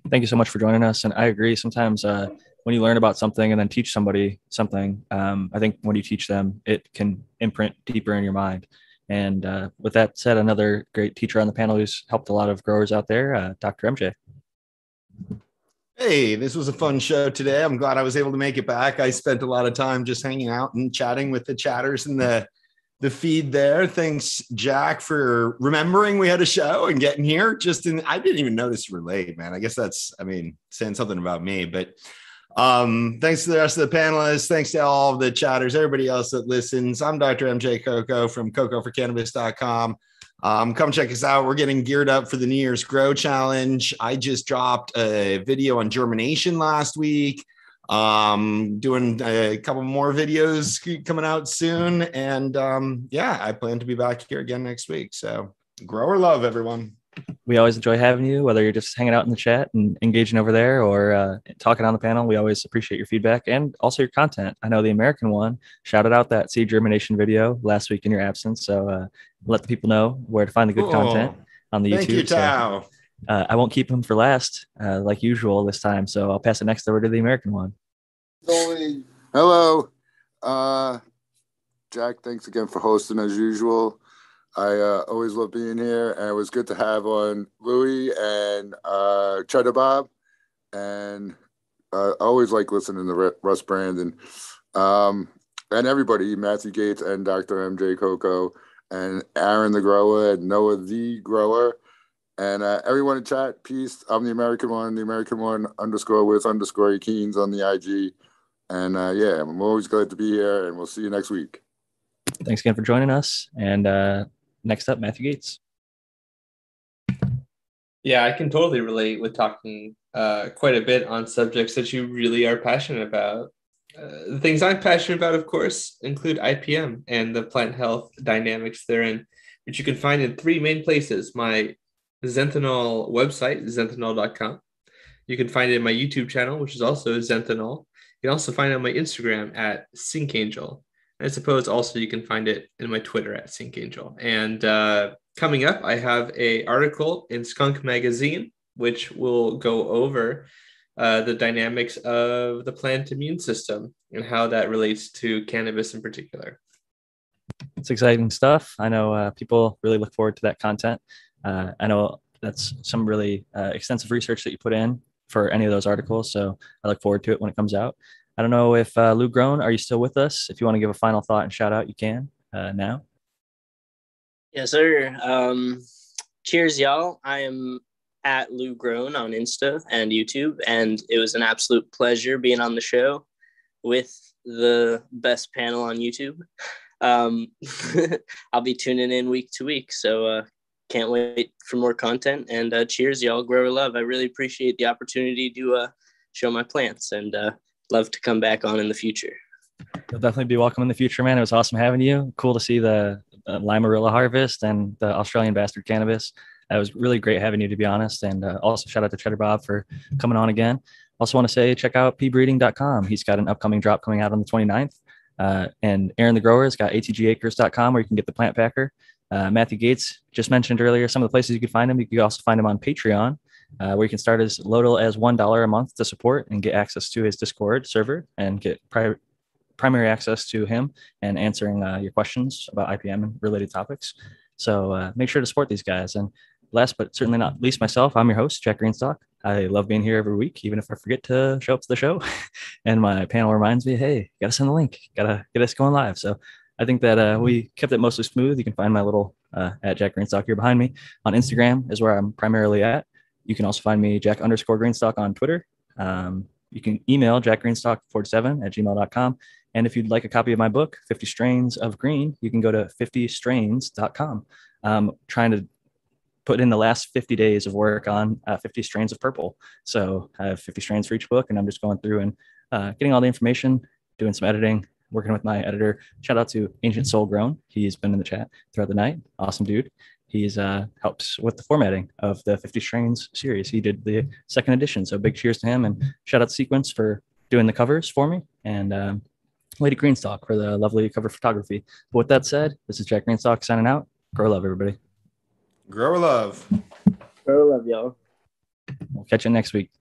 Thank you so much for joining us. And I agree. Sometimes uh, when you learn about something and then teach somebody something, um, I think when you teach them, it can imprint deeper in your mind. And uh, with that said, another great teacher on the panel who's helped a lot of growers out there, uh, Dr. MJ. Hey, this was a fun show today. I'm glad I was able to make it back. I spent a lot of time just hanging out and chatting with the chatters in the the feed there. Thanks, Jack, for remembering we had a show and getting here. Just in, I didn't even notice you were late, man. I guess that's, I mean, saying something about me, but um, thanks to the rest of the panelists. Thanks to all the chatters, everybody else that listens. I'm Dr. MJ Coco from cocoforcannabis.com. Um, come check us out. We're getting geared up for the New Year's Grow Challenge. I just dropped a video on germination last week. Um, doing a couple more videos coming out soon. And um, yeah, I plan to be back here again next week. So grow or love, everyone we always enjoy having you, whether you're just hanging out in the chat and engaging over there or uh, talking on the panel. We always appreciate your feedback and also your content. I know the American one shouted out that seed germination video last week in your absence. So uh, let the people know where to find the good cool. content on the Thank YouTube. You, Tao. So, uh, I won't keep them for last uh, like usual this time. So I'll pass it next over to the American one. Hello. Uh, Jack, thanks again for hosting as usual. I uh, always love being here, and it was good to have on Louie and uh, Cheddar Bob, and uh, I always like listening to Russ Brandon, um, and everybody, Matthew Gates and Dr. MJ Coco, and Aaron the Grower, and Noah the Grower, and uh, everyone in chat. Peace. I'm the American one, the American one underscore with underscore Keens on the IG, and uh, yeah, I'm always glad to be here, and we'll see you next week. Thanks again for joining us, and uh, next up, Matthew Gates. Yeah, I can totally relate with talking uh, quite a bit on subjects that you really are passionate about. Uh, the things I'm passionate about, of course, include IPM and the plant health dynamics therein, which you can find in three main places my Zenthanol website, zenthanol.com. You can find it in my YouTube channel, which is also Zenthanol. You can also find it on my Instagram at SyncAngel. I suppose also you can find it in my Twitter at Sync Angel. And uh, coming up, I have a article in Skunk Magazine, which will go over uh, the dynamics of the plant immune system and how that relates to cannabis in particular. It's exciting stuff. I know uh, people really look forward to that content. Uh, I know that's some really uh, extensive research that you put in for any of those articles. So I look forward to it when it comes out. I don't know if uh, Lou Grown, are you still with us? If you want to give a final thought and shout out, you can uh, now. Yes, sir. Um, cheers, y'all. I am at Lou Grown on Insta and YouTube, and it was an absolute pleasure being on the show with the best panel on YouTube. um, I'll be tuning in week to week. So uh, can't wait for more content. And uh, cheers, y'all. Grow love. I really appreciate the opportunity to uh, show my plants and uh, love to come back on in the future. You'll definitely be welcome in the future, man. It was awesome having you. Cool to see the, the Limarilla harvest and the Australian bastard cannabis. It was really great having you, to be honest. And uh, also shout out to Cheddar Bob for coming on again. Also want to say check out pbreeding.com. He's got an upcoming drop coming out on the 29th. Uh, and Aaron the Grower has got atgacres.com where you can get the plant packer. Uh, Matthew Gates just mentioned earlier some of the places you can find him. You can also find him on Patreon, uh, where you can start as little as one dollar a month to support and get access to his Discord server and get pri- primary access to him and answering uh, your questions about IPM and related topics. So uh, make sure to support these guys. And last but certainly not least, myself, I'm your host, Jack Greenstock. I love being here every week, even if I forget to show up to the show. and my panel reminds me, hey, gotta send the link, gotta get us going live. So I think that uh, we kept it mostly smooth. You can find my little uh, at Jack Greenstock here behind me on Instagram is where I'm primarily at. You can also find me Jack underscore Greenstock on Twitter. Um, you can email jackgreenstock47 at gmail.com. And if you'd like a copy of my book, 50 Strains of Green, you can go to 50strains.com. Um, trying to put in the last 50 days of work on uh, 50 strains of purple. So I have 50 strains for each book, and I'm just going through and uh, getting all the information, doing some editing, working with my editor. Shout out to Ancient Soul Grown. He's been in the chat throughout the night. Awesome dude. He's uh, helped with the formatting of the 50 Strains series. He did the second edition. So big cheers to him and shout out Sequence for doing the covers for me and um, Lady Greenstock for the lovely cover photography. But with that said, this is Jack Greenstock signing out. Grow love, everybody. Grow love. Grow love, y'all. We'll catch you next week.